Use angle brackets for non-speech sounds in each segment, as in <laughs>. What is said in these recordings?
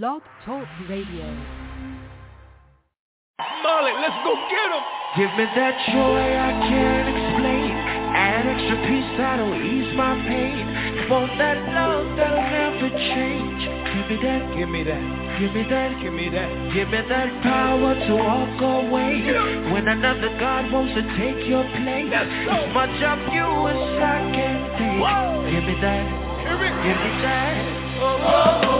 Blog Talk Radio. Molly, let's go get him. Give me that joy I can't explain. Add extra peace that'll ease my pain. Want that love that'll never change. Give me that, give me that, give me that, give me that. Give me that power to walk away. When another God wants to take your place. As much of you as I can take. Give me that, give me that. Oh, oh, oh.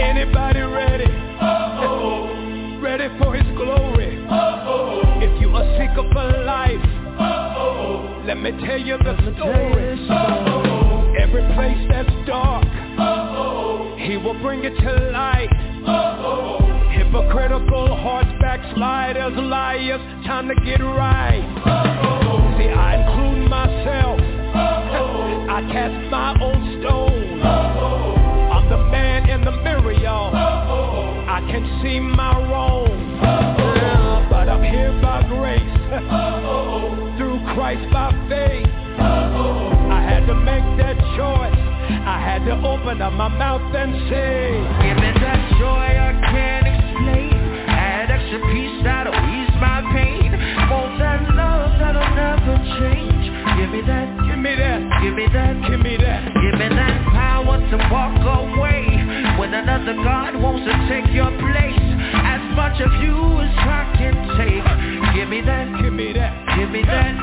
Anybody ready? Uh-oh. Ready for his glory? Uh-oh. If you are seeker for life, Uh-oh. let me tell you the story. Uh-oh. Every place that's dark, Uh-oh. he will bring it to light. Uh-oh. Hypocritical hearts, backsliders, liars, time to get right. Uh-oh. See, I include myself. Uh-oh. I cast my own stone. I can see my wrong. Uh-oh. But I'm here by grace. Through Christ by faith. I had to make that choice. I had to open up my mouth and say, Give me that joy I can't explain. Add extra peace that'll ease my pain. Want that love that'll never change. Give me that, Give me that. give me that, Give me that. give me that power to walk away. When another God wants to take your place. As much of you as I can take. Give me that, Give me that. give me that.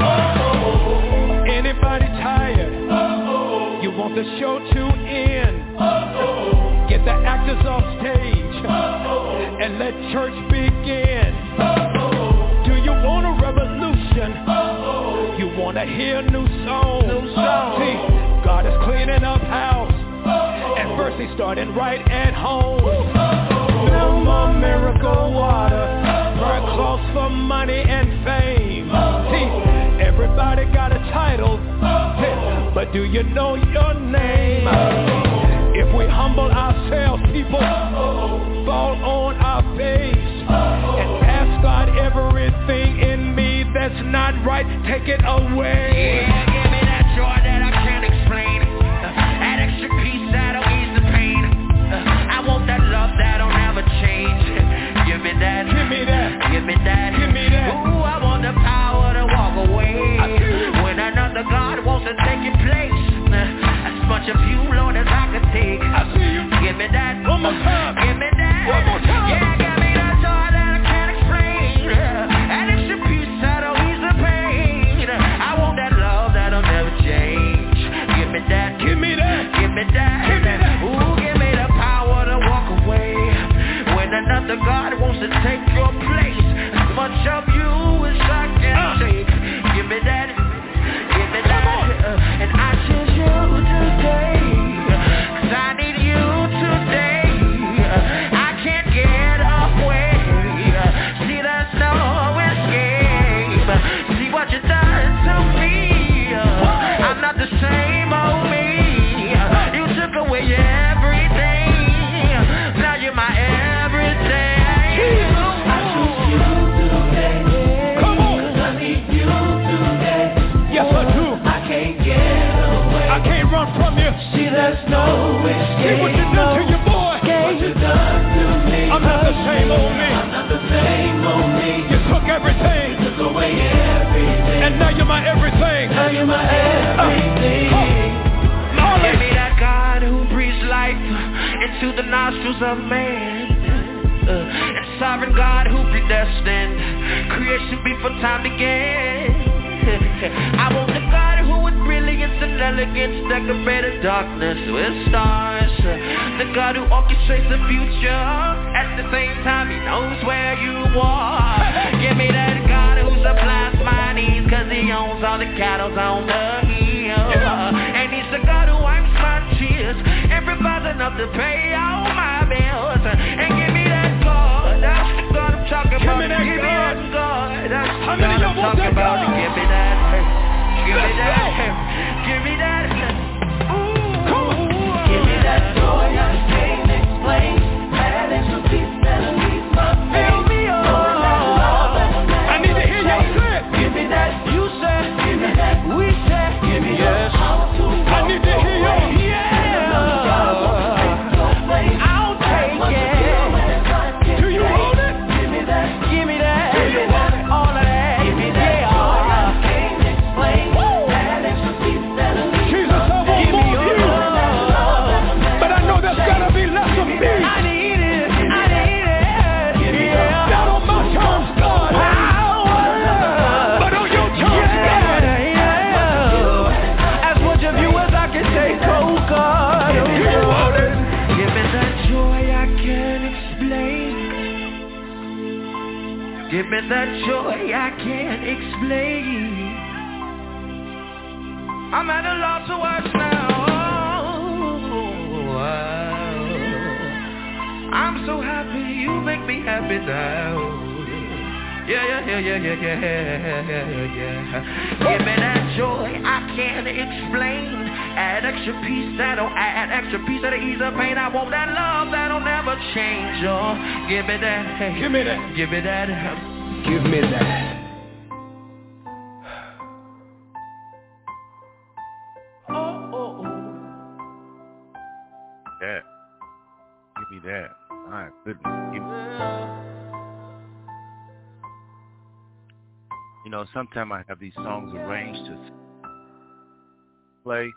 Uh-oh. Anybody tired? Uh-oh. You want the show to end? Uh-oh. Get the actors off stage Uh-oh. and let church begin. Uh-oh. Do you want a revolution? Uh-oh. You want to hear new songs? New songs. See, God is cleaning up house. And first he started right at home. No more miracle water. Prayer clothes for money and fame. See, everybody got a title. But do you know your name? If we humble ourselves, people fall on our face and ask God everything in me that's not right, take it away. That. Give me that. Give me that. Give me that. Ooh, I want the power to walk away. I. When another God wants to take your place. <laughs> As much of you, Lord, as I can take. I see you. Give me that. One more time. There's no escape. See what you done to your boy. What you done to me? I'm not the same old me. You took everything. You took away everything. And now you're my everything. Give me that God who breathes life into the nostrils of man. Uh, and sovereign God who predestined creation before time began. <laughs> I want elegance decorated darkness with stars. The God who orchestrates the future at the same time he knows where you are. Give me that God who supplies my needs cause he owns all the cattle on the hill. And he's the God who wipes my tears and provides enough to pay all my bills. And give me that God, that's the God I'm talking Give about. me that give me that God, that's the God I'm talking about. God? Give me that. Give me that. Give me that. On. Give me that joy that joy I can't explain. I'm at a loss of words now. I'm so happy you make me happy now. Yeah, yeah, yeah, yeah, yeah, yeah, yeah, yeah. Give me that joy I can't explain. Add extra piece that'll add extra piece that'll ease the pain. I want that love that'll never change. Oh, give me that. Give me that. Give me that. Give me that. Oh, oh, oh. That. Give me that. My goodness. Give me you know, sometimes I have these songs arranged to play,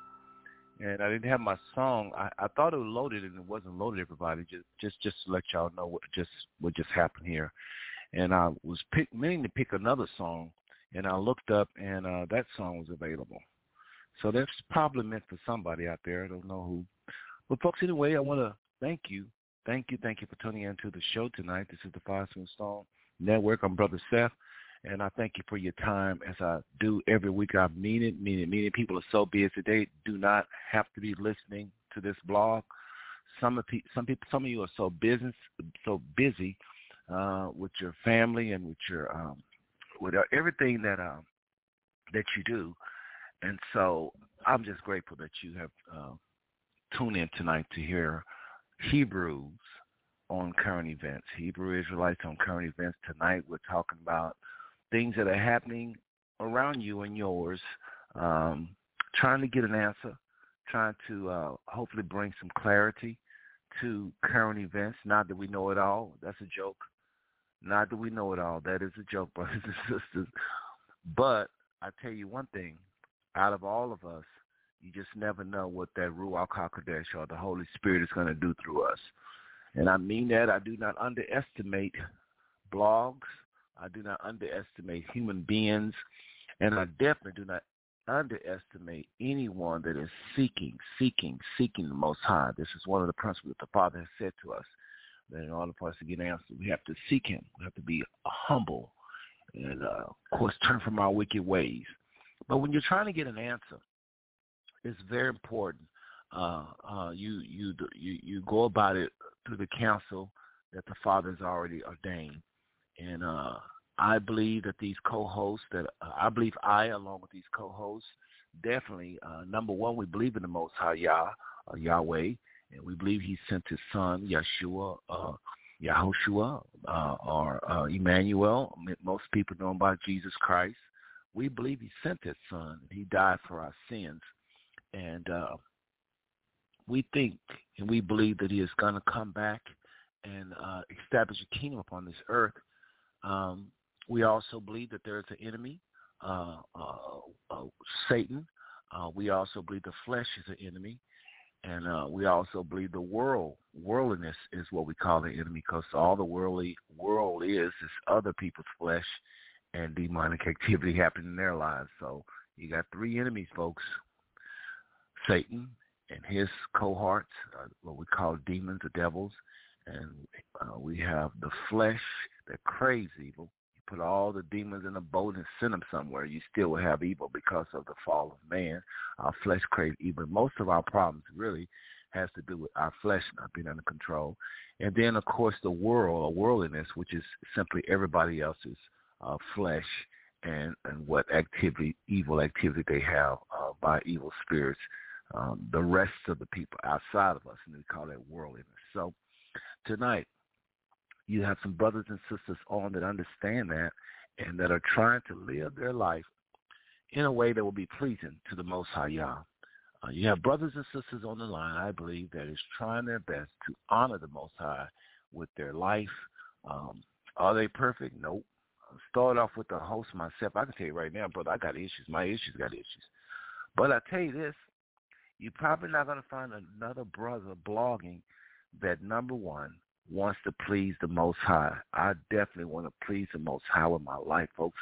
and I didn't have my song. I, I thought it was loaded, and it wasn't loaded. Everybody, just just just to let y'all know what just what just happened here. And I was pick, meaning to pick another song, and I looked up, and uh, that song was available. So that's probably meant for somebody out there. I don't know who. But folks, anyway, I want to thank you, thank you, thank you for tuning in to the show tonight. This is the Five Stone Network. I'm Brother Seth. And I thank you for your time as I do every week. I mean it, mean it, mean it. People are so busy. They do not have to be listening to this blog. Some of some people, some of you are so business, so busy uh, with your family and with your um, with everything that um, that you do. And so I'm just grateful that you have uh, tuned in tonight to hear Hebrews on current events. Hebrew Israelites on current events. Tonight we're talking about things that are happening around you and yours, um, trying to get an answer, trying to uh, hopefully bring some clarity to current events. Not that we know it all. That's a joke. Not that we know it all. That is a joke, <laughs> brothers and sisters. But I tell you one thing, out of all of us, you just never know what that Ruach HaKodesh or the Holy Spirit is going to do through us. And I mean that. I do not underestimate blogs, I do not underestimate human beings, and I definitely do not underestimate anyone that is seeking, seeking, seeking the Most High. This is one of the principles that the Father has said to us in order for us to get answers, we have to seek Him. We have to be humble and, uh, of course, turn from our wicked ways. But when you're trying to get an answer, it's very important. Uh, uh, you you you you go about it through the counsel that the Father has already ordained. And uh, I believe that these co-hosts, that uh, I believe I, along with these co-hosts, definitely, uh, number one, we believe in the Most High Yah, uh, Yahweh, and we believe He sent His Son, Yeshua, uh, Yahushua, uh, or uh, Emmanuel. Most people know him by Jesus Christ. We believe He sent His Son. He died for our sins, and uh, we think and we believe that He is going to come back and uh, establish a kingdom upon this earth um, we also believe that there is an enemy, uh, uh, uh, Satan. Uh, we also believe the flesh is an enemy. And uh, we also believe the world, worldliness is what we call the enemy because all the worldly world is is other people's flesh and demonic <laughs> activity happening in their lives. So you got three enemies, folks. Satan and his cohorts, uh, what we call demons or devils, and uh, we have the flesh that craves evil. Put all the demons in a boat and send them somewhere, you still will have evil because of the fall of man. Our flesh craves evil. Most of our problems really has to do with our flesh not being under control. And then, of course, the world, or worldliness, which is simply everybody else's uh, flesh and, and what activity, evil activity they have uh, by evil spirits. Um, the rest of the people outside of us, and we call that worldliness. So tonight, you have some brothers and sisters on that understand that and that are trying to live their life in a way that will be pleasing to the Most High Yah. Uh, you have brothers and sisters on the line, I believe, that is trying their best to honor the Most High with their life. Um, are they perfect? Nope. Start off with the host myself. I can tell you right now, brother, I got issues. My issues got issues. But I tell you this, you're probably not going to find another brother blogging that number one wants to please the Most High. I definitely want to please the Most High with my life, folks.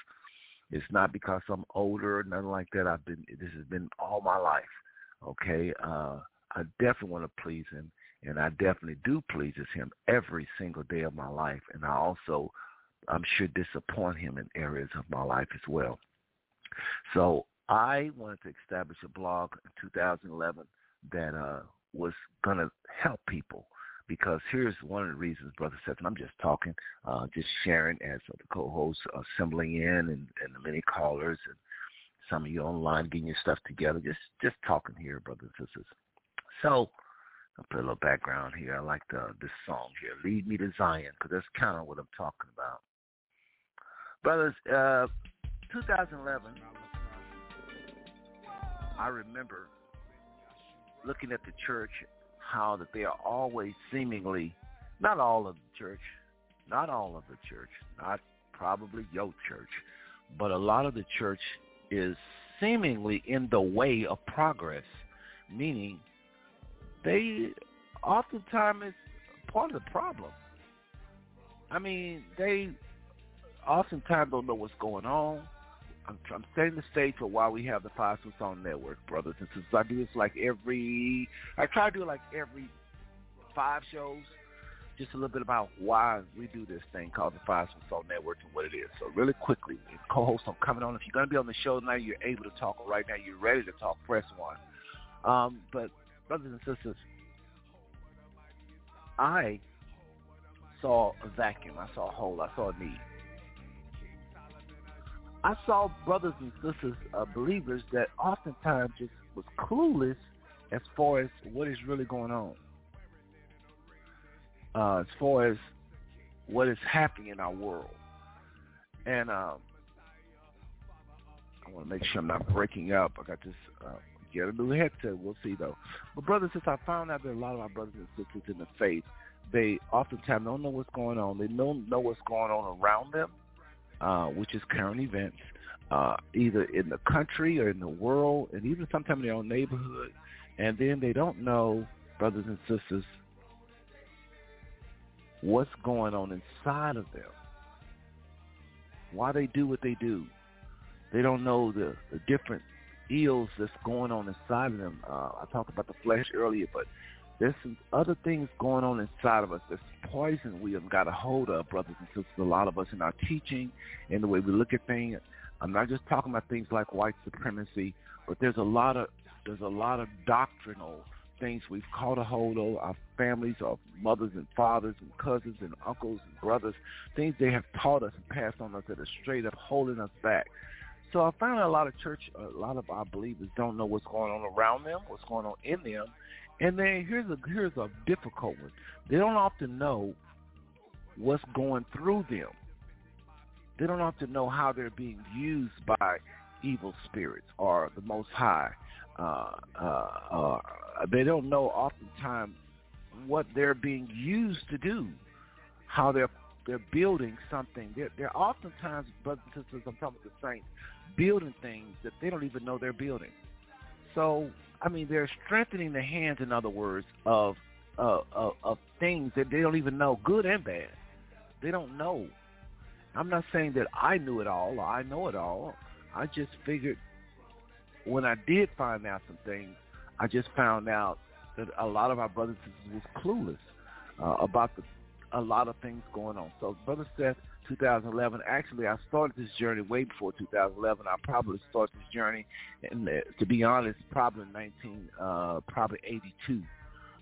It's not because I'm older or nothing like that. I've been this has been all my life. Okay, uh, I definitely want to please Him, and I definitely do please Him every single day of my life. And I also I'm sure disappoint him in areas of my life as well. So I wanted to establish a blog in 2011 that uh, was going to help people because here's one of the reasons, Brother Seth, and I'm just talking, uh, just sharing as the co-host, assembling in and, and the many callers and some of you online getting your stuff together, just just talking here, brothers and sisters. So I'll put a little background here. I like the this song here, "Lead Me to Zion," because that's kind of what I'm talking about. Brothers, uh, 2011, I remember looking at the church, how that they are always seemingly, not all of the church, not all of the church, not probably your church, but a lot of the church is seemingly in the way of progress, meaning they oftentimes is part of the problem. I mean, they oftentimes don't know what's going on. I'm, I'm setting the stage for why we have the Five Stone Network, brothers and sisters. I do this like every, I try to do like every five shows, just a little bit about why we do this thing called the Five Stone Network and what it is. So really quickly, co-host, I'm coming on. If you're going to be on the show tonight, you're able to talk right now. You're ready to talk. Press one. Um, but brothers and sisters, I saw a vacuum. I saw a hole. I saw a need. I saw brothers and sisters, uh, believers that oftentimes just was clueless as far as what is really going on, uh, as far as what is happening in our world. And um, I want to make sure I'm not breaking up. I got this uh, get a new headset. We'll see though. But brothers, since I found out that a lot of our brothers and sisters in the faith, they oftentimes don't know what's going on. They don't know what's going on around them uh, which is current events, uh, either in the country or in the world, and even sometimes in their own neighborhood. And then they don't know, brothers and sisters, what's going on inside of them, why they do what they do. They don't know the, the different ills that's going on inside of them. Uh, I talked about the flesh earlier, but there's some other things going on inside of us. There's poison we have got a hold of, brothers and sisters. A lot of us in our teaching and the way we look at things. I'm not just talking about things like white supremacy, but there's a lot of there's a lot of doctrinal things we've caught a hold of. Our families, our mothers and fathers and cousins and uncles and brothers, things they have taught us and passed on us that are straight up holding us back. So I found a lot of church, a lot of our believers don't know what's going on around them, what's going on in them, and then here's a here's a difficult one. They don't often know what's going through them. They don't often know how they're being used by evil spirits or the Most High. Uh, uh, uh, they don't know oftentimes what they're being used to do, how they're they're building something. They're, they're oftentimes, brothers and sisters, I'm talking about the saints, building things that they don't even know they're building. So I mean, they're strengthening the hands, in other words, of uh, of, of things that they don't even know, good and bad. They don't know. I'm not saying that I knew it all or I know it all. I just figured when I did find out some things, I just found out that a lot of our brothers and sisters was clueless uh, about the, a lot of things going on. So Brother Seth 2011. Actually, I started this journey way before 2011. I probably started this journey, and to be honest, probably 19, uh, probably 82.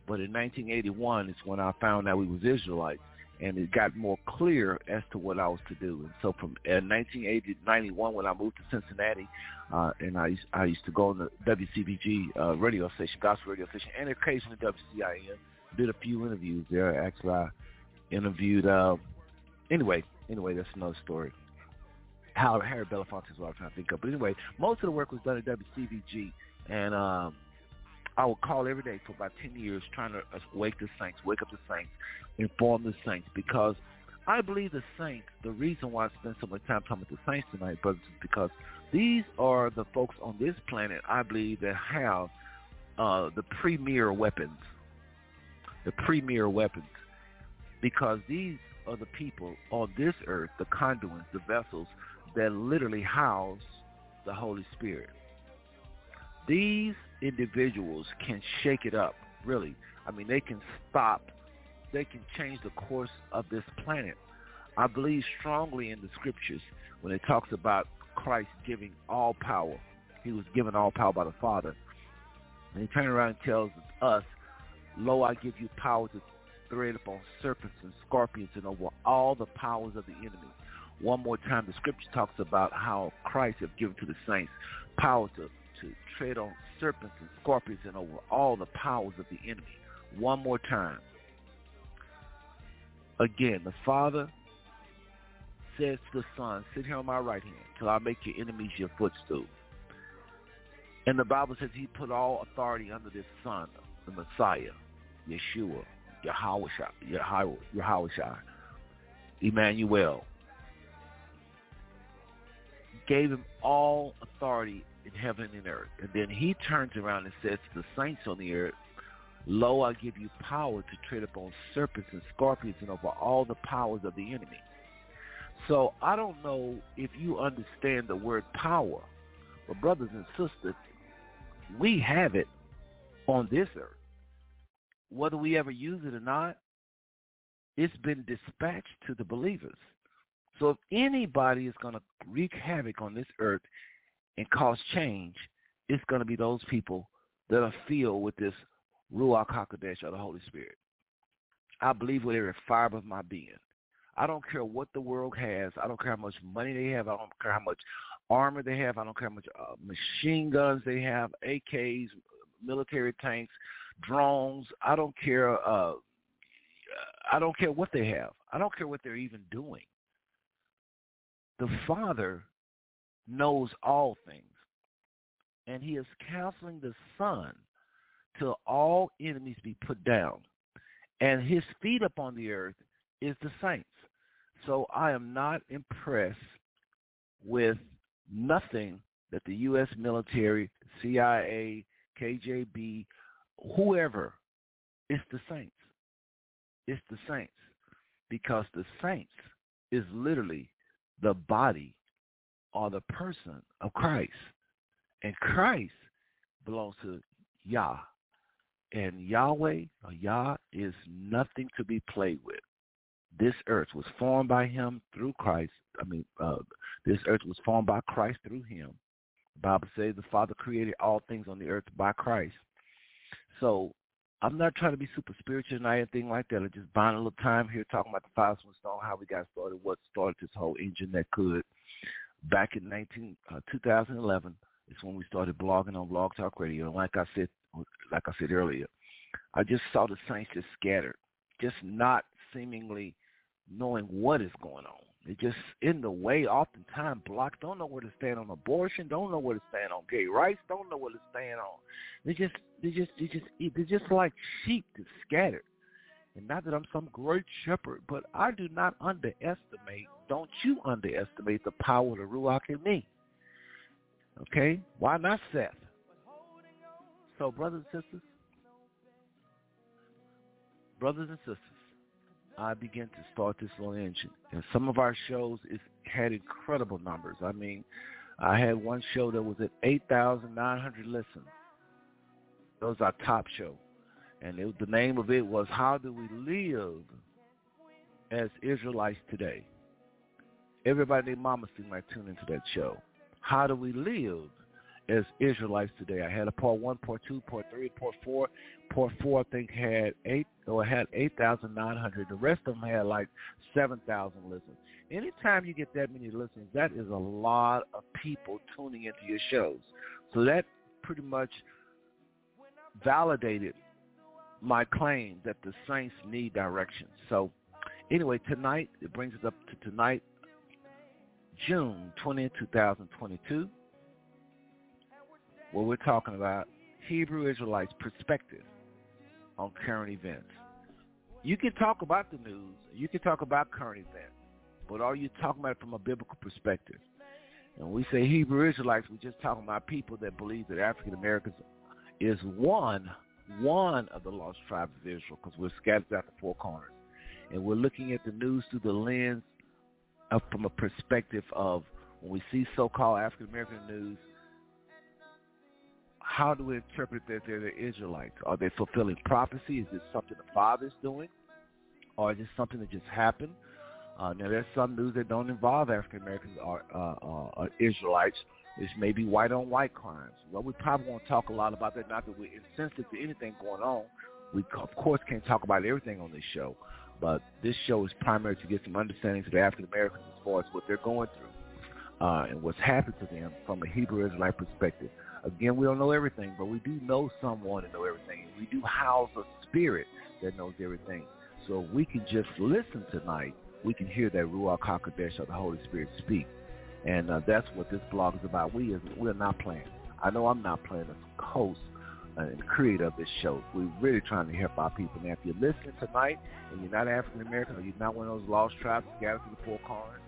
But in 1981 is when I found out we was Israelites, and it got more clear as to what I was to do. And so from uh, 1980 91, when I moved to Cincinnati, uh, and I used, I used to go on the WCVG uh, radio station, gospel radio station, and occasionally WCIN. Did a few interviews there. Actually, I interviewed. Uh, anyway, Anyway, that's another story. How Harry Belafonte is what I'm trying to think of. But anyway, most of the work was done at WCVG, and um, I would call every day for about 10 years trying to wake the saints, wake up the saints, inform the saints, because I believe the saints, the reason why I spend so much time talking about the saints tonight, brothers, is because these are the folks on this planet, I believe, that have uh, the premier weapons. The premier weapons. Because these are the people on this earth, the conduits, the vessels that literally house the Holy Spirit. These individuals can shake it up, really. I mean, they can stop, they can change the course of this planet. I believe strongly in the scriptures when it talks about Christ giving all power. He was given all power by the Father. And he turns around and tells us, Lo, I give you power to tread upon serpents and scorpions and over all the powers of the enemy. One more time, the scripture talks about how Christ has given to the saints power to, to tread on serpents and scorpions and over all the powers of the enemy. One more time. Again, the Father says to the Son, sit here on my right hand till I make your enemies your footstool. And the Bible says he put all authority under this Son, the Messiah, Yeshua, Yahweh, Yahweh, Yahweh, Emmanuel. Gave him all authority in heaven and earth. And then he turns around and says to the saints on the earth, Lo, I give you power to tread upon serpents and scorpions and over all the powers of the enemy. So I don't know if you understand the word power, but brothers and sisters, we have it on this earth. Whether we ever use it or not, it's been dispatched to the believers. So if anybody is going to wreak havoc on this earth and cause change, it's going to be those people that are filled with this Ruach HaKodesh or the Holy Spirit. I believe with every fiber of my being. I don't care what the world has. I don't care how much money they have. I don't care how much armor they have. I don't care how much uh, machine guns they have, AKs, military tanks, drones. I don't care. Uh, I don't care what they have. I don't care what they're even doing. The Father knows all things, and He is counseling the Son till all enemies be put down, and His feet upon the earth is the saints. So I am not impressed with nothing that the U.S. military, CIA, KGB, whoever, it's the saints. It's the saints. Because the saints is literally the body or the person of Christ. And Christ belongs to Yah. And Yahweh or Yah is nothing to be played with this earth was formed by him through Christ. I mean, uh, this earth was formed by Christ through him. The Bible says the Father created all things on the earth by Christ. So I'm not trying to be super spiritual or anything like that. I'm just buying a little time here talking about the five one stone, how we got started, what started this whole engine that could. Back in 19, uh, 2011 is when we started blogging on Blog Talk Radio. And like I said, like I said earlier, I just saw the saints just scattered, just not seemingly knowing what is going on. They just in the way, oftentimes blocked, don't know where to stand on abortion, don't know where to stand on gay rights, don't know where to stand on. They just, they just, they just, they're just like sheep that scattered. And not that I'm some great shepherd, but I do not underestimate, don't you underestimate the power of the Ruach in me. Okay? Why not Seth? So brothers and sisters, brothers and sisters, I began to start this little engine. And some of our shows is had incredible numbers. I mean, I had one show that was at 8,900 listens. That was our top show. And it, the name of it was How Do We Live as Israelites Today? Everybody named Mama seemed like tune into that show. How do we live as Israelites today. I had a part one, part two, part three, part four. Part four, I think, had eight or had eight thousand nine hundred. The rest of them had like seven thousand listens. Anytime you get that many listens, that is a lot of people tuning into your shows. So that pretty much validated my claim that the saints need direction. So anyway, tonight it brings us up to tonight, June 20, 2022 where we're talking about Hebrew Israelites' perspective on current events. You can talk about the news, you can talk about current events, but are you talking about it from a biblical perspective? And we say Hebrew Israelites, we're just talking about people that believe that African Americans is one, one of the lost tribes of Israel because we're scattered out the four corners. And we're looking at the news through the lens of, from a perspective of when we see so-called African American news, how do we interpret that they're the Israelites? Are they fulfilling prophecy? Is this something the Father's doing? Or is this something that just happened? Uh, now, there's some news that don't involve African Americans or, uh, uh, Israelites. It's maybe white on white crimes. Well, we probably won't talk a lot about that. Not that we're insensitive to anything going on. We of course can't talk about everything on this show, but this show is primary to get some understanding to the African Americans as far as what they're going through uh, and what's happened to them from a Hebrew Israelite perspective. Again, we don't know everything, but we do know someone to know everything. We do house a spirit that knows everything. So if we can just listen tonight, we can hear that Ruach HaKodesh of the Holy Spirit speak. And uh, that's what this blog is about. We is, we're not playing. I know I'm not playing as host and creator of this show. We're really trying to help our people. Now, if you're listening tonight and you're not African American or you're not one of those lost tribes scattered through the four corners,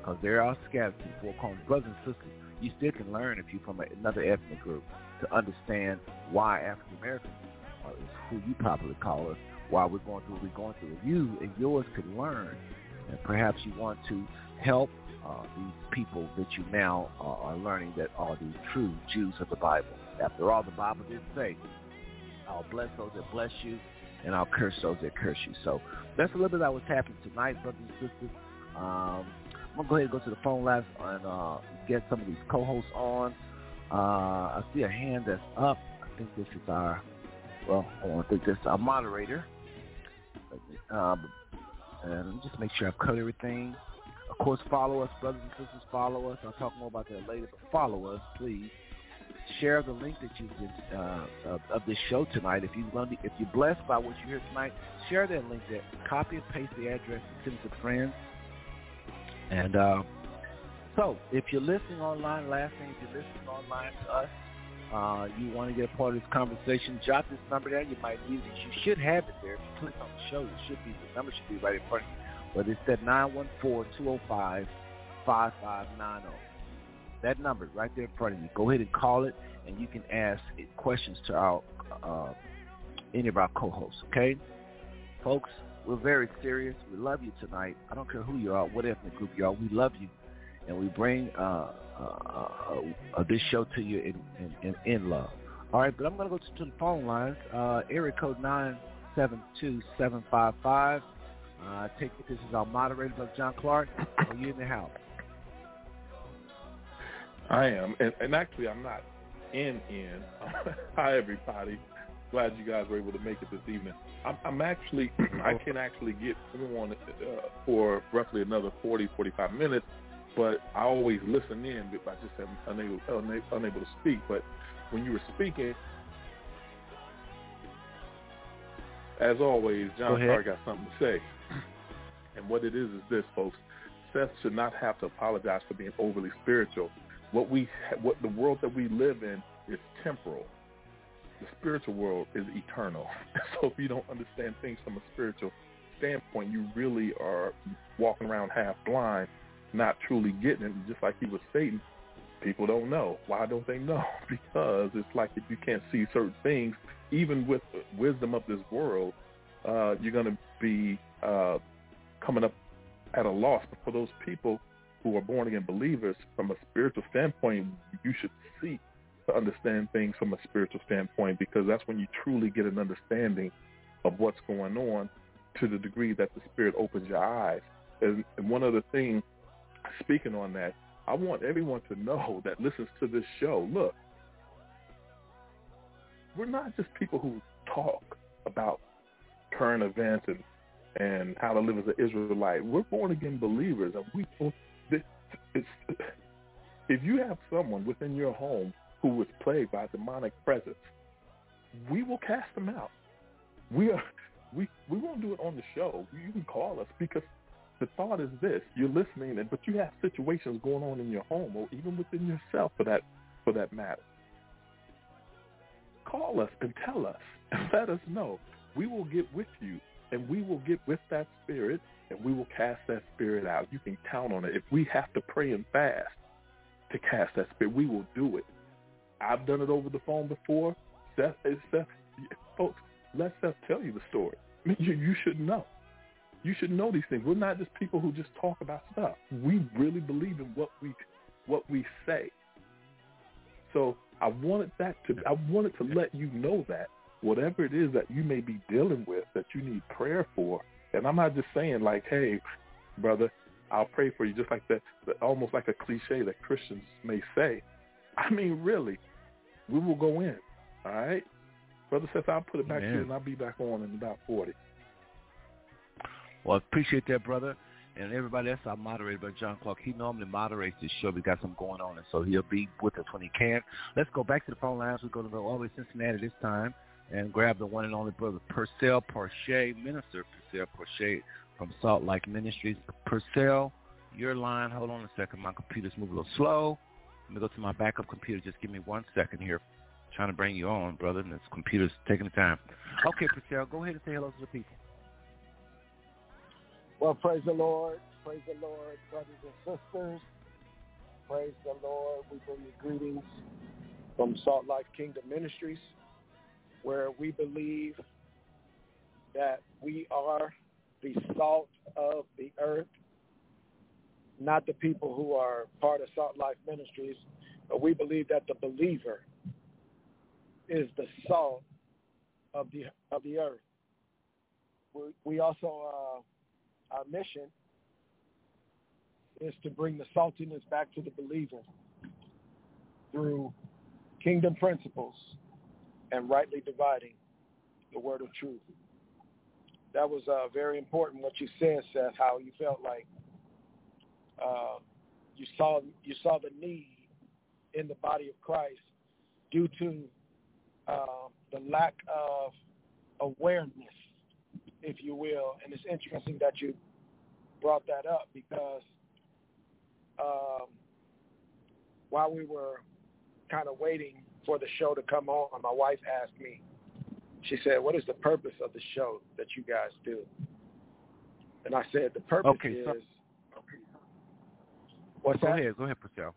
because there are scattered through the four corners, brothers and sisters, you still can learn if you're from another ethnic group to understand why African Americans is who you properly call us, why we're going through what we're going through. You and yours can learn, and perhaps you want to help uh, these people that you now uh, are learning that are the true Jews of the Bible. After all, the Bible did say, I'll bless those that bless you, and I'll curse those that curse you. So that's a little bit of what's happening tonight, brothers and sisters. Um, I'm to go ahead and go to the phone lines and uh, get some of these co-hosts on. Uh, I see a hand that's up. I think this is our, well, I think this is our moderator. Um, and just make sure I've cut everything. Of course, follow us, brothers and sisters. Follow us. I'll talk more about that later, but follow us, please. Share the link that you did uh, of, this show tonight. If you if you're blessed by what you hear tonight, share that link. There, copy and paste the address and send it to friends. And uh, so, if you're listening online, last thing, if you're listening online to us, uh, you want to get a part of this conversation, jot this number down. You might need it. You should have it there. If you click on the show, it should be the number should be right in front of you. But it's at 914-205-5590. That number right there in front of you. Go ahead and call it, and you can ask questions to our uh, any of our co-hosts. Okay, folks, we're very serious. We love you tonight. I don't care who you are, what ethnic group you are. We love you, and we bring uh, uh, uh, uh this show to you in, in, in, in, love. All right, but I'm going to go to, to the phone lines. Uh, area code nine seven two seven five five. Uh, take it. This is our moderator, Brother John Clark. Are you in the house? I am, and, and actually, I'm not in in. <laughs> Hi, everybody. Glad you guys were able to make it this evening. I'm, I'm actually, <clears throat> I can actually get on uh, for roughly another 40, 45 minutes, but I always listen in, but I just am unable, unable, unable to speak. But when you were speaking, as always, John Clark got something to say. And what it is is this, folks. Seth should not have to apologize for being overly spiritual. What we, what the world that we live in is temporal. The spiritual world is eternal. <laughs> So if you don't understand things from a spiritual standpoint, you really are walking around half blind, not truly getting it. Just like he was stating, people don't know. Why don't they know? <laughs> Because it's like if you can't see certain things, even with the wisdom of this world, uh, you're going to be uh, coming up at a loss. But for those people who are born again believers, from a spiritual standpoint, you should seek to understand things from a spiritual standpoint because that's when you truly get an understanding of what's going on to the degree that the Spirit opens your eyes. And, and one other thing, speaking on that, I want everyone to know <laughs> that listens to this show, look, we're not just people who talk about current events and and how to live as an Israelite. We're born again believers, and we. It's, if you have someone within your home who was plagued by demonic presence, we will cast them out. We are. We we won't do it on the show. You can call us because the thought is this: you're listening, but you have situations going on in your home or even within yourself, for that for that matter. Call us and tell us and <laughs> let us know. We will get with you and we will get with that spirit and we will cast that spirit out. You can count on it. If we have to pray and fast to cast that spirit, we will do it. I've done it over the phone before. Seth, Seth, folks, let Seth tell you the story. I <laughs> mean, you, you should know. You should know these things. We're not just people who just talk about stuff. We really believe in what we what we say. So I wanted that to I wanted to let you know that whatever it is that you may be dealing with that you need prayer for. And I'm not just saying like, hey, brother, I'll pray for you, just like that, almost like a cliche that Christians may say. <laughs> I mean, really, we will go in. All right, brother says I'll put it back to you, and I'll be back on in about forty. Well, appreciate that, brother. And everybody else, our moderator, but John Clark, he normally moderates this show. We got something going on, and so he'll be with us when he can. Let's go back to the phone lines. We're going to go all the way to Cincinnati this time and grab the one and only brother Purcell Porche, Minister Purcell Porche from Salt Life Ministries. Purcell, your line. Hold on a second. My computer's moving a little slow. Let me go to my backup computer. Just give me one second here. I'm trying to bring you on, brother, and this computer's taking the time. Okay, Purcell, go ahead and say hello to the people. Well, praise the Lord. Praise the Lord, brothers and sisters. Praise the Lord. We bring you greetings from Salt Life Kingdom Ministries, where we believe that we are the salt of the earth, not the people who are part of Salt Life Ministries, but we believe that the believer is the salt of the of the earth. We, we also uh, our mission is to bring the saltiness back to the believer through kingdom principles and rightly dividing the word of truth. That was uh, very important what you said, Seth, how you felt like uh, you saw you saw the need in the body of Christ due to uh, the lack of awareness if you will. And it's interesting that you brought that up because um, while we were kind of waiting for the show to come on, my wife asked me, she said, what is the purpose of the show that you guys do? And I said, the purpose okay, is... So, what's go that? ahead. Go ahead, Purcell.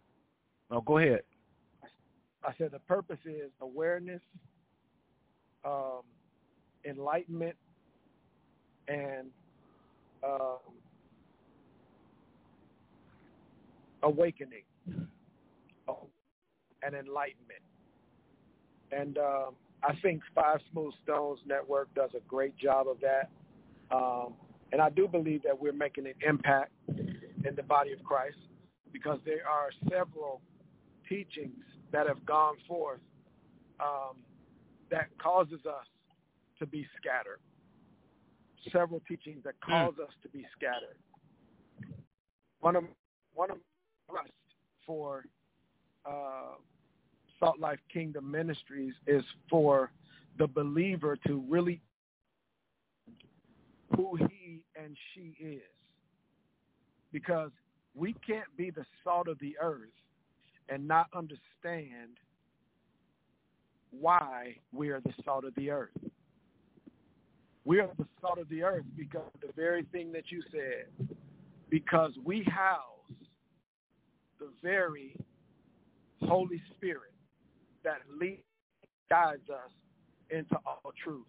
No, go ahead. I said the purpose is awareness, um, enlightenment, and um, awakening and enlightenment. And um, I think Five Smooth Stones Network does a great job of that. Um, and I do believe that we're making an impact in the body of Christ because there are several teachings that have gone forth um, that causes us to be scattered several teachings that hmm. cause mm. us to be scattered. One of one of thrust for uh, Salt Life Kingdom Ministries is for the believer to really who he and she is. Because we can't be the salt of the earth and not understand why we are the salt of the earth. We are the salt of the earth because of the very thing that you said, because we house the very Holy Spirit that leads, guides us into all truth.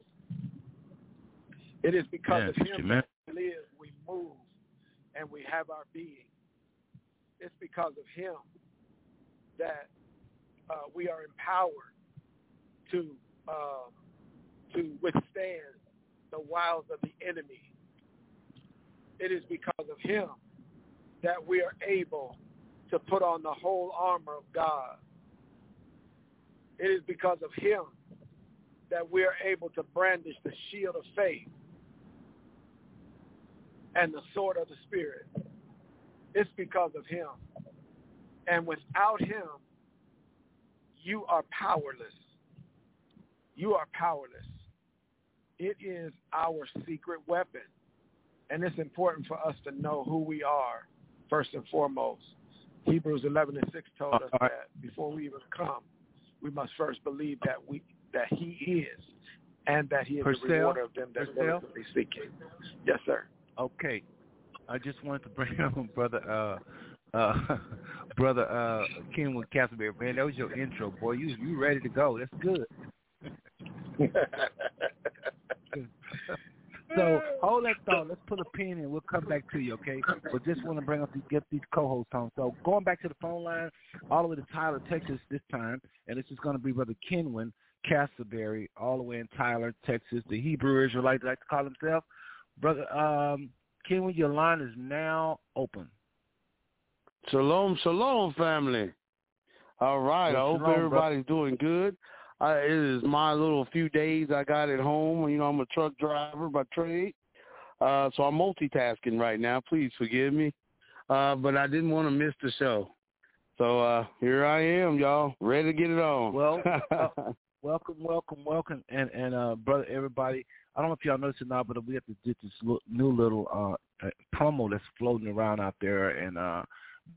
It is because yes, of him amen. that we live, we move, and we have our being. It's because of him that uh, we are empowered to uh, to withstand the wiles of the enemy. It is because of him that we are able to put on the whole armor of God. It is because of him that we are able to brandish the shield of faith and the sword of the Spirit. It's because of him. And without him, you are powerless. You are powerless. It is our secret weapon. And it's important for us to know who we are first and foremost. Hebrews 11 and 6 told us right. that before we even come, we must first believe that we that he is and that he is Purcell, the rewarder of them that diligently seek him. Yes, sir. Okay. I just wanted to bring <laughs> on brother uh uh <laughs> brother uh Kenwood Castleberry, man. That was your intro, boy. You you ready to go. That's good. <laughs> so hold that thought. Let's put a pin in. We'll come back to you, okay? But just want to bring up these get these co-hosts on. So going back to the phone line, all the way to Tyler, Texas this time, and this is going to be Brother Kenwin Castleberry, all the way in Tyler, Texas, the Hebrew Israelite like to call himself. Brother um, Kenwood, your line is now open. Shalom, shalom, family. All right. Well, I hope shalom, everybody's doing good. I, it is my little few days I got at home. You know, I'm a truck driver by trade, uh, so I'm multitasking right now. Please forgive me, uh, but I didn't want to miss the show. So uh, here I am, y'all, ready to get it on. Well, <laughs> uh, welcome, welcome, welcome, and and uh, brother, everybody. I don't know if y'all noticed or not, but we have to get this new little uh, uh, promo that's floating around out there, and uh,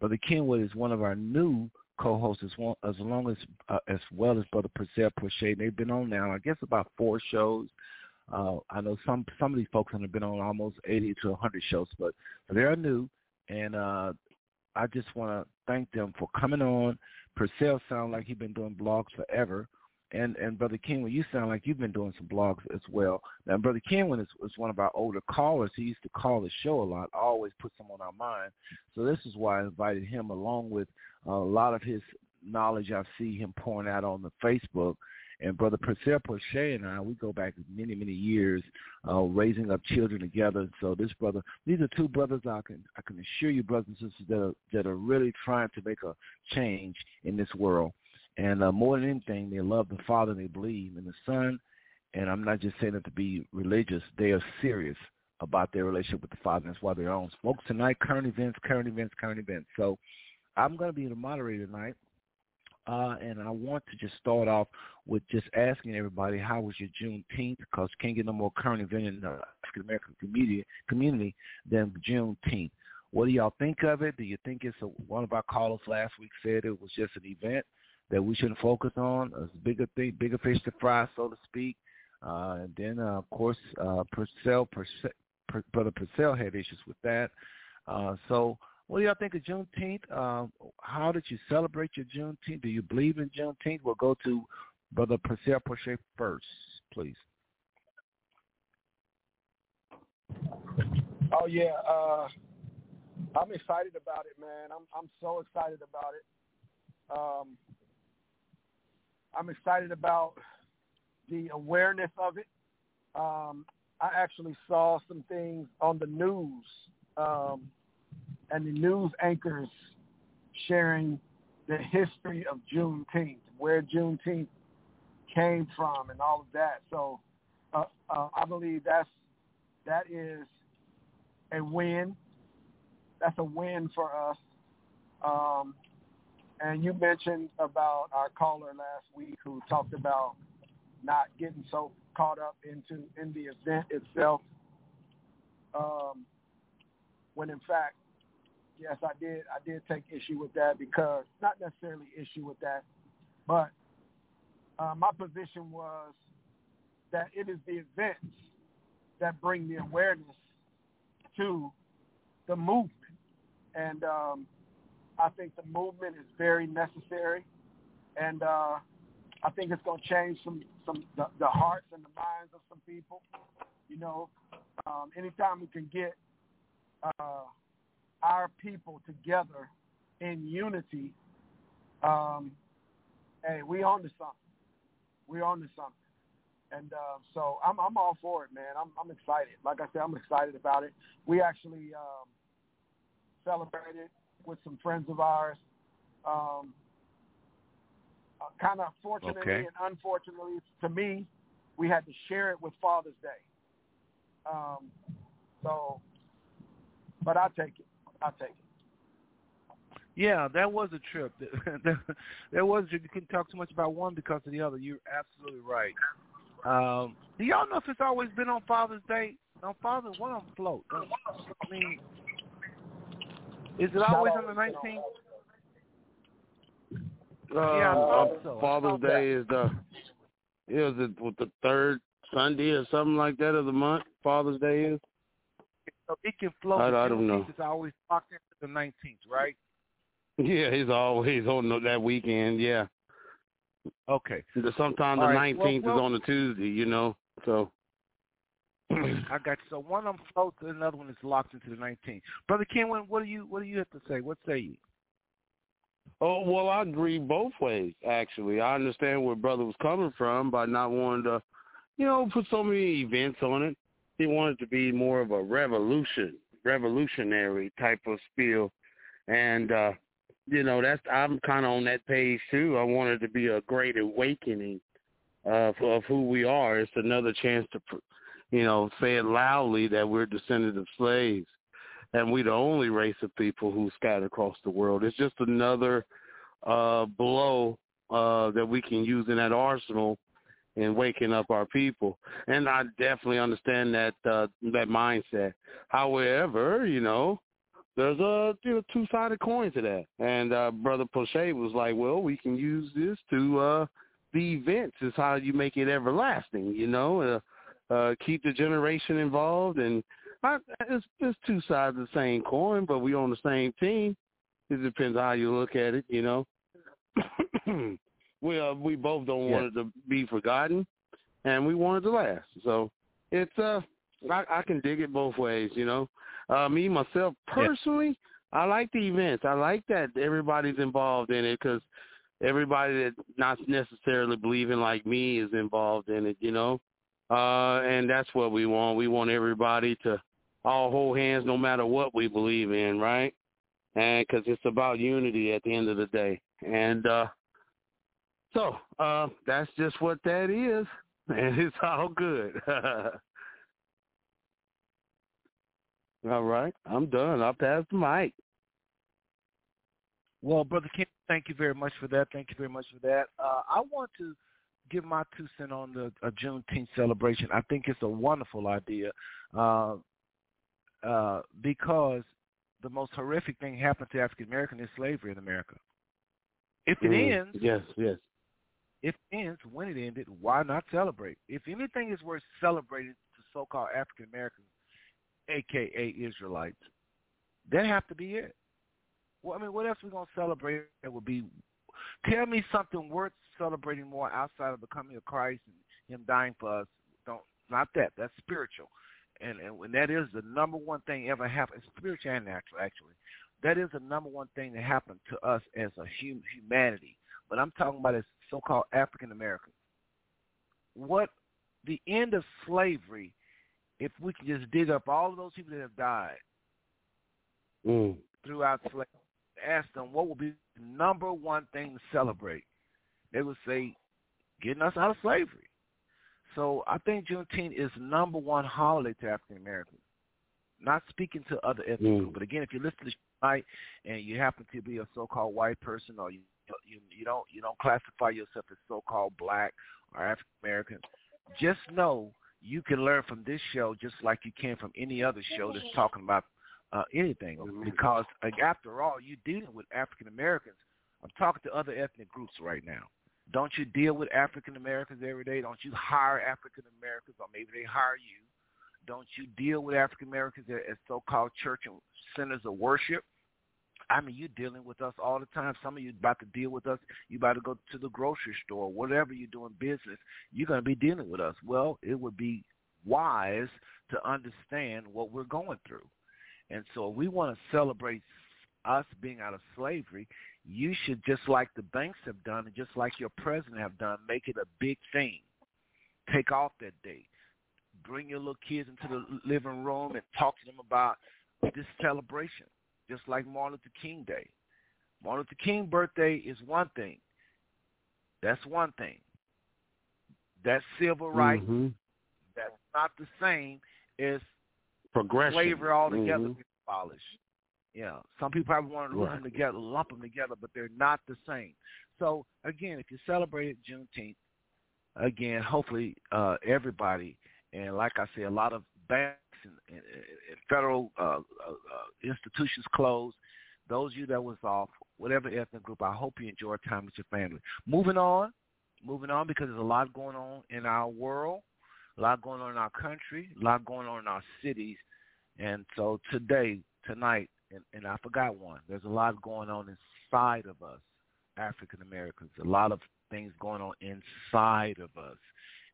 Brother Kenwood is one of our new co-hosts as well as long as uh, as well as Brother Purcell Prochet. They've been on now, I guess, about four shows. Uh, I know some some of these folks have been on almost eighty to hundred shows, but they're new, and uh, I just want to thank them for coming on. Purcell sound like he's been doing blogs forever. And and Brother Kenwood, you sound like you've been doing some blogs as well. Now, Brother Kenwood is, is one of our older callers. He used to call the show a lot. Always puts him on our mind. So this is why I invited him, along with a lot of his knowledge I see him pouring out on the Facebook. And Brother Purcell Prochet and I, we go back many, many years, uh, raising up children together. So this brother, these are two brothers I can I can assure you, brothers and sisters, that are that are really trying to make a change in this world. And uh, more than anything, they love the Father they believe in the Son. And I'm not just saying that to be religious. They are serious about their relationship with the Father. That's why they're on. Folks, tonight, current events, current events, current events. So I'm going to be the moderator tonight. Uh, and I want to just start off with just asking everybody, how was your Juneteenth? Because can't get no more current event in the African American community, community than Juneteenth. What do y'all think of it? Do you think it's a, one of our callers last week said it was just an event? That we shouldn't focus on, a bigger thing, bigger fish to fry, so to speak. Uh, and then, uh, of course, uh, Purcell, Purcell, Brother Purcell had issues with that. Uh, so what do y'all think of Juneteenth? Uh, how did you celebrate your Juneteenth? Do you believe in Juneteenth? We'll go to Brother Purcell Prochet first, please. Oh yeah, uh, I'm excited about it, man. I'm I'm so excited about it. Um, I'm excited about the awareness of it. Um, I actually saw some things on the news um, and the news anchors sharing the history of Juneteenth, where Juneteenth came from, and all of that. So uh, uh, I believe that's that is a win. That's a win for us. Um, and you mentioned about our caller last week who talked about not getting so caught up into in the event itself. Um, when in fact, yes, I did. I did take issue with that because not necessarily issue with that, but uh, my position was that it is the events that bring the awareness to the movement, and um, I think the movement is very necessary, and uh, I think it's going to change some some the, the hearts and the minds of some people. You know, um, anytime we can get uh, our people together in unity, um, hey, we on to something. We on to something. And uh, so I'm I'm all for it, man. I'm I'm excited. Like I said, I'm excited about it. We actually um, celebrated with some friends of ours. Um, uh, kind of fortunately okay. and unfortunately to me, we had to share it with Father's Day. Um, so, but I take it. I take it. Yeah, that was a trip. <laughs> there was trip. you couldn't talk too much about one because of the other. You're absolutely right. Um, do y'all know if it's always been on Father's Day? On Father's, what on float? I mean, is it always on the 19th? Uh, yeah, so. Father's Day is the is it with the third Sunday or something like that of the month? Father's Day is. So it can flow. I, I don't know. It's always locked into the 19th, right? Yeah, he's always on that weekend. Yeah. Okay. Sometimes the right. 19th well, well, is on a Tuesday, you know. So <clears throat> I got you. So one of them floats, and another one is locked into the 19th. Brother Kenwood, what do you what do you have to say? What say you? Oh well, I agree both ways. Actually, I understand where brother was coming from by not wanting to, you know, put so many events on it. He wanted to be more of a revolution, revolutionary type of spiel, and uh, you know that's I'm kind of on that page too. I want it to be a great awakening of of who we are. It's another chance to, you know, say it loudly that we're descendants of slaves, and we're the only race of people who scattered across the world. It's just another uh, blow uh, that we can use in that arsenal in waking up our people. And I definitely understand that uh, that mindset. However, you know, there's a you know, two sided coin to that. And uh, Brother Poche was like, well, we can use this to uh, the events is how you make it everlasting. You know, uh, uh, keep the generation involved, and I, it's, it's two sides of the same coin, but we on the same team. It depends how you look at it. You know. <coughs> we uh, we both don't want it to be forgotten, and we want it to last. So it's uh, I, I can dig it both ways. You know, uh, me myself personally, I like the events. I like that everybody's involved in it because everybody that not necessarily believing like me is involved in it. You know, uh, and that's what we want. We want everybody to all hold hands no matter what we believe in, right? And because it's about unity at the end of the day. And uh, so uh, that's just what that is, <laughs> and it's all good. <laughs> all right, I'm done. I'll pass the mic. Well, Brother Kim, thank you very much for that. Thank you very much for that. Uh, I want to give my two cents on the uh, Juneteenth celebration. I think it's a wonderful idea uh, uh, because the most horrific thing happened to African Americans is slavery in America. If it mm, ends, yes, yes. If it ends when it ended, why not celebrate? If anything is worth celebrating to so-called African Americans, aka Israelites, that have to be it. Well, I mean, what else are we gonna celebrate that would be? Tell me something worth celebrating more outside of the coming of Christ and Him dying for us. Don't not that. That's spiritual, and and when that is the number one thing ever happened, spiritual and natural actually. That is the number one thing that happened to us as a hum, humanity. But I'm talking about as so-called African Americans. What the end of slavery, if we can just dig up all of those people that have died mm. throughout slavery, ask them what would be the number one thing to celebrate, they would say, getting us out of slavery. So I think Juneteenth is number one holiday to African Americans. Not speaking to other ethnic mm. groups, but again, if you listen to the tonight and you happen to be a so-called white person or you you you don't you don't classify yourself as so-called black or African American, just know you can learn from this show just like you can from any other show that's talking about uh, anything. Mm-hmm. Because like, after all, you're dealing with African Americans. I'm talking to other ethnic groups right now. Don't you deal with African Americans every day? Don't you hire African Americans, or maybe they hire you? Don't you deal with African Americans at so-called church and centers of worship? I mean, you're dealing with us all the time. Some of you about to deal with us. You about to go to the grocery store, whatever you're doing business. You're going to be dealing with us. Well, it would be wise to understand what we're going through. And so we want to celebrate us being out of slavery. You should, just like the banks have done and just like your president have done, make it a big thing. Take off that day. Bring your little kids into the living room and talk to them about this celebration just like Martin Luther King Day. Martin Luther King birthday is one thing. That's one thing. That's civil rights. Mm-hmm. That's not the same as progression. Slavery altogether mm-hmm. abolished. Yeah, some people probably want to lump right. them together, lump them together, but they're not the same. So again, if you celebrate Juneteenth, again, hopefully uh, everybody, and like I say, a lot of banks and, and, and federal uh, uh, uh, institutions closed. Those of you that was off, whatever ethnic group, I hope you enjoy time with your family. Moving on, moving on because there's a lot going on in our world, a lot going on in our country, a lot going on in our cities. And so today, tonight, and, and I forgot one, there's a lot going on inside of us, African Americans, a lot of things going on inside of us.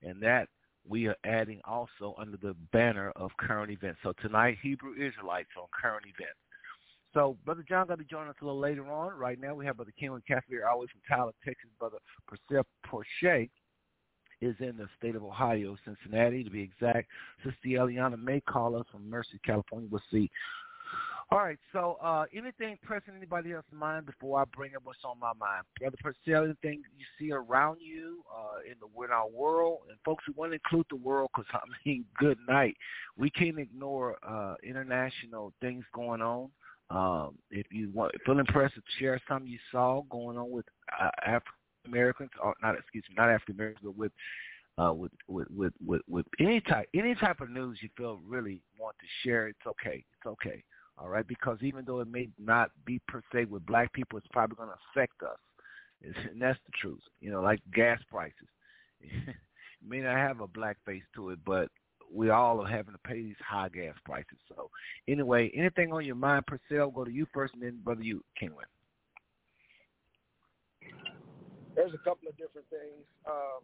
And that we are adding also under the banner of current events. So tonight, Hebrew Israelites on current events. So Brother John going to join us a little later on. Right now, we have Brother Kenley Cassidy always from Tyler, Texas, Brother Purcell Porsche. Is in the state of Ohio, Cincinnati to be exact. Sister Eliana may call us from Merced, California. We'll see. All right, so uh, anything pressing anybody else's mind before I bring up what's on my mind? Brother Purcell, anything you see around you uh, in the in our world? And folks, we want to include the world because, <laughs> I mean, good night. We can't ignore uh, international things going on. Um, if you want, feel impressed share something you saw going on with uh, African Americans, or not, excuse me, not African Americans, but with uh, with, with with with with any type any type of news you feel really want to share, it's okay. It's okay. All right, because even though it may not be per se with black people, it's probably going to affect us, <laughs> and that's the truth. You know, like gas prices. it <laughs> may not have a black face to it, but we all are having to pay these high gas prices. So anyway, anything on your mind, Purcell, go to you first, and then brother you, Kingwin. There's a couple of different things. Um,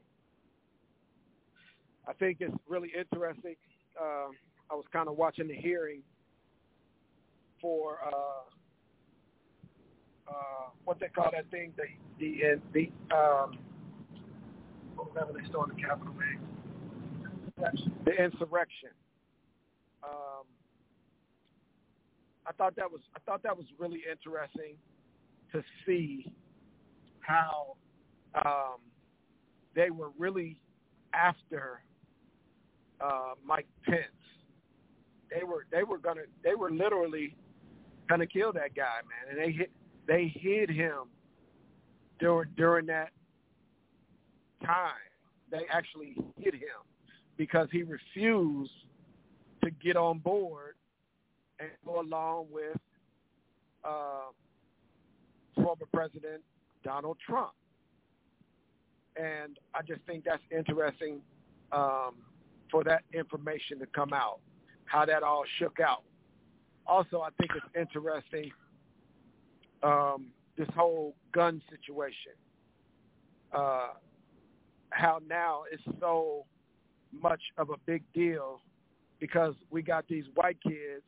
I think it's really interesting. Uh, I was kind of watching the hearing for uh, uh, what they call that thing, the the the um, whatever they stole in the Capitol the insurrection. Um, I thought that was I thought that was really interesting to see how um, they were really after uh, Mike Pence. They were they were gonna they were literally gonna kill that guy, man. And they hit they hid him during during that time. They actually hid him because he refused to get on board and go along with uh, former President Donald Trump. And I just think that's interesting um, for that information to come out, how that all shook out also, I think it's interesting um, this whole gun situation. Uh, how now it's so much of a big deal because we got these white kids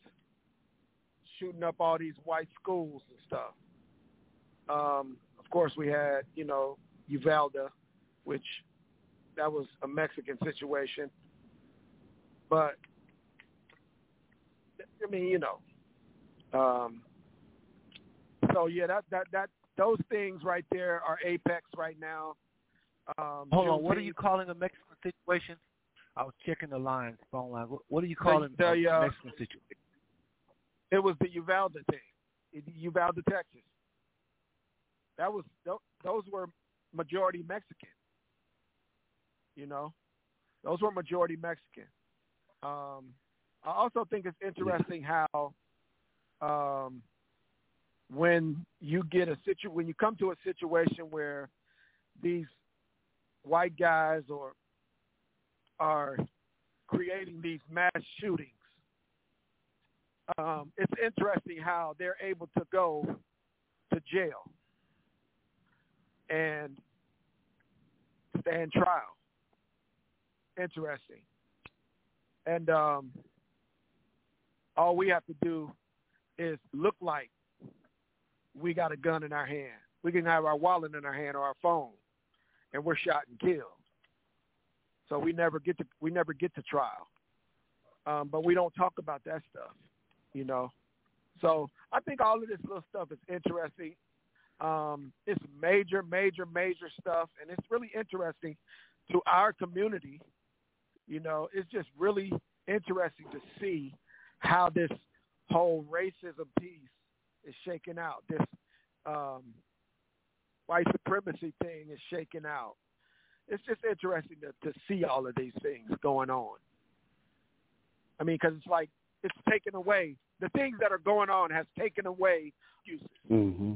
shooting up all these white schools and stuff. Um, of course, we had you know Uvalde, which that was a Mexican situation, but I mean, you know, um, so yeah, that that that those things right there are apex right now. Um, Hold on, what are you calling a Mexican situation? I was checking the lines, phone line. What, what are you calling the, the uh, Mexican situation? It was the Uvalde thing, Uvalde, Texas. That was those were majority Mexican. You know, those were majority Mexican. Um, I also think it's interesting how um, when you get a situ when you come to a situation where these white guys or are creating these mass shootings, um, it's interesting how they're able to go to jail and stand trial. Interesting. And um, all we have to do is look like we got a gun in our hand. We can have our wallet in our hand or our phone, and we're shot and killed. So we never get to we never get to trial. Um, but we don't talk about that stuff, you know. So I think all of this little stuff is interesting. Um, it's major, major, major stuff, and it's really interesting to our community. You know, it's just really interesting to see how this whole racism piece is shaking out. This um, white supremacy thing is shaking out. It's just interesting to, to see all of these things going on. I mean, because it's like it's taken away. The things that are going on has taken away excuses. Mm-hmm.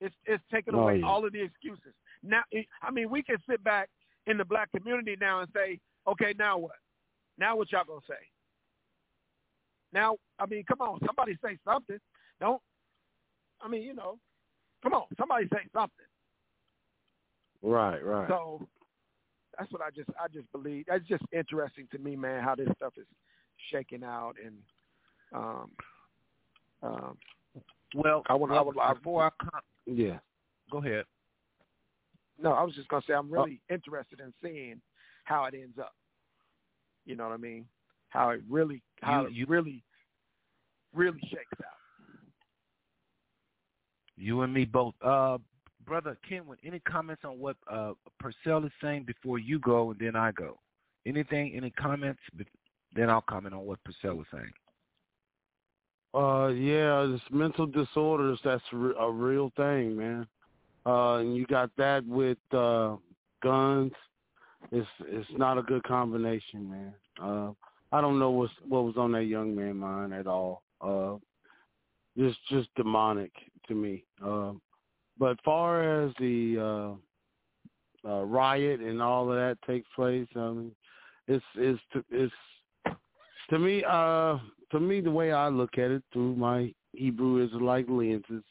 It's it's taken oh, away yeah. all of the excuses. Now, I mean, we can sit back in the black community now and say, okay, now what? Now what y'all gonna say? Now, I mean, come on, somebody say something. Don't. I mean, you know, come on, somebody say something. Right, right. So that's what I just I just believe. That's just interesting to me, man, how this stuff is shaking out and um um well I would well, I would I, before I con- yeah. Go ahead. no, I was just gonna say I'm really oh. interested in seeing how it ends up. You know what I mean? How it really, how you, you, it really, really shakes out. You and me both. Uh, brother Kenwood, any comments on what uh, Purcell is saying before you go and then I go? Anything? Any comments? Then I'll comment on what Purcell was saying. Uh, yeah, it's mental disorders. That's a real thing, man. Uh, and you got that with uh, guns. It's it's not a good combination, man. Uh, I don't know what what was on that young man mind at all. Uh, just just demonic to me. Uh, but far as the uh, uh, riot and all of that takes place, I mean, it's it's it's to me uh to me the way I look at it through my Hebrew Israelite lenses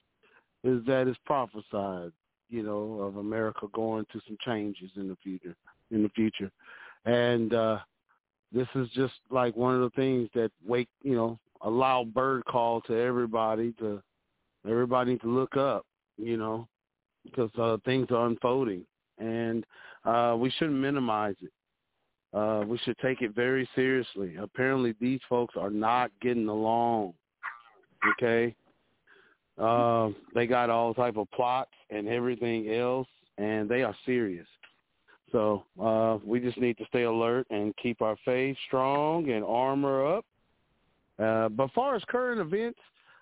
is that it's prophesied, you know, of America going to some changes in the future in the future. And uh this is just like one of the things that wake you know, a loud bird call to everybody to everybody to look up, you know, because uh things are unfolding and uh we shouldn't minimize it uh, we should take it very seriously. Apparently, these folks are not getting along. Okay, uh, they got all type of plots and everything else, and they are serious. So uh, we just need to stay alert and keep our faith strong and armor up. Uh, but far as current events,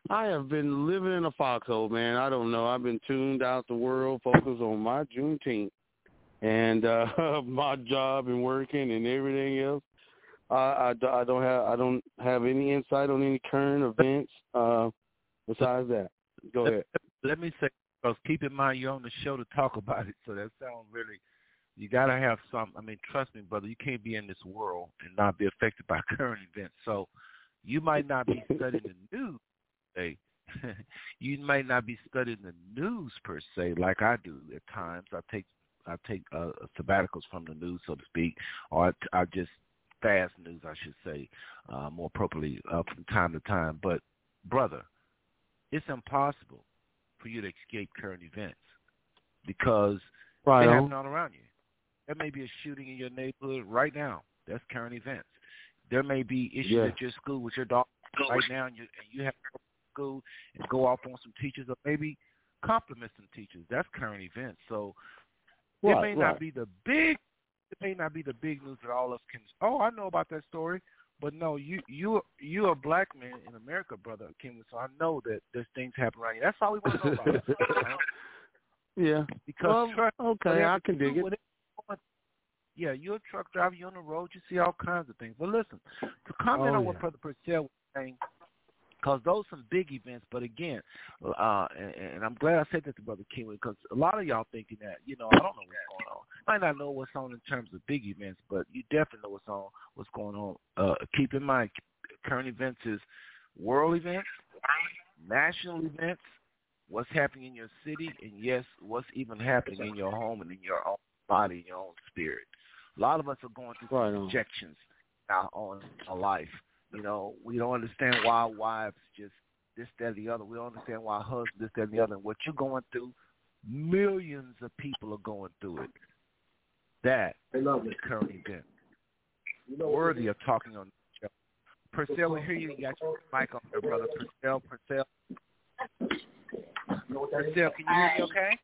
I have been living in a foxhole, man. I don't know. I've been tuned out the world, focused on my Juneteenth and uh, <laughs> my job and working and everything else. I, I, I don't have I don't have any insight on any current events. Uh, besides that, go ahead. Let me say, because keep in mind you're on the show to talk about it, so that sounds really. You gotta have some. I mean, trust me, brother. You can't be in this world and not be affected by <laughs> current events. So, you might not be <laughs> studying the news. Hey, <laughs> you might not be studying the news per se, like I do at times. I take I take uh, sabbaticals from the news, so to speak, or I, I just fast news, I should say, uh, more appropriately, uh, from time to time. But brother, it's impossible for you to escape current events because right they happen all around you. There may be a shooting in your neighborhood right now. That's current events. There may be issues yeah. at your school with your dog right now, and you, and you have to go to school and go off on some teachers, or maybe compliment some teachers. That's current events. So Right, it may right. not be the big. It may not be the big news that all of us can. Oh, I know about that story, but no, you you you're a black man in America, brother Kim. So I know that there's things happen around you. That's all we want to know about. <laughs> Yeah. Because well, truck, okay, I can dig it. it. Yeah, you're a truck driver. You're on the road. You see all kinds of things. But listen, to comment oh, on yeah. what Brother Purcell was saying, because those some big events. But again, uh, and, and I'm glad I said that to Brother King because a lot of y'all thinking that you know I don't know what's going on. Might not know what's on in terms of big events, but you definitely know what's on what's going on. Uh, keep in mind, current events is world events, national events, what's happening in your city, and yes, what's even happening in your home and in your own body, your own spirit. A lot of us are going through right rejections now on our life you know, we don't understand why wives just this, that, the other. We don't understand why husbands this, that, and the other. And what you're going through, millions of people are going through it. That is the current event. You know, worthy of talking on the show. Purcell, we hear you. You got your mic on there, brother. Purcell, Purcell. Purcell, can you hear me okay?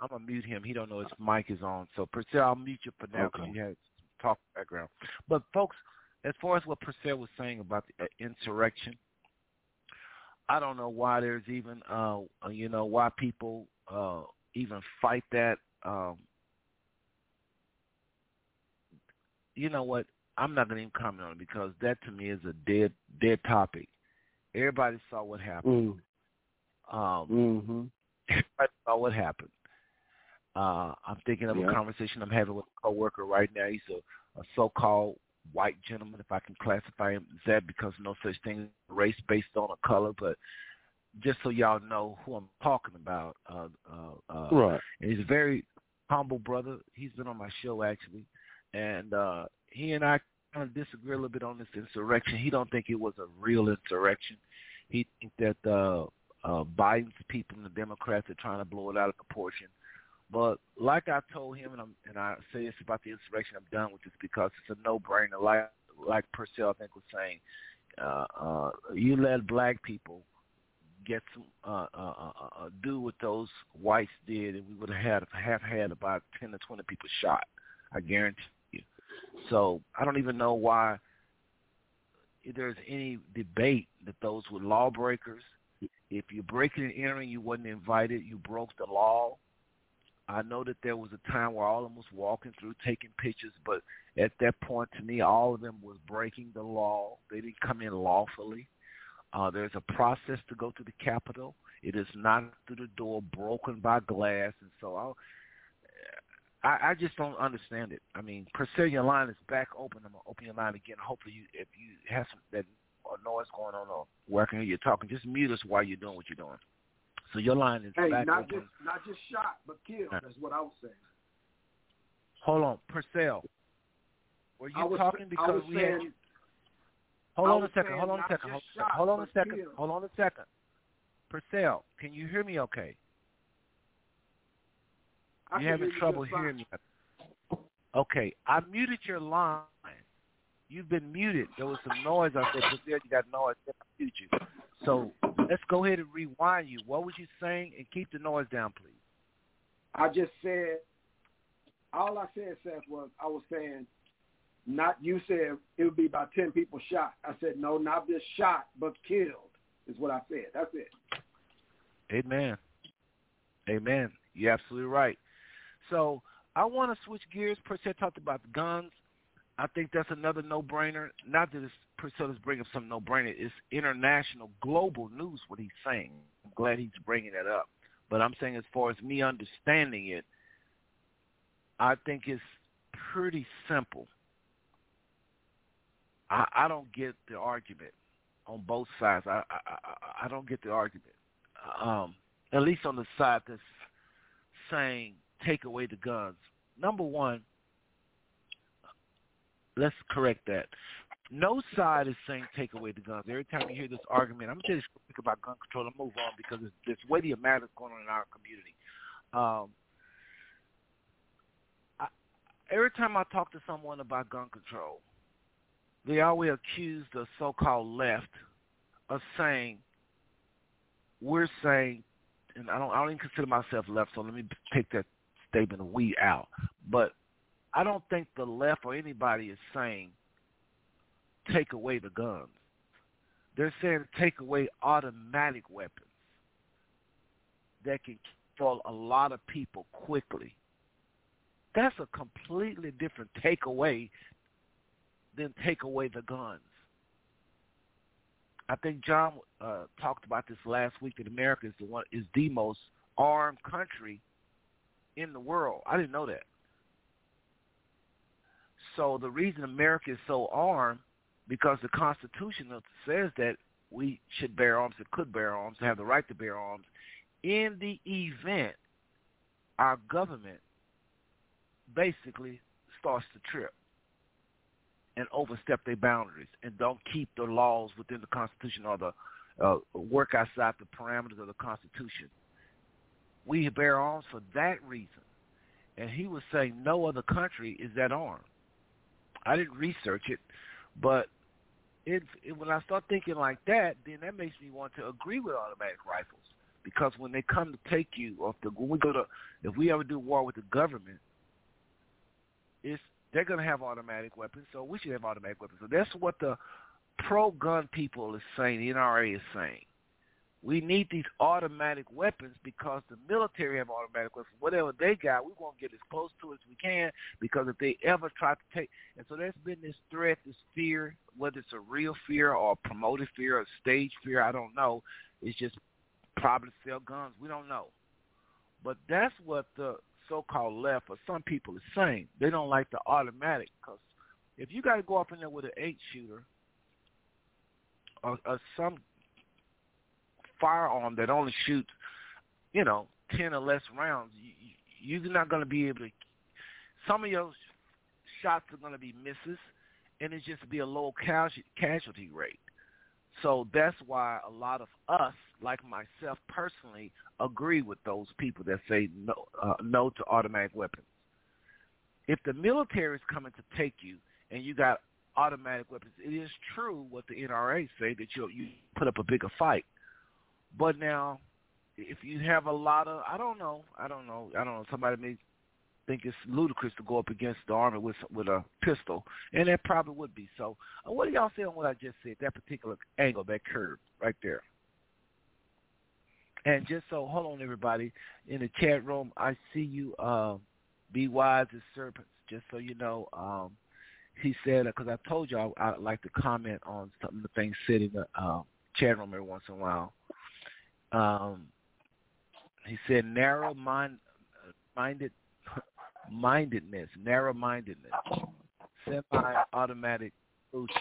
I'm going to mute him. He don't know his mic is on. So, Purcell, I'll mute you for now because okay. you had talk background. But folks, as far as what Purcell was saying about the uh, insurrection, I don't know why there's even, uh, you know, why people uh, even fight that. Um, you know what? I'm not going to even comment on it because that to me is a dead, dead topic. Everybody saw what happened. Mm. Um, mm-hmm. Everybody saw what happened. Uh, I'm thinking of yeah. a conversation I'm having with a coworker right now. He's a, a so-called white gentleman, if I can classify him as that, because no such thing as race based on a color. But just so y'all know who I'm talking about, uh, uh, uh, right? And he's a very humble brother. He's been on my show actually, and uh, he and I kind of disagree a little bit on this insurrection. He don't think it was a real insurrection. He think that uh, uh, Biden's people and the Democrats are trying to blow it out of proportion. But like I told him, and, I'm, and I say this about the insurrection, I'm done with this because it's a no-brainer. Like like Purcell, I think was saying, uh, uh, you let black people get some uh, uh, uh, uh, do what those whites did, and we would have had have had about ten to twenty people shot. I guarantee you. So I don't even know why there's any debate that those were lawbreakers. If you're breaking and entering, you wasn't invited. You broke the law. I know that there was a time where all of them was walking through, taking pictures, but at that point, to me, all of them was breaking the law. They didn't come in lawfully. Uh, there's a process to go to the Capitol. It is not through the door broken by glass, and so I'll, I, I just don't understand it. I mean, Purcell, your line is back open. I'm gonna open your line again. Hopefully, you, if you have some that noise going on or working, you're talking, just mute us while you're doing what you're doing. So your line is hey, back not open. just not just shot, but killed. That's what I was saying. Hold on, Purcell. Were you was, talking because we saying, had you? Hold on a second. Hold on a second. Hold, shot, hold on a second. killed. Hold on a second. Purcell, can you hear me? Okay. I you can having hear trouble hearing me? Okay, I muted your line. You've been muted. There was some noise. I said, Purcell, you got noise. I mute you. So let's go ahead and rewind you. What was you saying? And keep the noise down, please. I just said all I said, Seth, was I was saying not you said it would be about ten people shot. I said no, not just shot, but killed is what I said. That's it. Amen. Amen. You're absolutely right. So I want to switch gears. Purcell talked about the guns. I think that's another no-brainer. Not that it's Purcell is bringing some no-brainer. It's international, global news. What he's saying. I'm glad he's bringing that up. But I'm saying as far as me understanding it, I think it's pretty simple. I, I don't get the argument on both sides. I, I I I don't get the argument. Um, at least on the side that's saying take away the guns. Number one, let's correct that. No side is saying take away the guns. Every time you hear this argument, I'm going to speak about gun control and move on because there's, there's weightier matters going on in our community. Um, I, every time I talk to someone about gun control, they always accuse the so-called left of saying we're saying, and I don't, I don't even consider myself left, so let me take that statement of we out. But I don't think the left or anybody is saying take away the guns. They're saying take away automatic weapons that can kill a lot of people quickly. That's a completely different takeaway than take away the guns. I think John uh, talked about this last week that America is the one is the most armed country in the world. I didn't know that. So the reason America is so armed because the Constitution says that we should bear arms and could bear arms, have the right to bear arms, in the event our government basically starts to trip and overstep their boundaries and don't keep the laws within the Constitution or the uh, work outside the parameters of the Constitution. We bear arms for that reason. And he was saying no other country is that armed. I didn't research it, but it, it, when I start thinking like that, then that makes me want to agree with automatic rifles because when they come to take you, or the, when we go to, if we ever do war with the government, it's they're going to have automatic weapons, so we should have automatic weapons. So that's what the pro-gun people is saying. The NRA is saying. We need these automatic weapons because the military have automatic weapons. Whatever they got, we want to get as close to as we can because if they ever try to take, and so there's been this threat, this fear, whether it's a real fear or a promoted fear or stage fear, I don't know. It's just probably sell guns. We don't know. But that's what the so-called left or some people are saying. They don't like the automatic because if you got to go up in there with an eight-shooter or, or some firearm that only shoots, you know, 10 or less rounds, you, you're not going to be able to, some of your shots are going to be misses, and it's just be a low casualty rate. So that's why a lot of us like myself personally, agree with those people that say no, uh, no to automatic weapons. If the military is coming to take you and you got automatic weapons, it is true what the NRA say that you you put up a bigger fight. But now, if you have a lot of, I don't know, I don't know, I don't know, somebody may think it's ludicrous to go up against the army with with a pistol, and that probably would be. So, uh, what do y'all say on what I just said? That particular angle, that curve, right there. And just so, hold on, everybody, in the chat room, I see you. Uh, be wise as serpents. Just so you know, um, he said because I told I, I like to comment on some of the things said in the uh, chat room every once in a while. Um, he said narrow mind, minded mindedness, narrow mindedness, semi-automatic,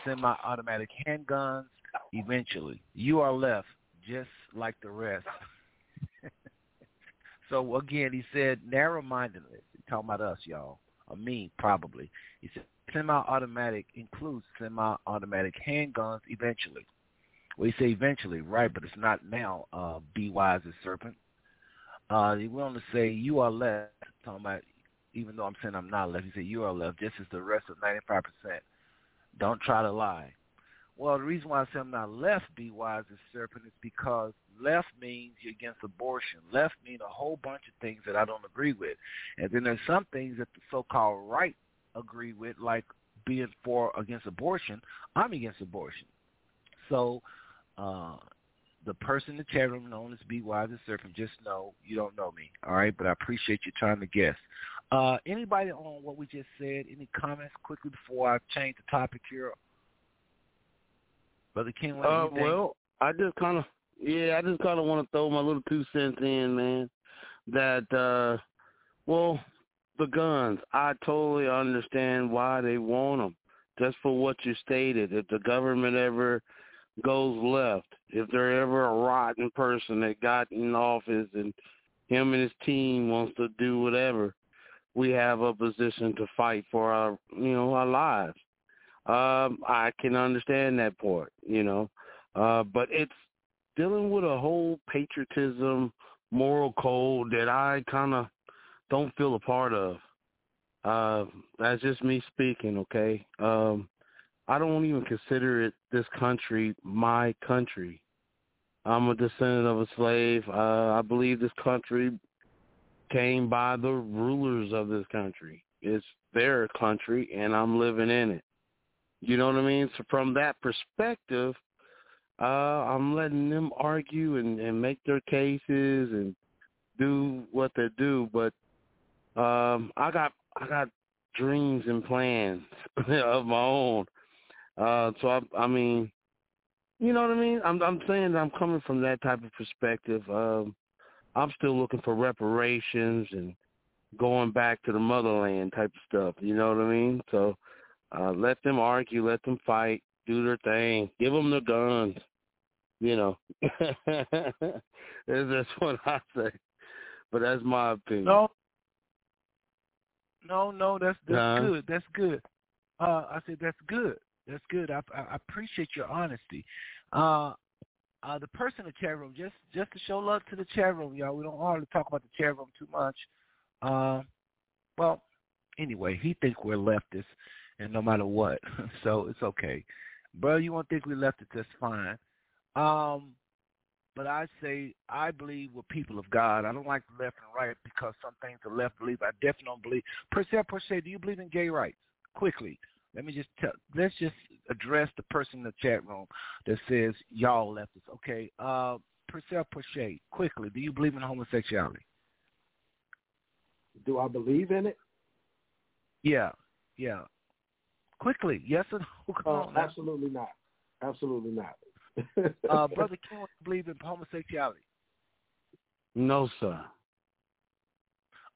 semi-automatic handguns. Eventually, you are left just like the rest. <laughs> so again, he said narrow mindedness. Talking about us, y'all. Or me, probably. He said semi-automatic includes semi-automatic handguns eventually. Well, he say eventually, right? But it's not now. Uh, be wise as serpent. Uh, he went on to say you are left. Talking about even though I'm saying I'm not left, he said you are left just as the rest of 95%. Don't try to lie. Well, the reason why I say I'm not left, be wise as serpent, is because left means you're against abortion. Left means a whole bunch of things that I don't agree with. And then there's some things that the so-called right agree with, like being for against abortion. I'm against abortion. So uh, the person in the chat room known as Be Wise as Serpent, just know you don't know me, all right? But I appreciate you trying to guess. Uh, anybody on what we just said? Any comments quickly before I change the topic here? Brother King, uh, well, I just kind of, yeah, I just kind of want to throw my little two cents in, man. That, uh, well, the guns, I totally understand why they want them. Just for what you stated, if the government ever goes left, if they're ever a rotten person that got in office and him and his team wants to do whatever, we have a position to fight for our you know our lives. Um, I can understand that part, you know, uh, but it's dealing with a whole patriotism, moral code that I kind of don't feel a part of. Uh, that's just me speaking, okay? Um, I don't even consider it this country my country. I'm a descendant of a slave. Uh, I believe this country came by the rulers of this country. It's their country, and I'm living in it. You know what I mean? So from that perspective, uh, I'm letting them argue and, and make their cases and do what they do. But um, I got I got dreams and plans <laughs> of my own. Uh, so I, I mean, you know what I mean? I'm I'm saying I'm coming from that type of perspective. Um, I'm still looking for reparations and going back to the motherland type of stuff. You know what I mean? So uh, let them argue, let them fight, do their thing, give them the guns. You know, <laughs> that's <laughs> what I say. But that's my opinion. No, no, no. That's that's uh, good. That's good. Uh, I said that's good. That's good. I, I appreciate your honesty. Uh, uh, the person in the chat room, just just to show love to the chat room, y'all. We don't hardly talk about the chat room too much. Uh, well, anyway, he think we're leftists, and no matter what, <laughs> so it's okay. Bro, you won't think we leftists, that's fine. Um, but I say I believe we're people of God. I don't like the left and right because some things the left believe. I definitely don't believe. Per se, per se, do you believe in gay rights? Quickly, let me just tell. Let's just address the person in the chat room that says y'all leftists. Okay, uh, Purcell Poche, quickly, do you believe in homosexuality? Do I believe in it? Yeah, yeah. Quickly, yes or no? <laughs> Come uh, on, absolutely not. Absolutely not. uh, <laughs> Brother King, believe in homosexuality? No, sir.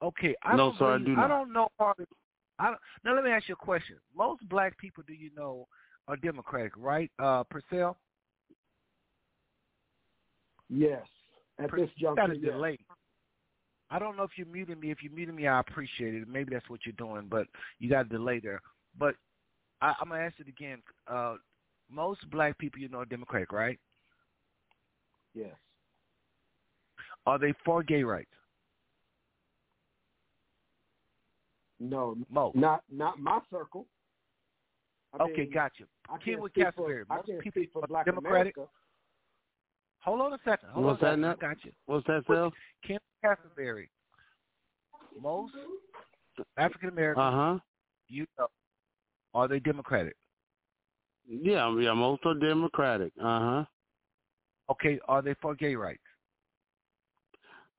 Okay, I no, don't sir, believe, I do not. I don't know. I now let me ask you a question. Most black people, do you know, are Democratic, right? Uh, Purcell. Yes, at this juncture. A delay. I don't know if you're muting me. If you're muting me, I appreciate it. Maybe that's what you're doing, but you got a delay there. But I, I'm gonna ask it again. Uh, most black people, you know, are Democratic, right? Yes. Are they for gay rights? No, Mo. not not my circle. I okay, mean, gotcha. I Ken with Most I can't people for Black Democratic. America. Hold on a second. Hold What's on that? Second. Got you. What's that, Phil? Ken Castleberry. Most African Americans, uh huh, you know, are they Democratic? Yeah, yeah, most are Democratic. Uh huh. Okay, are they for gay rights?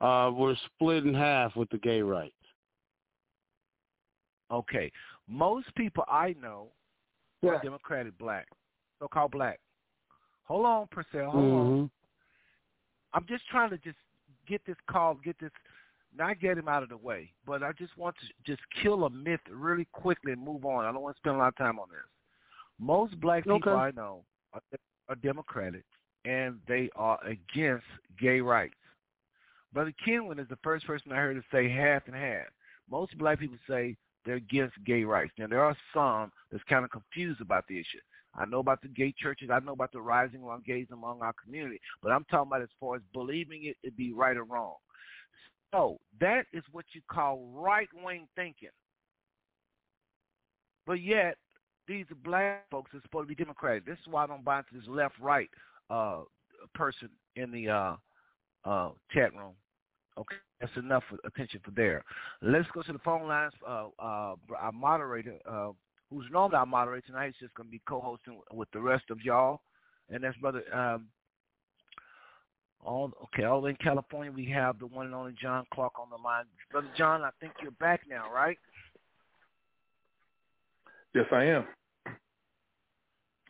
Uh, we're split in half with the gay rights. Okay, most people I know yeah. are Democratic black, so-called black. Hold on, Purcell. Hold mm-hmm. on. I'm just trying to just get this call, get this, not get him out of the way, but I just want to just kill a myth really quickly and move on. I don't want to spend a lot of time on this. Most black people okay. I know are, are Democratic, and they are against gay rights. Brother Kenwin is the first person I heard to say half and half. Most black people say they're against gay rights. Now, there are some that's kind of confused about the issue. I know about the gay churches. I know about the rising on gays among our community. But I'm talking about as far as believing it to be right or wrong. So that is what you call right-wing thinking. But yet, these black folks are supposed to be Democratic. This is why I don't buy into this left-right uh, person in the uh, uh, chat room. Okay, that's enough attention for there. Let's go to the phone lines. Uh, uh, our moderator, uh, who's normally our moderator tonight, is just going to be co-hosting with the rest of y'all, and that's brother. Um, all okay, all in California, we have the one and only John Clark on the line. Brother John, I think you're back now, right? Yes, I am.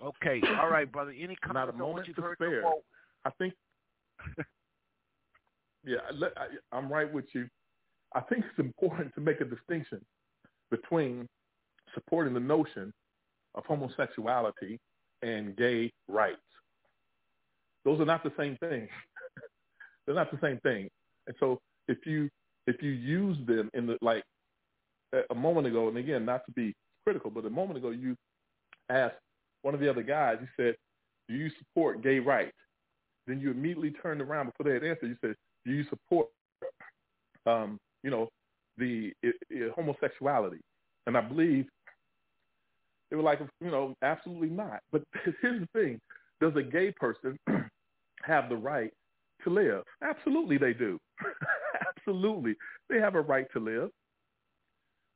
Okay, all right, brother. Any comments Not a moment to spare. I think <laughs> yeah, I, I'm right with you. I think it's important to make a distinction between supporting the notion of homosexuality and gay rights. Those are not the same thing. <laughs> They're not the same thing. And so if you if you use them in the like a moment ago, and again, not to be critical, but a moment ago you asked one of the other guys, you said, Do you support gay rights? Then you immediately turned around before they had answered, you said, do you support, um, you know, the it, it, homosexuality? And I believe they were like, you know, absolutely not. But <laughs> here's the thing: Does a gay person <clears throat> have the right to live? Absolutely, they do. <laughs> absolutely, they have a right to live,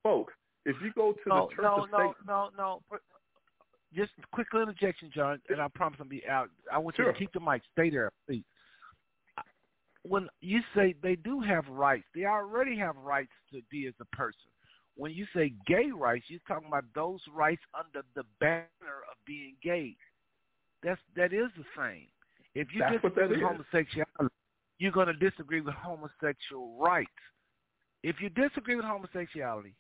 folks. If you go to no, the church no, no, Satan, no, no, no. Just quick little interjection, John, and I promise I'll be out. I want sure. you to keep the mic. Stay there, please when you say they do have rights, they already have rights to be as a person. When you say gay rights, you're talking about those rights under the banner of being gay. That's that is the same. If you That's disagree with is. homosexuality, you're going to disagree with homosexual rights. If you disagree with homosexuality,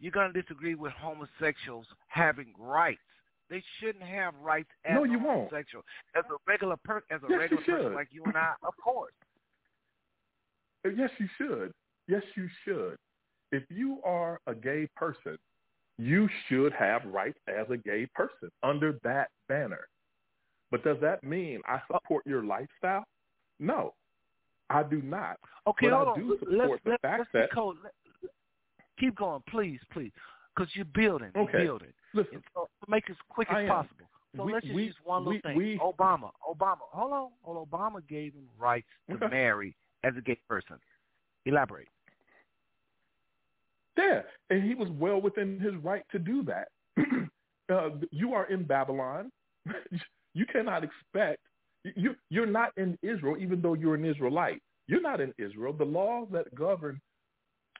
you're going to disagree with homosexuals having rights. They shouldn't have rights as no, you homosexual. Won't. As a regular per- as a yes, regular person like you and I, of course. Uh, yes, you should. Yes, you should. If you are a gay person, you should have rights as a gay person under that banner. But does that mean I oh. support your lifestyle? No, I do not. Okay, but hold I on. do support let's, the let's, fact let's that keep going, please, please, because you're building, okay. you're building. Listen, so make it as quick as possible. So we, let's just we, use one we, little thing. We, Obama, Obama, hold on. Obama gave him rights to okay. <laughs> marry as a gay person. Elaborate. Yeah, and he was well within his right to do that. <clears throat> uh, you are in Babylon. <laughs> you cannot expect you. You're not in Israel, even though you're an Israelite. You're not in Israel. The laws that govern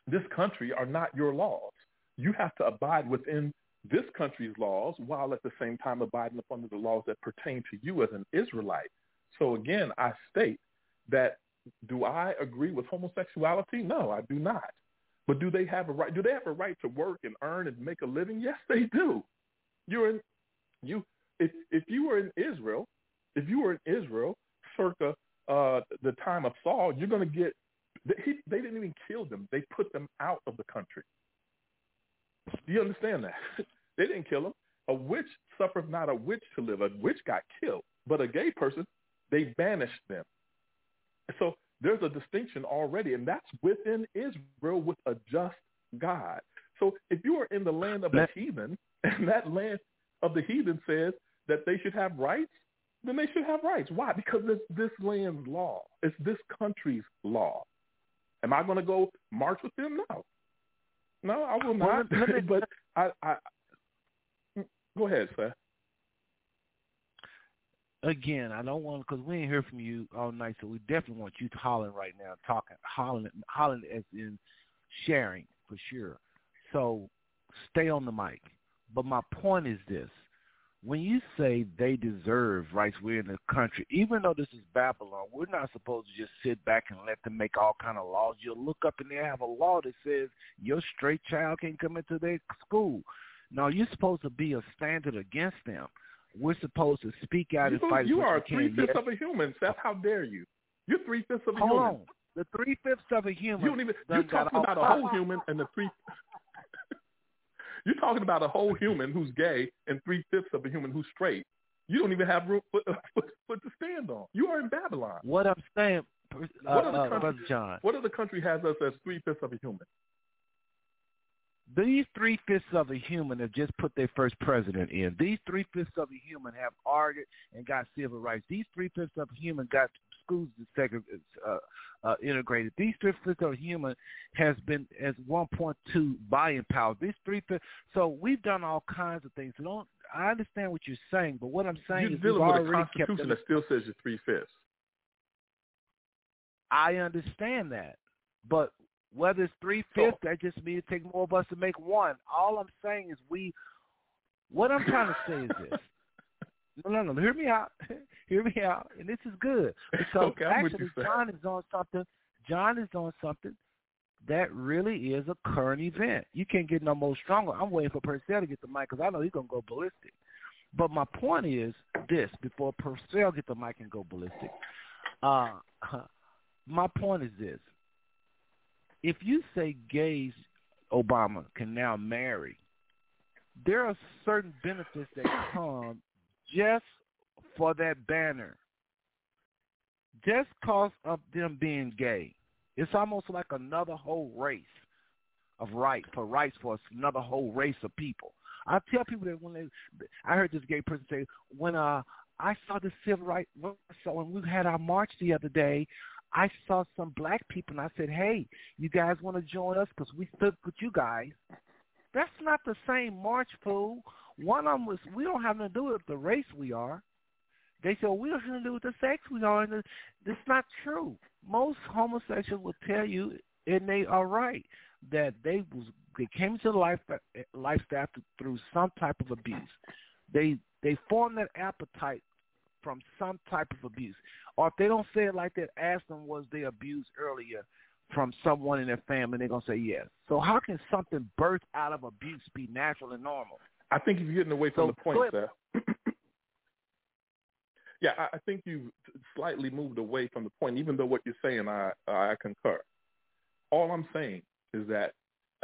this country are not your laws. You have to abide within this country's laws while at the same time abiding upon the laws that pertain to you as an Israelite. So again, I state that do I agree with homosexuality? No, I do not. But do they have a right? Do they have a right to work and earn and make a living? Yes, they do. You're in you if if you were in Israel, if you were in Israel, circa uh, the time of Saul, you're going to get. He, they didn't even kill them; they put them out of the country. Do you understand that? <laughs> they didn't kill them. A witch suffered not a witch to live. A witch got killed, but a gay person, they banished them. So There's a distinction already, and that's within Israel with a just God. So if you are in the land of the heathen, <laughs> and that land of the heathen says that they should have rights, then they should have rights. Why? Because it's this land's law. It's this country's law. Am I going to go march with them? No. No, I will not. <laughs> but I, I, go ahead, sir. Again, I don't want because we ain't hear from you all night, so we definitely want you to holler right now, talking, hollering, hollering as in sharing for sure. So stay on the mic. But my point is this: when you say they deserve rights, we're in the country. Even though this is Babylon, we're not supposed to just sit back and let them make all kind of laws. You'll look up and they have a law that says your straight child can't come into their school. No, you're supposed to be a standard against them. We're supposed to speak out you, and fight. You are three fifths yes. of a human, Seth. How dare you? You're three fifths of a Hold human. On. The three fifths of a human. You don't even. You're talking about a whole human and the three. <laughs> You're talking about a whole human who's gay and three fifths of a human who's straight. You don't even have room foot, <laughs> foot, foot to stand on. You are in Babylon. What I'm saying, uh, what other uh, country, John? What other country has us as three fifths of a human? These three fifths of a human have just put their first president in. These three fifths of a human have argued and got civil rights. These three fifths of a human got schools uh, uh, integrated. These three fifths of a human has been as 1.2 buying power. These three fifths. So we've done all kinds of things. Don't. I understand what you're saying, but what I'm saying you're is dealing we've with a constitution that still says you're three fifths. I understand that, but whether it's three fifths, that just means it takes more of us to make one. All I'm saying is we. What I'm trying to say is this. <laughs> No, no, no. Hear me out. <laughs> Hear me out. And this is good because okay, actually John is on something. John is on something that really is a current event. You can't get no more stronger. I'm waiting for Purcell to get the mic because I know he's gonna go ballistic. But my point is this: before Purcell get the mic and go ballistic, uh, <laughs> my point is this: if you say gays, Obama can now marry, there are certain benefits that come just for that banner, just cause of them being gay. It's almost like another whole race of right for rights for another whole race of people. I tell people that when they, I heard this gay person say, when uh I saw the civil rights, so when we had our march the other day, I saw some black people and I said, hey, you guys want to join us because we stood with you guys. That's not the same march, fool. One of them was, we don't have nothing to do with the race we are. They said, we don't have to do with the sex we are. And it's not true. Most homosexuals will tell you, and they are right, that they was they came into the life uh, lifestyle through some type of abuse. They they formed that appetite from some type of abuse. Or if they don't say it like that, ask them was they abused earlier from someone in their family, they're gonna say yes. So how can something birth out of abuse be natural and normal? I think you're getting away from so, the point, sir. <clears throat> yeah, I, I think you've slightly moved away from the point. Even though what you're saying, I I concur. All I'm saying is that,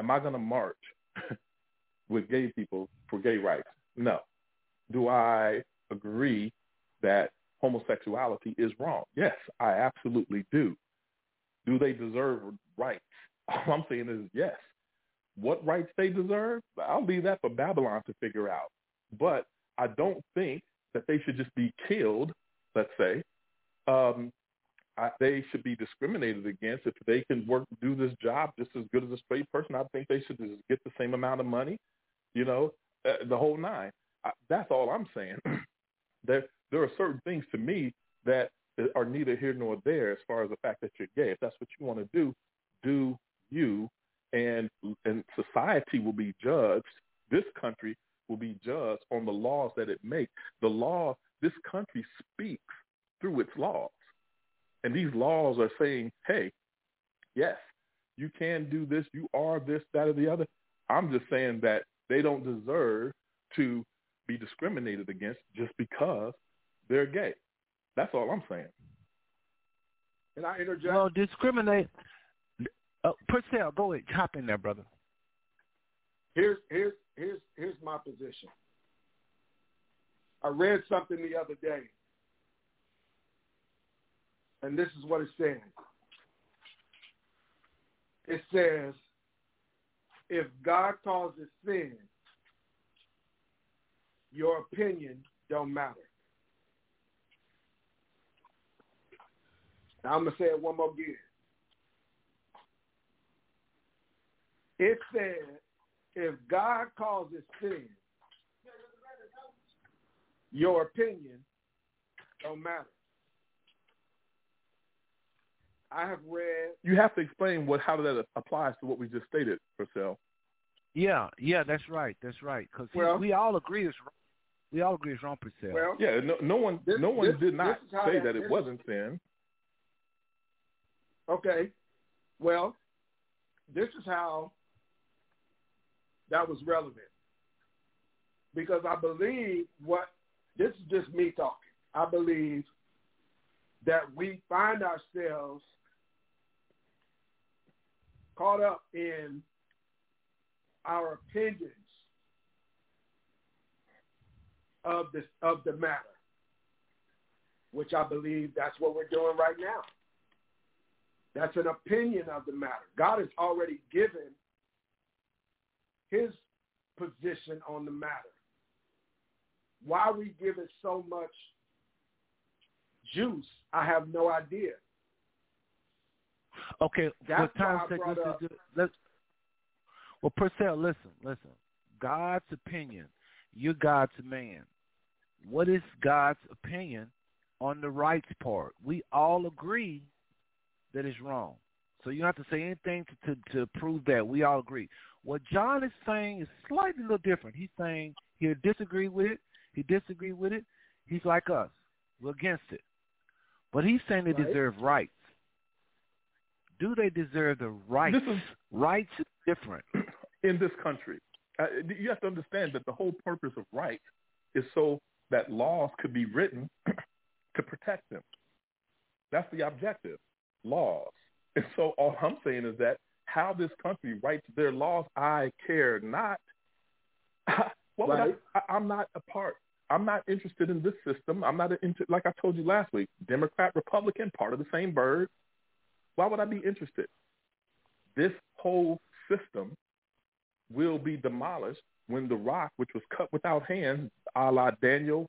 am I going to march <laughs> with gay people for gay rights? No. Do I agree that homosexuality is wrong? Yes, I absolutely do. Do they deserve rights? <laughs> All I'm saying is yes. What rights they deserve, I'll leave that for Babylon to figure out. But I don't think that they should just be killed, let's say. Um, I, they should be discriminated against. If they can work, do this job just as good as a straight person, I think they should just get the same amount of money, you know, uh, the whole nine. I, that's all I'm saying. <clears throat> there, there are certain things to me that are neither here nor there as far as the fact that you're gay. If that's what you want to do, do you and and society will be judged. This country will be judged on the laws that it makes. The law, this country speaks through its laws, and these laws are saying, "Hey, yes, you can do this. You are this, that, or the other." I'm just saying that they don't deserve to be discriminated against just because they're gay. That's all I'm saying. Can I interject? Well, discriminate. Uh, Purcell, go ahead, hop in there, brother. Here's here's here's here's my position. I read something the other day, and this is what it said. it says, if God causes sin, your opinion don't matter. Now I'm going to say it one more again. It said, if God causes sin, your opinion don't matter. I have read. You have to explain what how that applies to what we just stated, Purcell. Yeah, yeah, that's right, that's right. Because well, we all agree it's wrong. we all agree it's wrong, Purcell. Well, yeah, no, no one, this, no one this, did not say that, that it wasn't sin. Okay, well, this is how that was relevant because I believe what this is just me talking. I believe that we find ourselves caught up in our opinions of this of the matter, which I believe that's what we're doing right now. That's an opinion of the matter. God has already given his position on the matter. Why we give it so much juice, I have no idea. Okay, That's what time let's, let's, well, Purcell, listen, listen. God's opinion. You're God's man. What is God's opinion on the rights part? We all agree that it's wrong. So you don't have to say anything to, to, to prove that. We all agree. What John is saying is slightly a little different. He's saying he'll disagree with it. He disagree with it. He's like us. We're against it. But he's saying they right. deserve rights. Do they deserve the rights? This Is, rights is different. <clears throat> In this country, uh, you have to understand that the whole purpose of rights is so that laws could be written <clears throat> to protect them. That's the objective, laws. <laughs> And so all I'm saying is that how this country writes their laws, I care not. <laughs> what right. I, I, I'm not a part. I'm not interested in this system. I'm not into, like I told you last week, Democrat, Republican, part of the same bird. Why would I be interested? This whole system will be demolished when the rock, which was cut without hands, a la Daniel,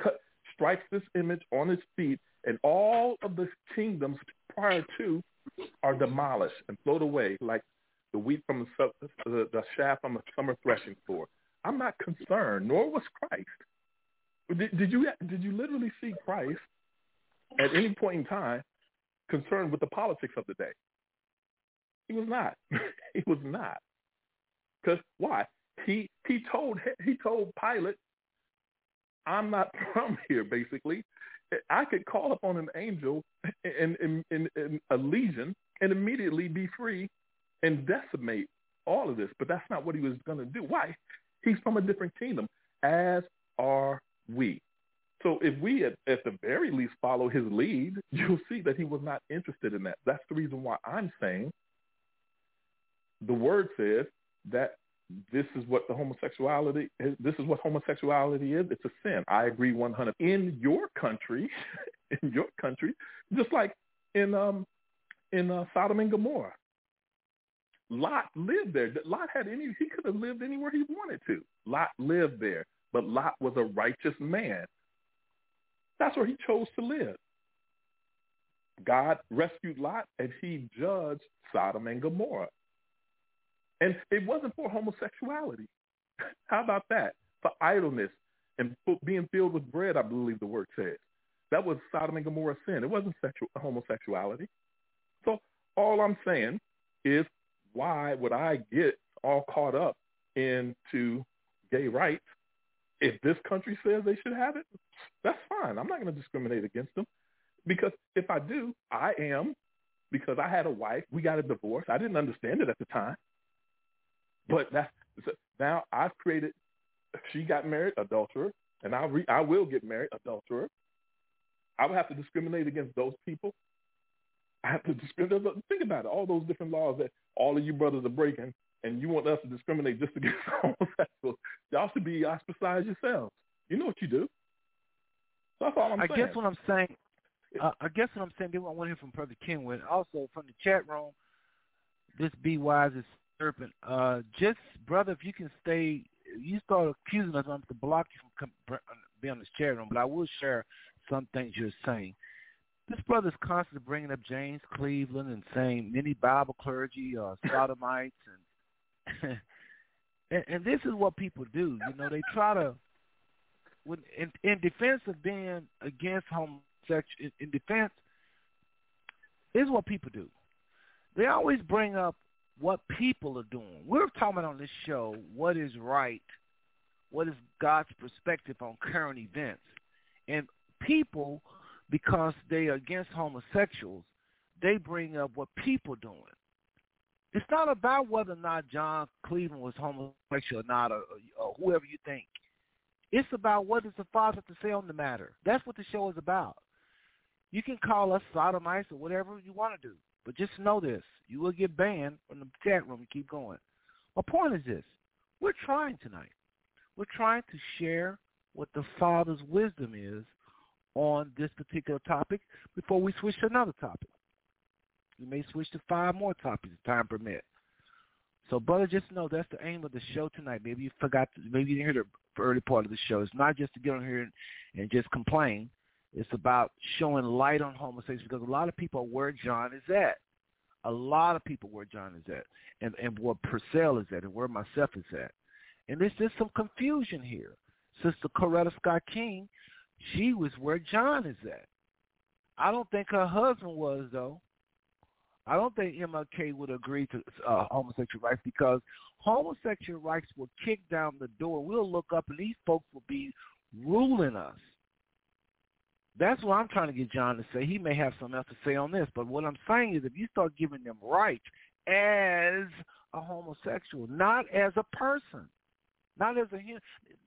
cut, strikes this image on its feet, and all of the kingdoms prior to are demolished and float away like the wheat from the, the, the shaft from a summer threshing floor. I'm not concerned, nor was Christ. Did, did you did you literally see Christ at any point in time concerned with the politics of the day? He was not. <laughs> he was not. Because why? He he told he told Pilate, "I'm not <laughs> from here." Basically, I could call upon an angel in, in, in, in a legion and immediately be free and decimate all of this. But that's not what he was going to do. Why? He's from a different kingdom, as are we. So if we at, at the very least follow his lead, <laughs> you'll see that he was not interested in that. That's the reason why I'm saying the word says that this is what the homosexuality is. This is what homosexuality is. It's a sin. I agree 100. In your country, <laughs> in your country, just like in um in uh, Sodom and Gomorrah, Lot lived there. Lot had any. He could have lived anywhere he wanted to. Lot lived there, but Lot was a righteous man. That's where he chose to live. God rescued Lot, and he judged Sodom and Gomorrah. And it wasn't for homosexuality. <laughs> How about that? For idleness and being filled with bread, I believe the word says. That was Sodom and Gomorrah sin. It wasn't sexual, homosexuality. So all I'm saying is why would I get all caught up into gay rights? If this country says they should have it, that's fine. I'm not going to discriminate against them because if I do, I am because I had a wife. We got a divorce. I didn't understand it at the time. But that's now I've created. She got married, adulterer, and I re, I will get married, adulterer. I would have to discriminate against those people. I have to discriminate. Think about it. All those different laws that all of you brothers are breaking, and you want us to discriminate just against <laughs> homosexuals. Y'all should be ostracized yourselves. You know what you do. That's all I'm I saying. guess what I'm saying. Uh, I guess what I'm saying. I want to hear from Brother Kenwin. Also from the chat room, this be wise as serpent. Uh, just brother, if you can stay, you start accusing us, I'm to block you from come, be on this chair room. But I will share some things you're saying. This brother's constantly bringing up James Cleveland and saying many Bible clergy are <laughs> sodomites, and, <laughs> and and this is what people do. You know, they try to, when in, in defense of being against homosexual, in, in defense, this is what people do. They always bring up what people are doing. We're talking on this show what is right, what is God's perspective on current events, and people because they are against homosexuals, they bring up what people doing. It's not about whether or not John Cleveland was homosexual or not, or, or whoever you think. It's about what does the Father have to say on the matter. That's what the show is about. You can call us sodomites or whatever you want to do, but just know this: you will get banned from the chat room. and keep going. My point is this: we're trying tonight. We're trying to share what the Father's wisdom is on this particular topic before we switch to another topic. We may switch to five more topics if time permit. So, brother, just know that's the aim of the show tonight. Maybe you forgot, to, maybe you didn't hear the early part of the show. It's not just to get on here and, and just complain. It's about showing light on homosexuality because a lot of people are where John is at. A lot of people where John is at, and and where Purcell is at, and where myself is at. And there's just some confusion here. Sister Coretta Scott King she was where John is at. I don't think her husband was though. I don't think MLK would agree to uh, homosexual rights because homosexual rights will kick down the door. We'll look up and these folks will be ruling us. That's what I'm trying to get John to say. He may have something else to say on this, but what I'm saying is if you start giving them rights as a homosexual, not as a person, not as a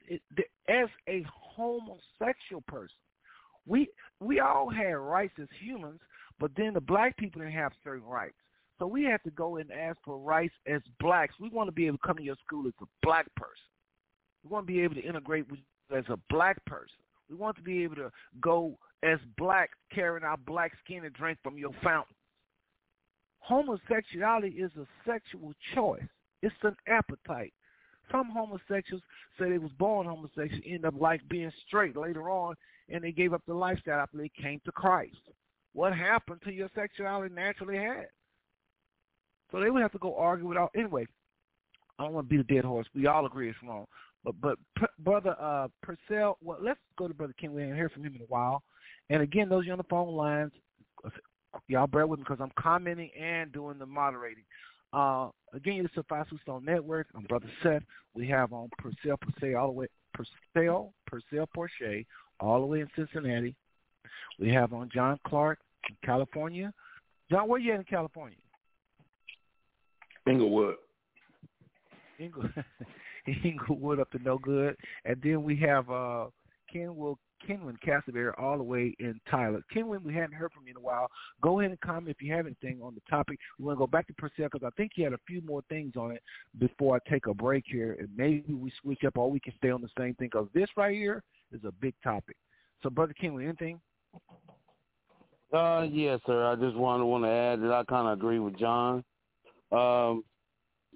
it, as a homosexual person. We we all had rights as humans, but then the black people didn't have certain rights. So we have to go and ask for rights as blacks. We want to be able to come to your school as a black person. We want to be able to integrate with as a black person. We want to be able to go as black, carrying our black skin and drink from your fountain. Homosexuality is a sexual choice. It's an appetite. Some homosexuals say they was born homosexual, end up like being straight later on, and they gave up the lifestyle after they came to Christ. What happened to your sexuality naturally had? So they would have to go argue with all. Anyway, I don't want to beat a dead horse. We all agree it's wrong. But but brother uh, Purcell, well, let's go to brother King. We haven't heard from him in a while. And again, those you on the phone lines, y'all bear with me because I'm commenting and doing the moderating. Uh, again, you're the Five Stone Network. I'm Brother Seth. We have on Purcell Purcell all the way Purcell Purcell Porsche all the way in Cincinnati. We have on John Clark in California. John, where you at in California? Inglewood. Inglewood <laughs> <laughs> up to no good. And then we have uh Ken Will Kenwin Castleberry all the way in Tyler. Kenwin, we hadn't heard from you in a while. Go ahead and comment if you have anything on the topic. We want to go back to Purcell because I think he had a few more things on it before I take a break here. And maybe we switch up or we can stay on the same thing because this right here is a big topic. So, Brother Kenwin, anything? Uh, yes, sir. I just want to want to add that I kind of agree with John. Um,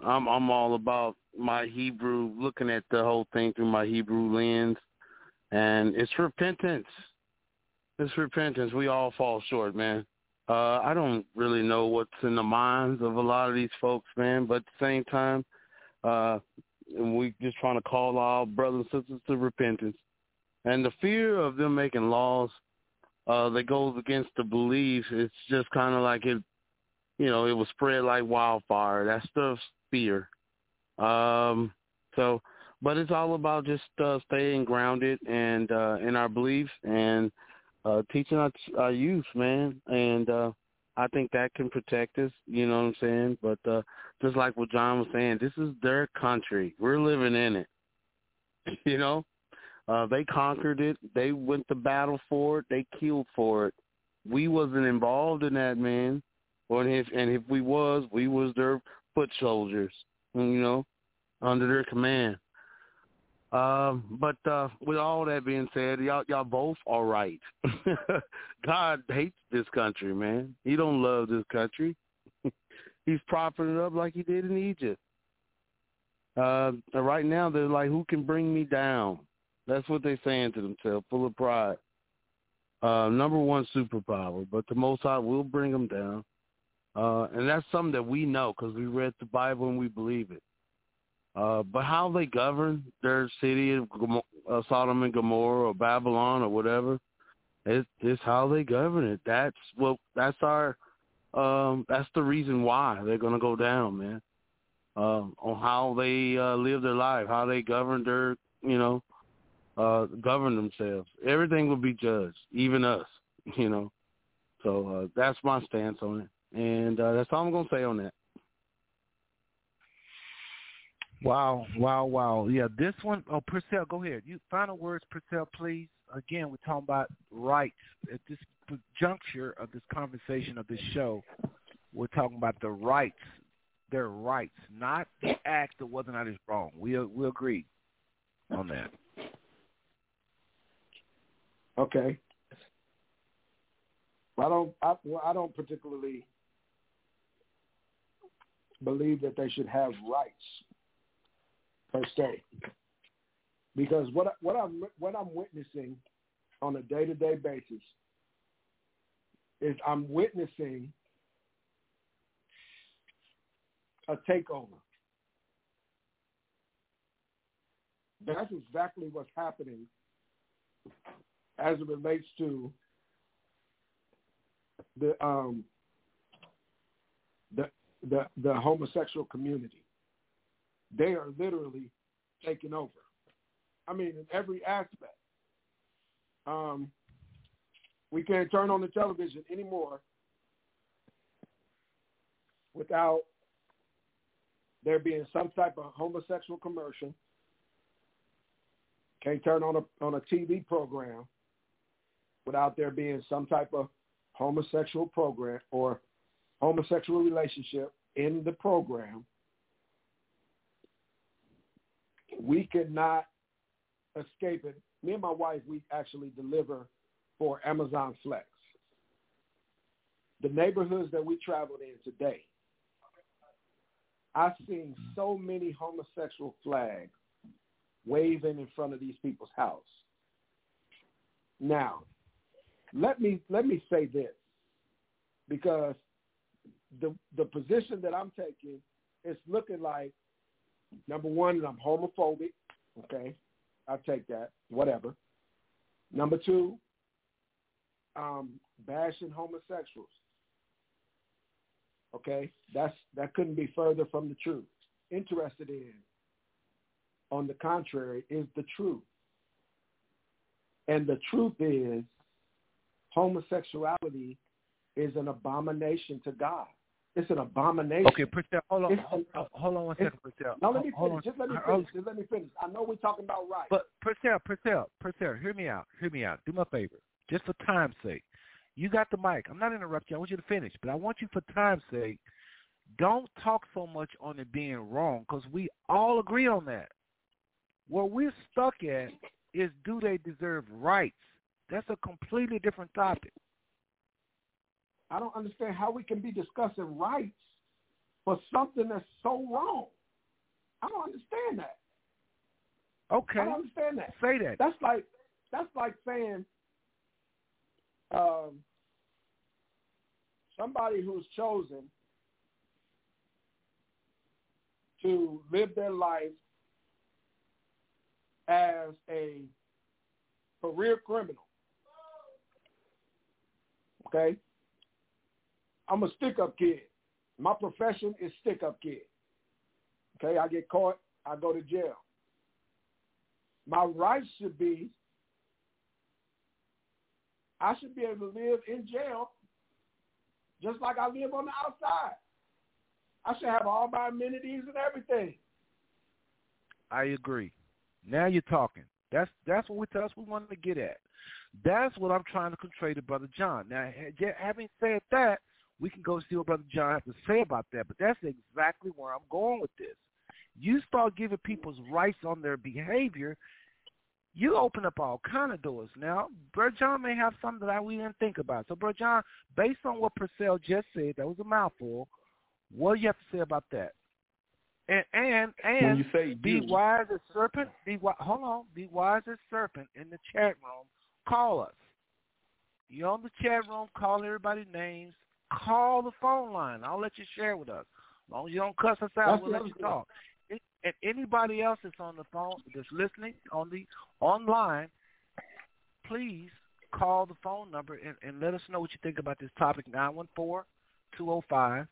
I'm I'm all about my Hebrew, looking at the whole thing through my Hebrew lens. And it's repentance. It's repentance. We all fall short, man. Uh, I don't really know what's in the minds of a lot of these folks, man, but at the same time, uh, we just trying to call our brothers and sisters to repentance. And the fear of them making laws uh, that goes against the belief, it's just kind of like it, you know, it was spread like wildfire. That stuff's fear. Um, so but it's all about just uh, staying grounded and uh, in our beliefs and uh, teaching our, our youth, man. And uh, I think that can protect us. You know what I'm saying? But uh, just like what John was saying, this is their country. We're living in it. <laughs> you know, uh, they conquered it. They went to battle for it. They killed for it. We wasn't involved in that, man. Or if and if we was, we was their foot soldiers. You know, under their command. Um, but uh, with all that being said, y'all y'all both are right. <laughs> God hates this country, man. He don't love this country. <laughs> He's propping it up like he did in Egypt. Uh, right now, they're like, who can bring me down? That's what they're saying to themselves, full of pride. Uh, number one superpower, but the Most High will bring them down. Uh, and that's something that we know because we read the Bible and we believe it. Uh, but how they govern their city of uh, Sodom and Gomorrah or Babylon or whatever, it's, it's how they govern it. That's what that's our um, that's the reason why they're gonna go down, man. Um, on how they uh, live their life, how they govern their, you know, uh, govern themselves. Everything will be judged, even us, <laughs> you know. So uh, that's my stance on it, and uh, that's all I'm gonna say on that. Wow, wow, wow. Yeah, this one, oh, Purcell, go ahead. You Final words, Purcell, please. Again, we're talking about rights. At this juncture of this conversation of this show, we're talking about the rights, their rights, not the act of whether or not it's wrong. We we agree on that. Okay. I don't. I, well, I don't particularly believe that they should have rights per se, because what what I'm what I'm witnessing on a day to day basis is I'm witnessing a takeover. That's exactly what's happening as it relates to the um, the the homosexual community. They are literally taking over. I mean, in every aspect. Um, we can't turn on the television anymore without there being some type of homosexual commercial. Can't turn on a on a TV program without there being some type of homosexual program or homosexual relationship in the program, we cannot escape it. Me and my wife, we actually deliver for Amazon Flex. The neighborhoods that we traveled in today, I've seen so many homosexual flags waving in front of these people's house. Now, let me let me say this because the the position that I'm taking is looking like number one, I'm homophobic. Okay, I take that. Whatever. Number two, um, bashing homosexuals. Okay, that's that couldn't be further from the truth. Interested in, on the contrary, is the truth. And the truth is homosexuality is an abomination to God. It's an abomination. Okay, Purcell, hold on, hold, uh, hold, on one second, Purcell. No, let me finish. Just let me finish. Just let me finish. I know we're talking about rights. But Purcell, Purcell, Purcell, hear me out. Hear me out. Do me a favor, just for time's sake. You got the mic. I'm not interrupting you. I want you to finish, but I want you, for time's sake, don't talk so much on it being wrong because we all agree on that. Where we're stuck at is do they deserve rights? That's a completely different topic. I don't understand how we can be discussing rights for something that's so wrong. I don't understand that. Okay. I don't understand that. Say that. That's like that's like saying um, somebody who's chosen to live their life as a career criminal Okay? I'm a stick up kid. My profession is stick up kid. Okay, I get caught, I go to jail. My rights should be I should be able to live in jail just like I live on the outside. I should have all my amenities and everything. I agree. Now you're talking. That's that's what we that's what we wanted to get at. That's what I'm trying to convey to Brother John. Now, having said that, we can go see what Brother John has to say about that, but that's exactly where I'm going with this. You start giving people's rights on their behavior, you open up all kind of doors. Now, Brother John may have something that we didn't think about. So, Brother John, based on what Purcell just said, that was a mouthful, What do you have to say about that? And and and when you say be you, wise as serpent. Be hold on. Be wise as serpent in the chat room. Call us. You on the chat room? Call everybody names. Call the phone line. I'll let you share with us. As long as you don't cuss us out, That's we'll let you talk. and anybody else that's on the phone that's listening on the online, please call the phone number and, and let us know what you think about this topic. Nine one four two zero oh five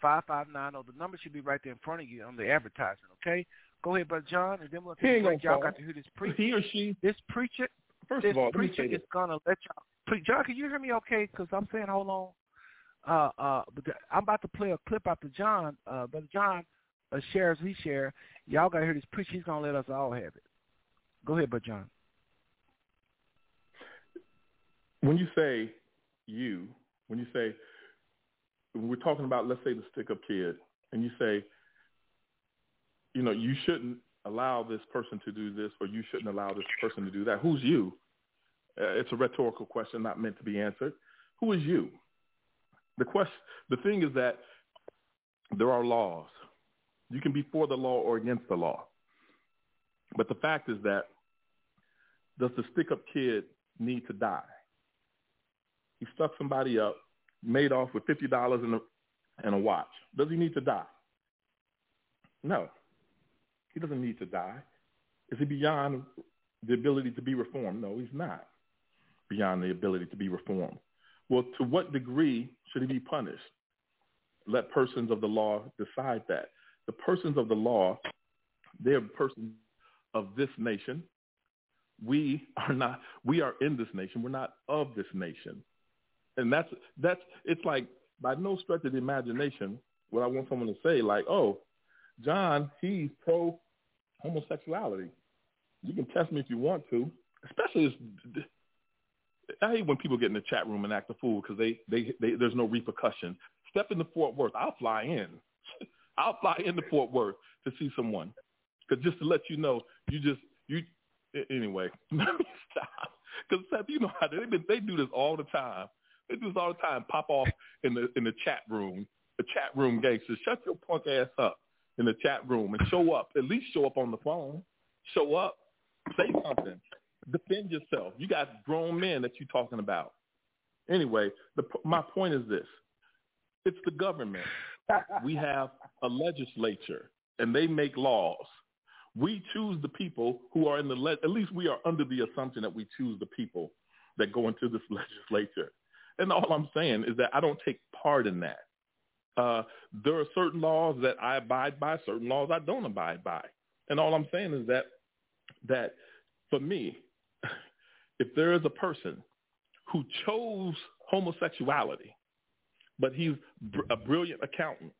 5590. The number should be right there in front of you on the advertisement, okay? Go ahead, Brother John, and then we'll take break. Y'all got to hear this preacher. He or she. This preacher. First this of all, preacher is going to let y'all. Pre- John, can you hear me okay? Because I'm saying, hold on. Uh, uh, I'm about to play a clip after John. Uh, Brother John uh, shares, he share. Y'all got to hear this preacher. He's going to let us all have it. Go ahead, Brother John. When you say you, when you say when we're talking about, let's say, the stick-up kid, and you say, you know, you shouldn't allow this person to do this, or you shouldn't allow this person to do that. Who's you? Uh, it's a rhetorical question, not meant to be answered. Who is you? The question, the thing is that there are laws. You can be for the law or against the law. But the fact is that does the stick-up kid need to die? He stuck somebody up made off with fifty dollars and a and a watch. Does he need to die? No. He doesn't need to die. Is he beyond the ability to be reformed? No, he's not beyond the ability to be reformed. Well, to what degree should he be punished? Let persons of the law decide that. The persons of the law, they're persons of this nation. We are not, we are in this nation. We're not of this nation. And that's that's it's like by no stretch of the imagination what I want someone to say like, oh, John, he's pro homosexuality. You can test me if you want to, especially as, I hate when people get in the chat room and act a fool because they, they, they, there's no repercussion. Step into Fort Worth. I'll fly in. <laughs> I'll fly into Fort Worth to see someone. Because just to let you know, you just, you, anyway, <laughs> let me stop. Because you know how they, they do this all the time. They do this all the time. Pop off in the in the chat room, the chat room gangsters. Shut your punk ass up in the chat room and show up. At least show up on the phone. Show up. Say something. Defend yourself. You got grown men that you're talking about. Anyway, the, my point is this. It's the government. <laughs> we have a legislature, and they make laws. We choose the people who are in the, le- at least we are under the assumption that we choose the people that go into this <laughs> legislature. And all I'm saying is that I don't take part in that. Uh, there are certain laws that I abide by, certain laws I don't abide by. And all I'm saying is that that for me, if there is a person who chose homosexuality, but he's a brilliant accountant,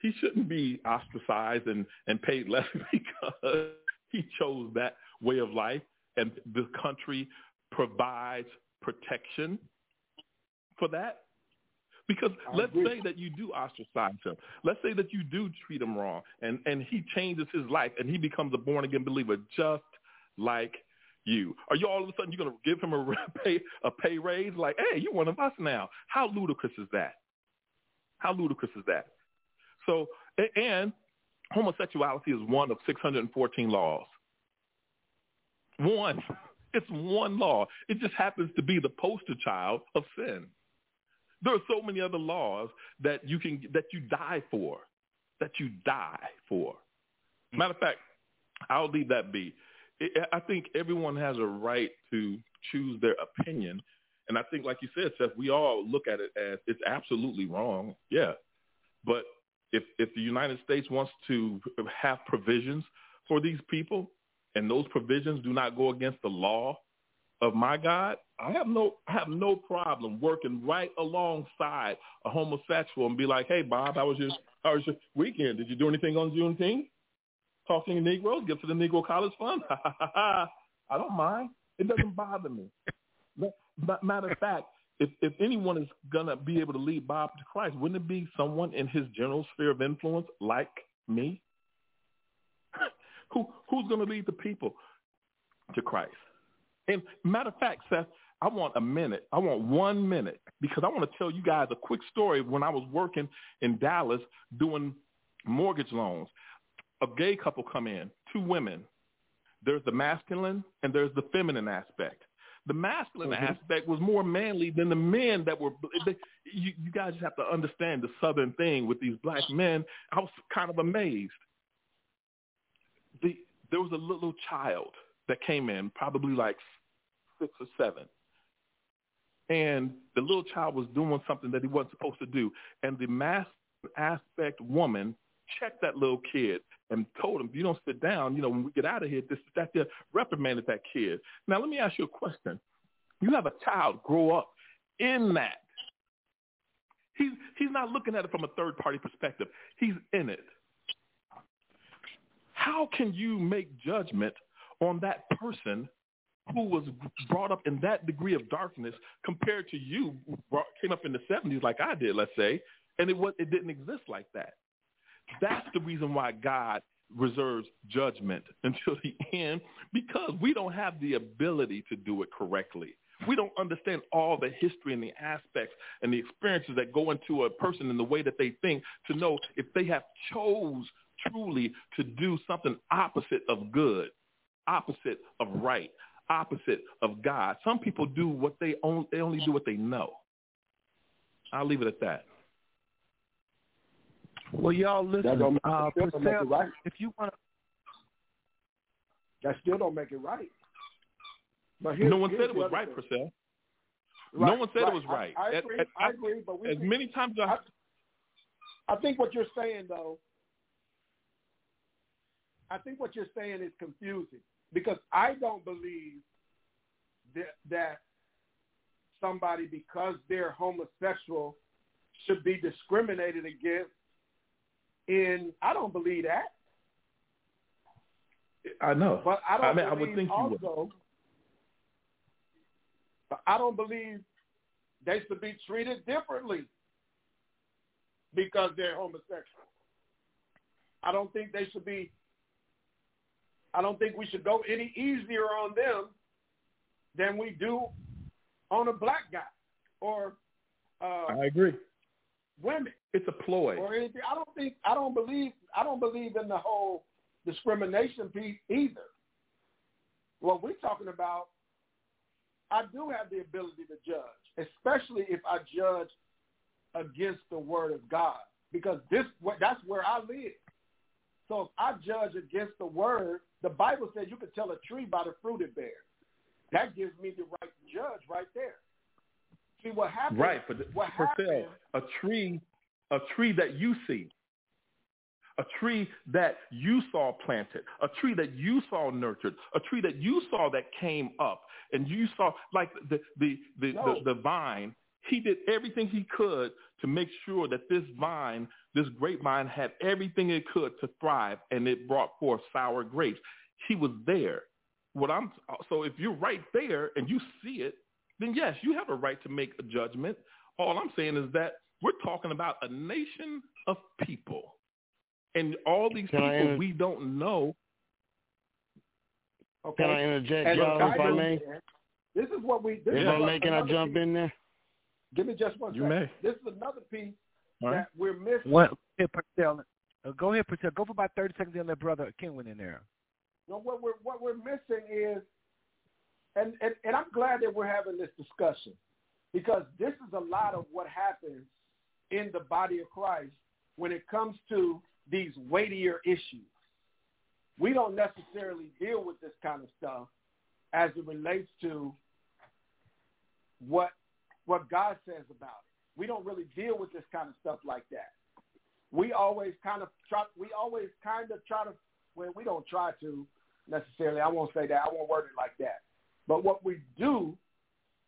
he shouldn't be ostracized and, and paid less <laughs> because he chose that way of life and the country provides protection for that? Because I let's agree. say that you do ostracize him. Let's say that you do treat him wrong and, and he changes his life and he becomes a born again believer just like you. Are you all of a sudden you're going to give him a <laughs> pay, a pay raise? Like, hey, you're one of us now. How ludicrous is that? How ludicrous is that? So, and homosexuality is one of 614 laws. One. <laughs> It's one law. It just happens to be the poster child of sin. There are so many other laws that you can that you die for, that you die for. Matter of fact, I'll leave that be. I think everyone has a right to choose their opinion, and I think, like you said, Seth, we all look at it as it's absolutely wrong. Yeah, but if if the United States wants to have provisions for these people, and those provisions do not go against the law of my God, I have no I have no problem working right alongside a homosexual and be like, hey Bob, how was your how was your weekend? Did you do anything on Juneteenth? Talking to Negroes, give to the Negro College Fund. <laughs> I don't mind. It doesn't bother me. Matter of fact, if if anyone is gonna be able to lead Bob to Christ, wouldn't it be someone in his general sphere of influence like me? <laughs> Who who's gonna lead the people to Christ? And matter of fact, Seth, I want a minute. I want one minute because I want to tell you guys a quick story. When I was working in Dallas doing mortgage loans, a gay couple come in, two women. There's the masculine and there's the feminine aspect. The masculine mm-hmm. aspect was more manly than the men that were. They, you, you guys just have to understand the southern thing with these black men. I was kind of amazed. The, there was a little child that came in, probably like six or seven. And the little child was doing something that he wasn't supposed to do. And the masculine aspect woman checked that little kid and told him, if you don't sit down, you know, when we get out of here, this, that, there, reprimanded that kid. Now, let me ask you a question. You have a child grow up in that. He's, he's not looking at it from a third-party perspective. He's in it. How can you make judgment on that person who was brought up in that degree of darkness compared to you brought, came up in the 70s like I did, let's say, and it, was, it didn't exist like that. That's the reason why God reserves judgment <laughs> until the end because we don't have the ability to do it correctly. We don't understand all the history and the aspects and the experiences that go into a person and the way that they think to know if they have chose truly to do something opposite of good, opposite of right, opposite of God. Some people do what they only, they only do what they know. I'll leave it at that. Well, y'all listen. Uh, Purcell, right. If you want to, that still don't make it right. But no one said it was right, Purcell. Right, no one said right. it was right. I, I agree. At, I agree. But we as think, many times I, I think what you're saying though, I think what you're saying is confusing because I don't believe that that somebody because they're homosexual should be discriminated against and I don't believe that. I know. But I don't I mean, I would think also, you would. I don't believe they should be treated differently because they're homosexual. I don't think they should be I don't think we should go any easier on them than we do on a black guy or uh, I agree. Women. It's a ploy. Or anything. I don't think I don't believe I don't believe in the whole discrimination piece either. What we're talking about, I do have the ability to judge, especially if I judge against the word of God, because this that's where I live. So if I judge against the word, the Bible says you can tell a tree by the fruit it bears. That gives me the right to judge right there. See what happens? Right, but what for happens, sale, a tree a tree that you see, a tree that you saw planted, a tree that you saw nurtured, a tree that you saw that came up, and you saw like the the the, no. the, the vine. He did everything he could to make sure that this vine, this grapevine, had everything it could to thrive, and it brought forth sour grapes. He was there. What I'm so if you're right there and you see it, then yes, you have a right to make a judgment. All I'm saying is that we're talking about a nation of people. And all these Can people inter- we don't know. Okay. Can I interject, y'all, if I may? This is what we. This if I may, can I jump piece. in there? Give me just one you second. May. This is another piece all that right. we're missing. What? Purcell, uh, go ahead, Purcell. Go for about 30 seconds and let Brother Kenwin in there. No, what we're, what we're missing is, and, and, and I'm glad that we're having this discussion because this is a lot of what happens in the body of Christ when it comes to these weightier issues. We don't necessarily deal with this kind of stuff as it relates to what what God says about it. We don't really deal with this kind of stuff like that. We always kind of try we always kind of try to well, we don't try to necessarily. I won't say that. I won't word it like that. But what we do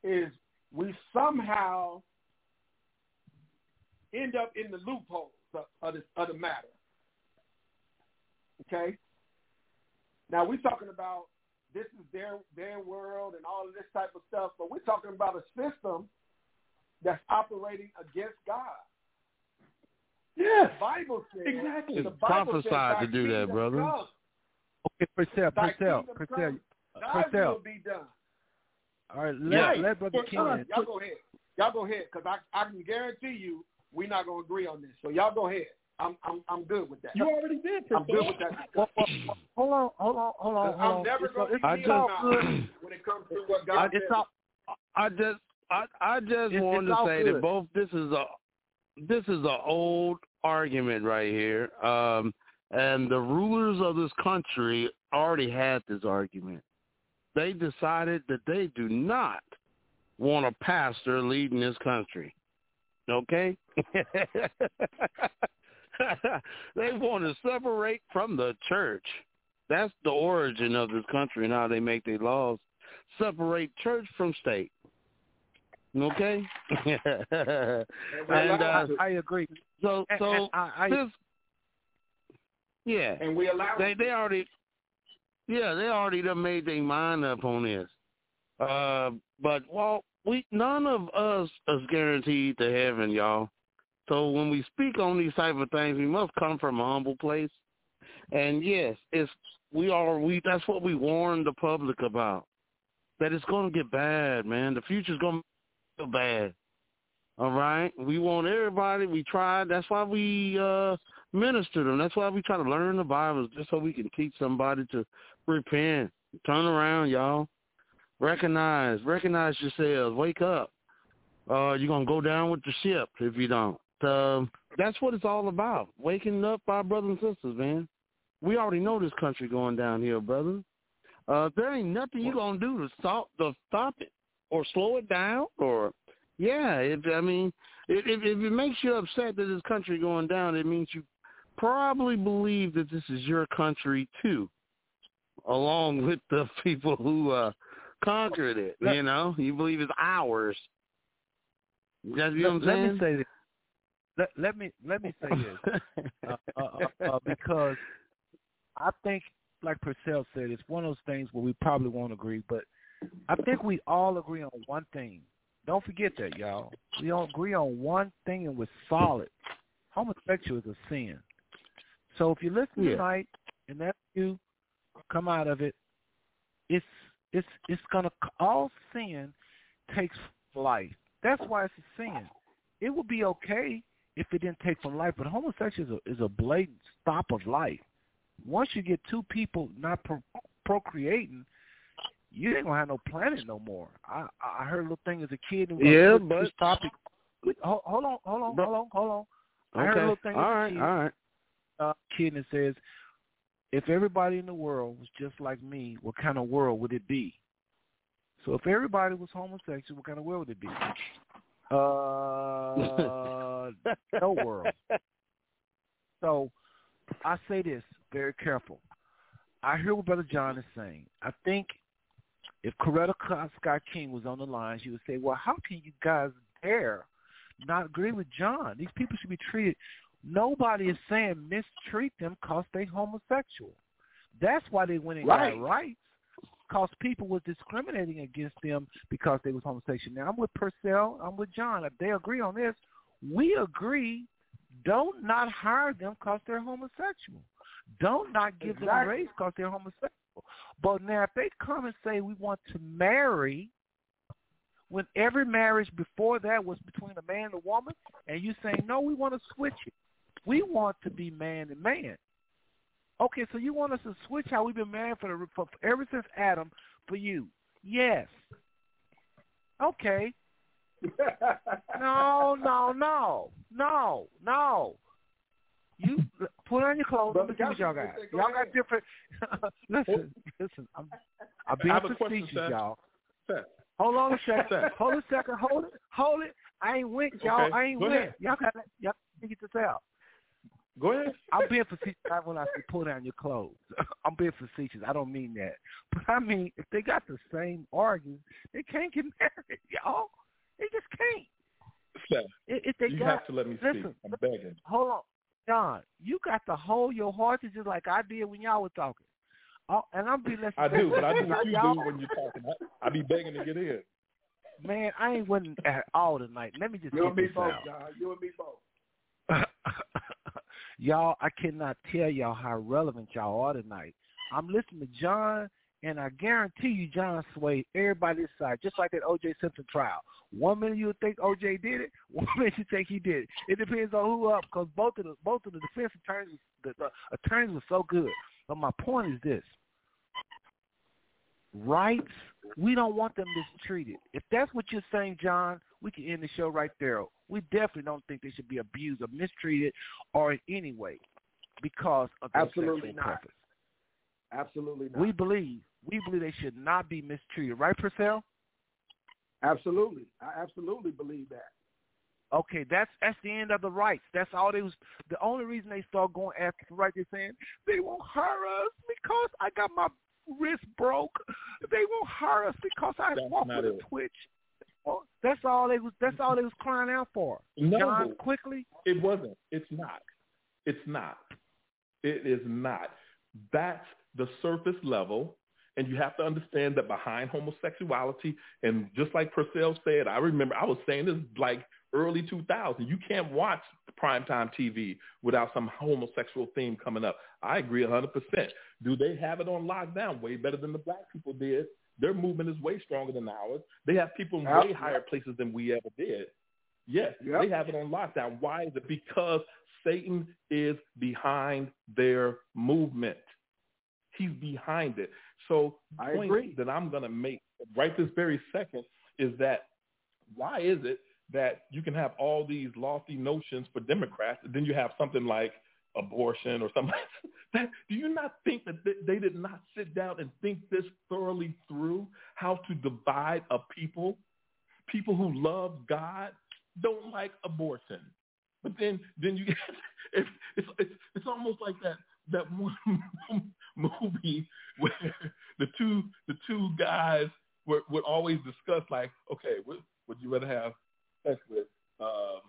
is we somehow end up in the loopholes of, of, the, of the matter. Okay? Now we're talking about this is their their world and all of this type of stuff, but we're talking about a system that's operating against God. Yes. The Bible says exactly. The Bible prophesied says, to do that, brother. Come. Okay, Purcell, Thy Purcell, kingdom Purcell, come, Thy will be done. All right, let, yeah. let Brother King. Y'all go ahead. Y'all go ahead, because I I can guarantee you we're not gonna agree on this. So y'all go ahead. I'm I'm I'm good with that. You already did. I'm good with that. <laughs> Well, well, hold on, hold on, hold on. Hold I'm never gonna it's, be good. when it comes to what God it's all, I just I I just it's, wanted it's to say good. that both this is a this is a old argument right here. Um and the rulers of this country already had this argument. They decided that they do not want a pastor leading this country. Okay? <laughs> they want to separate from the church. That's the origin of this country and how they make their laws. Separate church from state. Okay? <laughs> and uh, I agree. So And- so and I, I, this yeah. and we allow They they already yeah, they already done made their mind up on this. Uh but well we none of us is guaranteed to heaven, y'all. So when we speak on these type of things, we must come from a humble place. And yes, it's we are we that's what we warn the public about. That it's gonna get bad, man. The future's gonna be bad. All right? We want everybody we try that's why we uh minister them. That's why we try to learn the Bible, just so we can teach somebody to repent. Turn around, y'all. Recognize, recognize yourselves. Wake up. Uh, you're gonna go down with the ship if you don't. Um, that's what it's all about. Waking up our brothers and sisters, man. We already know this country going downhill, brother. Uh, there ain't nothing you gonna do to stop to stop it or slow it down or yeah. If I mean, if if it makes you upset that this country going down, it means you probably believe that this is your country too, along with the <laughs> people who uh conquered it. You know, you believe it's ours. You know what I'm let, saying? let me say this. Let, let me let me say this <laughs> uh, uh, uh, uh, because I think, like Purcell said, it's one of those things where we probably won't agree, but I think we all agree on one thing. Don't forget that, y'all. We all agree on one thing, and we're solid. Homosexual is a sin. So if you listen Yeah. tonight and that's you, come out of it. It's it's it's gonna all sin takes life. That's why it's a sin. It would be okay if it didn't take from life, but homosexual is a, is a blatant stop of life. Once you get two people not pro- procreating, you ain't gonna have no planet no more. I I heard a little thing as a kid. And Yeah, this but- topic. Hold, hold on, hold on, hold on, hold on. I heard a little thing. All as a kid All right. uh, kid and says, if everybody in the world was just like me, what kind of world would it be? So if everybody was homosexual, what kind of world would it be? Uh, no world. <laughs> So I say this very careful. I hear what Brother John is saying. I think if Coretta Scott King was on the line, she would say, well, how can you guys dare not agree with John? These people should be treated Nobody is saying mistreat them because they homosexual. That's why they went and Right. got rights because people was discriminating against them because they was homosexual. Now I'm with Purcell. I'm with John. If they agree on this, we agree. Don't not hire them because they're homosexual. Don't not give them a raise because they're homosexual. But now if they come and say we want to marry, when every marriage before that was between a man and a woman, and you saying no, we want to switch it. We want to be man and man. Okay, so you want us to switch how we've been married for, the, for ever since Adam for you? Yes. Okay. <laughs> No, no, no, no, no. You put on your clothes. Let me see what y'all got. Go Y'all got different. <laughs> listen, listen. I'm, I'm being I have a question, facetious, y'all. Seth, Hold on a second. Seth. Hold a second. Hold it. Hold it. I ain't went, y'all. Okay, I ain't go went. ahead. Y'all got y'all figure this out. Go ahead. I'm being facetious not when I say pull down your clothes. <laughs> I'm being facetious. I don't mean that. But I mean if they got the same organs, they can't get <laughs> married, y'all. They just can't. Seth, If if they you got have to let me speak. I'm begging. hold on. John, you got to hold your horses just like I did when y'all were talking. Oh, and I'm being I do, but I do <laughs> what you Y'all- do when you're talking. I, I be begging to get in. Man, I ain't winning at all tonight. Let me just You get and me this both, out. John. You and me both. Y'all, I cannot tell y'all how relevant y'all are tonight. I'm listening to John And I guarantee you, John swayed everybody side, just like that O.J. Simpson trial. One minute you think O.J. did it, <laughs> one minute you think he did it. It depends on who up, because both of the both of the defense attorneys, the, the attorneys were so good. But my point is this: rights, we don't want them mistreated. If that's what you're saying, John, we can end the show right there. We definitely don't think they should be abused or mistreated or in any way because of their Absolutely sexual not. preference. Absolutely not. We believe we believe they should not be mistreated, right, Purcell? absolutely, I absolutely believe that. Okay, that's that's the end of the rights. That's all they was. The only reason they start going after the rights, they're saying they won't hire us because I got my wrist broke. They won't hire us because I That's walk not with it. a twitch. Well, that's all they was. That's all they was crying out for. No, John, quickly. it wasn't. It's not. It's not. It is not. That's the surface level. And you have to understand that behind homosexuality, and just like Purcell said, I remember I was saying this like early 2000. You can't watch primetime TV without some homosexual theme coming up. I agree 100%. Do they have it on lockdown? Way better than the black people did. Their movement is way stronger than ours. They have people in way higher places than we ever did. Yes, Yep. they have it on lockdown. Why is it? Because Satan is behind their movement. He's behind it. So the I point agree. that I'm going to make right this very second is that why is it that you can have all these lofty notions for Democrats, and then you have something like abortion or something. <laughs> that, do you not think that they, did not sit down and think this thoroughly through? How to divide a people? People who love God don't like abortion, but then then you it's <laughs> it's it's, it's almost like that that one <laughs> movie where the two the two guys would, would always discuss like, okay, would, would you rather have sex with um,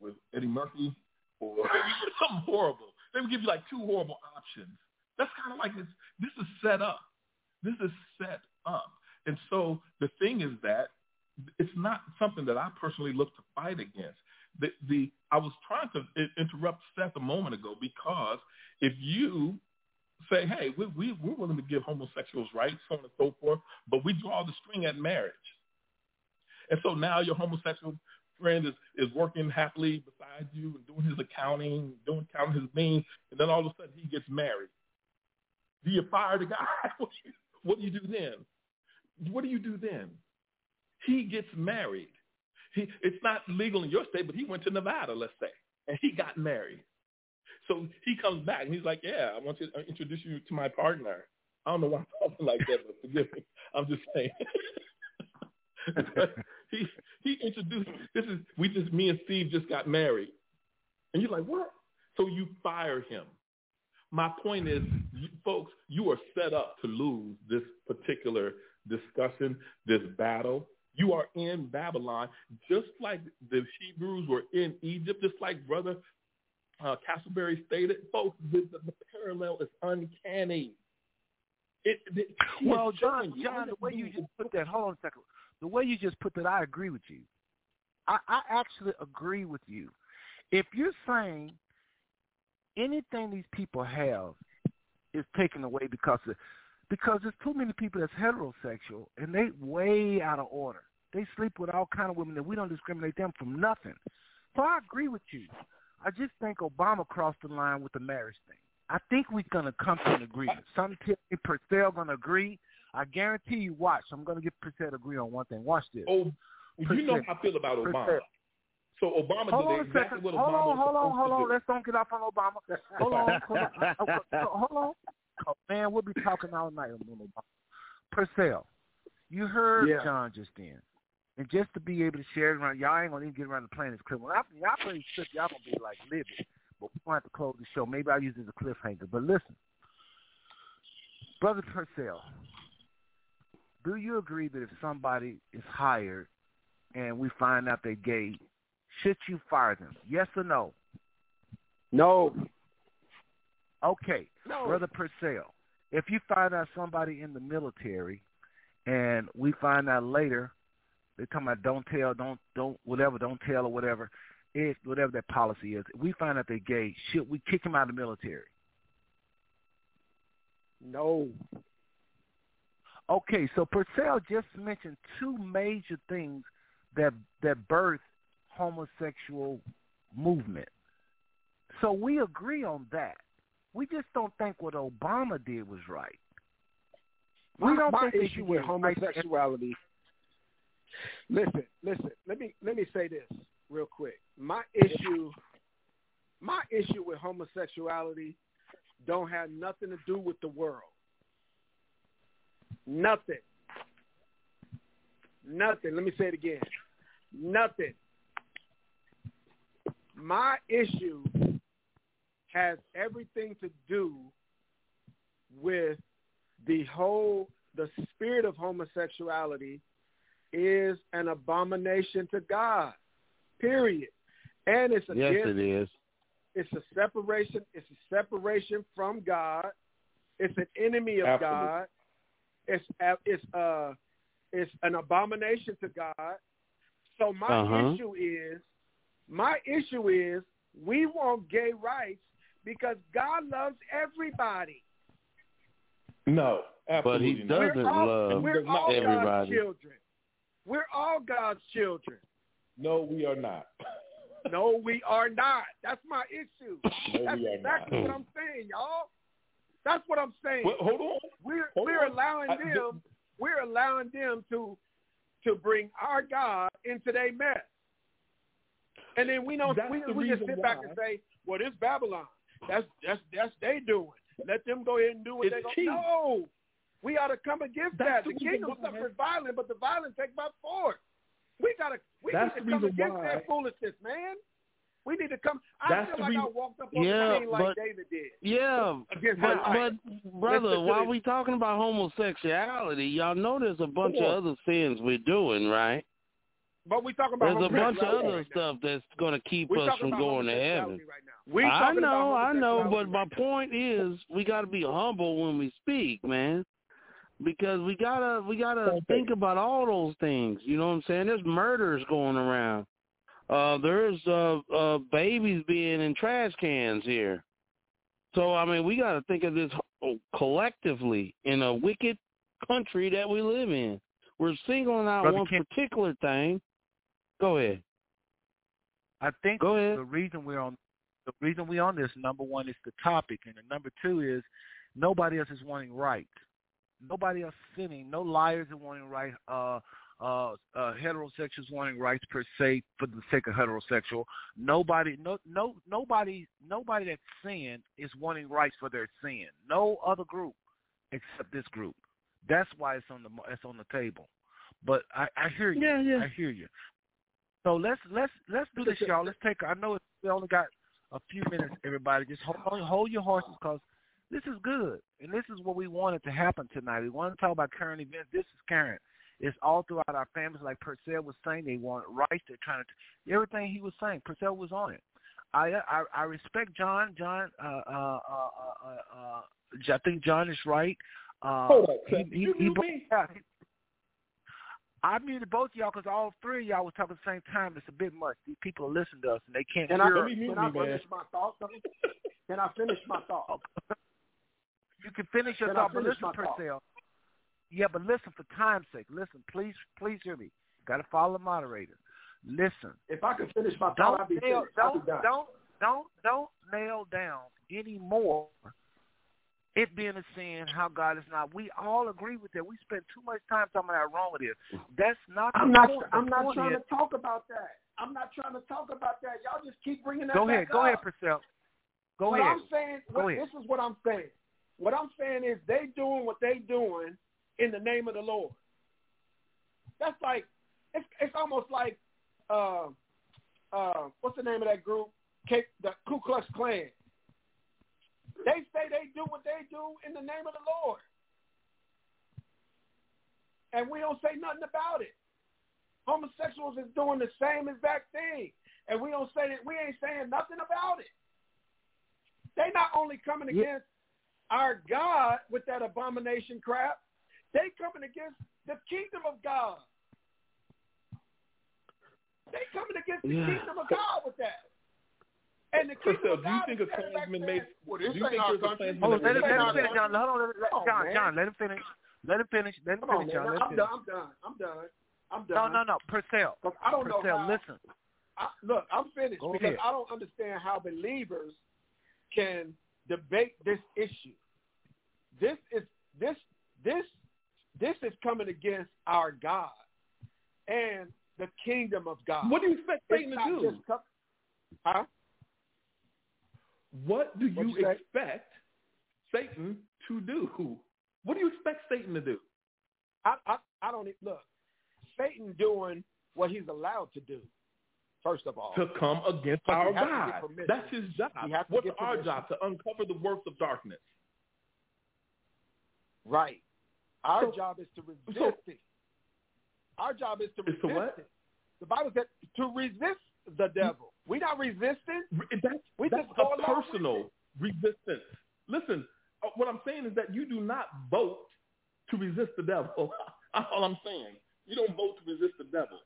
with Eddie Murphy or <laughs> something horrible? They would give you like two horrible options. That's kind of like this. This is set up. This is set up. And so the thing is that it's not something that I personally look to fight against. The, the I was trying to interrupt Seth a moment ago because if you say, hey, we, we, we're willing to give homosexuals rights, so on and so forth, but we draw the string at marriage. And so now your homosexual friend is, is working happily beside you and doing his accounting, doing counting his means, and then all of a sudden he gets married. Do you fire the guy? <laughs> what, do you, do do then? What do you do then? He gets married. He, it's not legal in your state, but he went to Nevada, let's say, and he got married. So he comes back and he's like, "Yeah, I want to uh, introduce you to my partner." I don't know why I'm talking like that, but forgive me. I'm just saying. <laughs> he he introduced. This is we just me and Steve just got married, and you're like, "What?" So you fire him. My point is, you, folks, you are set up to lose this particular discussion, this battle. You are in Babylon, just like the Hebrews were in Egypt, just like Brother uh, Castleberry stated. Folks, the, the, the parallel is uncanny. It, it, Well, John, John, the way you just put that, hold on a second. The way you just put that, I agree with you. I, I actually agree with you. If you're saying anything these people have is taken away because of, because there's too many people that's heterosexual and they way out of order. They sleep with all kind of women and we don't discriminate them from nothing. So I agree with you. I just think Obama crossed the line with the marriage thing. I think we're gonna come to an agreement. Some tip Purcell gonna agree. I guarantee you. Watch. I'm gonna get Purcell to agree on one thing. Watch this. Oh, you know how I feel about Obama. Percent. So Obama Hold on did a exactly second. what Hold Obama on, hold on, was hold supposed on. do. Let's don't get off on Obama. Hold on, <laughs> hold on. Hold on. Oh, man, we'll be talking all night on Obama. Purcell, you heard Yeah. John just then. And just to be able to share it around, y'all ain't gonna even get around the planet this clip. When I, y'all play this clip, y'all gonna be like livid. But we're gonna have to close the show. Maybe I'll use it as a cliffhanger. But listen, Brother Purcell, do you agree that if somebody is hired and we find out they're gay, should you fire them? Yes or no? No, Okay, No. Brother Purcell, if you find out somebody in the military and we find out later, they're talking about don't tell, don't, don't, whatever, don't tell or whatever, if whatever that policy is, if we find out they're gay, should we kick them out of the military? no. Okay, so Purcell just mentioned two major things that that birthed homosexual movement. So we agree on that. We just don't think what Obama did was right. We my, don't my think issue with homosexuality. Listen, listen. Let me let me say this real quick. My issue, my issue with homosexuality, don't have nothing to do with the world. Nothing. Nothing. Let me say it again. Nothing. My issue has everything to do with the whole the spirit of homosexuality is an abomination to God. Period. And it's against, yes, it is. It's a separation. It's a separation from God. It's an enemy of Absolutely. God. It's it's uh it's an abomination to God. So my uh-huh. issue is my issue is we want gay rights because God loves everybody. No, absolutely. But he doesn't we're all, love we're all everybody. God's children. We're all God's children. No, we are not. no, we are not. That's my issue. No, That's exactly not. what I'm saying, y'all. That's what I'm saying. Well, hold on. We're hold we're on. allowing I, them we're allowing them to to bring our God into their mess. And then we don't we, the we just sit why. back and say, Well, this Babylon. That's that's that's they doing. Let them go ahead and do what it's they go. cheap. No. We ought to come against that's that. The, the kingdom suffers violence, but the violence take by force. We gotta we that's need to come against why. that foolishness, man. We need to come. I That's feel like reason, I walked up on yeah, the scene like but, David did. Yeah, but, but brother, while we talking about homosexuality, y'all know there's a bunch of other sins we're doing, right? But we talking about there's a bunch of other right stuff that's going to keep we us from going to heaven. Right we I know, I know, but my point is we got to be humble when we speak, man. Because we gotta we gotta okay. think about all those things. You know what I'm saying? There's murders going around. Uh, there's uh, uh, babies being in trash cans here. So I mean, we got to think of this collectively in a wicked country that we live in. We're singling out Brother one Ken, particular thing. Go ahead. I think Go ahead. the reason we're on the reason we're on this number one is the topic, and the number two is nobody else is wanting right. Nobody else sinning. No liars are wanting right. Uh, uh, uh, heterosexuals wanting rights per se for the sake of heterosexual. Nobody, no, no, nobody, nobody that's sin is wanting rights for their sin. No other group except this group. That's why it's on the it's on the table. But I, I hear you. Yeah, yeah. I hear you. So let's let's let's do this, y'all. Let's take. I know we only got a few minutes, everybody. Just hold hold your horses, cause this is good, and this is what we wanted to happen tonight. We want to talk about current events. This is current. It's all throughout our families. Like Purcell was saying, they want rights. They're trying to everything he was saying. Purcell was on it. I I, I respect John. John, uh, uh, uh, uh, uh, I think John is right. Uh, Hold on, he, he, you he, me? yeah, he, I muted both of y'all because all three of y'all was talking at the same time. It's a bit much. These people are listening to us and they can't can hear. I, can me, I man. my thoughts? can I finish my thoughts? You can finish your can thought, but listen, Purcell. Thought? Yeah, but listen for time's sake. Listen, please, please hear me. Got to follow the moderator. Listen. If I could finish my don't thought, I'd be nail, finished. Don't, don't, don't, don't nail down anymore it being a sin, how God is not. We all agree with that. We spend too much time talking about how wrong it is. That's not. I'm not. Point. I'm not trying is, to talk about that. I'm not trying to talk about that. Y'all just keep bringing that. Go ahead. Go up. ahead, Purcell. Go what ahead. I'm saying. Go what, ahead. This is what I'm saying. What I'm saying is they doing what they doing in the name of the Lord. That's like it's it's almost like uh uh what's the name of that group? K, the Ku Klux Klan. They say they do what they do in the name of the Lord. And we don't say nothing about it. Homosexuals is doing the same exact thing. And we don't say that we ain't saying nothing about it. They not only coming against our God with that abomination crap, they coming against the kingdom of God. They coming against the Yeah. kingdom of God with that. And the Purcell, kingdom of do you think a standing Klansman made? well, Do you ain't think there's a country. Klansman Hold on, let him, let him finish, John. Hold on, let, Come John, man. John, let him finish. Let him finish. Let him Come finish, on, y'all. Let I'm finish. done. I'm done. I'm done. I'm done. No, no, no. Purcell. I don't Purcell, know how. listen. I, look, I'm finished Go because ahead. I don't understand how believers can debate this issue. This is this this this is coming against our God and the kingdom of God. What do you expect Satan to do? huh? What do you you expect Satan to do? What do you expect Satan to do? I, I I don't look. Satan doing what he's allowed to do. First of all, To come against our God. That's his job. He has to What's our job? To uncover the works of darkness. right. Our So- job is to resist so- it. Our job is to resist to what? it. The Bible said to resist the devil. We're not resisting. Re- That's, We that's just a personal resistance. Listen, uh, what I'm saying is that you do not vote to resist the devil. <laughs> That's all I'm saying. You don't vote to resist the devil.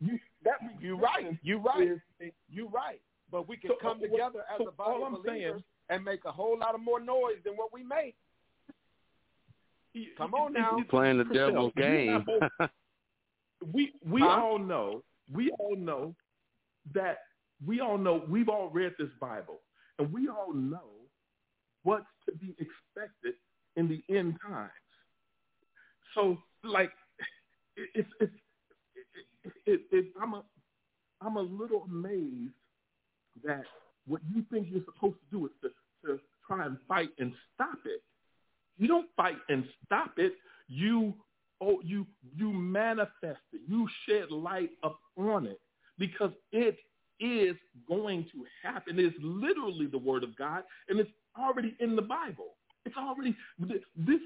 You that You right. You're right. is- You right. But we can So, come uh, together as so a body of I'm believers saying- and make a whole lot of more noise than what we make. Come on now. <laughs> Playing the devil's game. <laughs> we we Huh? all know we all know that we all know we've all read this Bible and we all know what's to be expected in the end times. So like it, it's it's it, it, it, I'm a I'm a little amazed that what you think you're supposed to do is to, to try and fight and stop it. You don't fight and stop it. You oh you you manifest it. You shed light upon it because it is going to happen. It's literally the word of God, and it's already in the Bible. It's already this.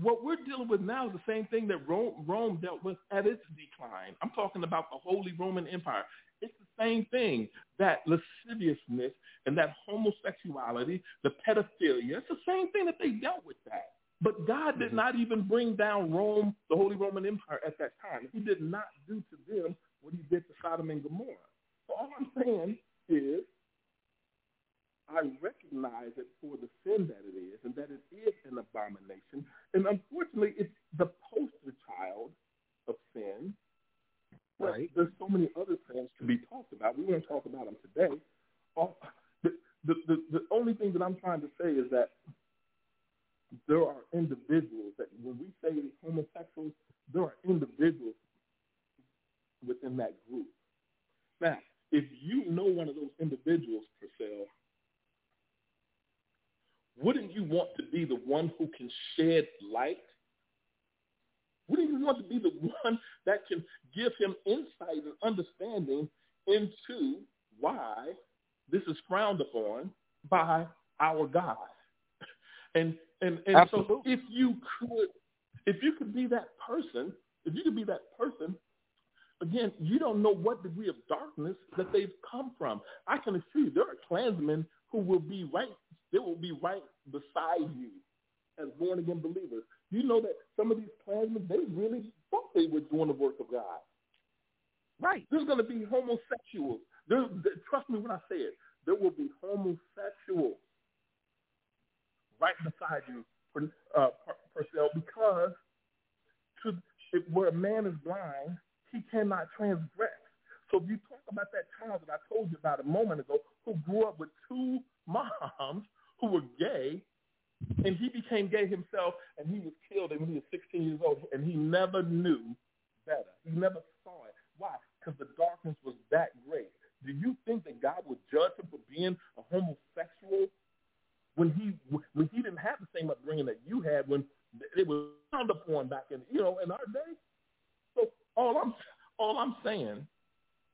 What we're dealing with now is the same thing that Rome, Rome dealt with at its decline. I'm talking about the Holy Roman Empire. It's the same thing that lasciviousness and that homosexuality, the pedophilia. It's the same thing that they dealt with that. But God did mm-hmm. not even bring down Rome, the Holy Roman Empire at that time. He did not do to them what he did to Sodom and Gomorrah. So all I'm saying is I recognize it for the sin that it is and that it is an abomination. And unfortunately, it's the poster child of sin. But Right. There's so many other sins to be talked about. We won't talk about them today. All- The, the, the, the only thing that I'm trying to say is that there are individuals that when we say homosexuals, there are individuals within that group. Now, if you know one of those individuals, Purcell, wouldn't you want to be the one who can shed light? Wouldn't you want to be the <laughs> one that can give him insight and understanding into why this is frowned upon by our God? <laughs> And and and so if you could if you could be that person, if you could be that person, again, you don't know what degree of darkness that they've come from. I can assure you there are Klansmen who will be right they will be right beside you as born again believers. You know that some of these Klansmen, they really thought they were doing the work of God. Right. There's going to be homosexuals. There, there- trust me when I say it. There will be homosexuals right beside you, uh, Purcell, because to, if, where a man is blind, he cannot transgress. So if you talk about that child that I told you about a moment ago, who grew up with two <laughs> moms who were gay, and he became gay himself, and he was killed when he was 16 years old, and he never knew better. He never saw it. Why? Because the darkness was that great. Do you think that God would judge him for being a homosexual when he when he didn't have the same upbringing that you had when it was frowned upon back in you know in our day? So all I'm all I'm saying,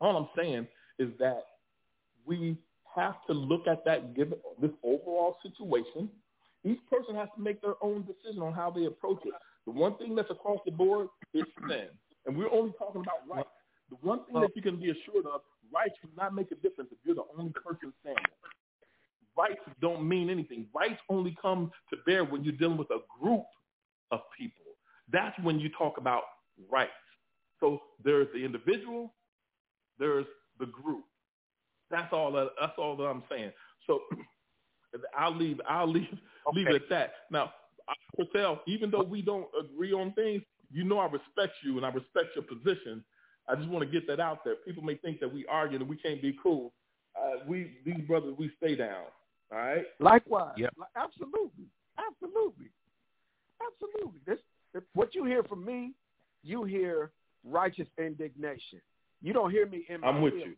all I'm saying is that we have to look at that given this overall situation. Each person has to make their own decision on how they approach it. The one thing that's across the board is sin, and we're only talking about rights. The one thing that you can be assured of, rights do not make a difference if you're the only person it. Rights don't mean anything. Rights only come to bear when you're dealing with a group of people. That's when you talk about rights. So there's the individual, there's the group. That's all. That, that's all that I'm saying. So <clears throat> I'll leave. I'll leave. Leave it at that. Now Purcell, even though we don't agree on things, you know I respect you and I respect your position. I just want to get that out there. People may think that we argue and we can't be cool. Uh, we these brothers, we stay down. All right. Likewise. Yep. Absolutely. Absolutely. Absolutely. This what you hear from me, you hear righteous indignation. You don't hear me in my I'm with feelings. you.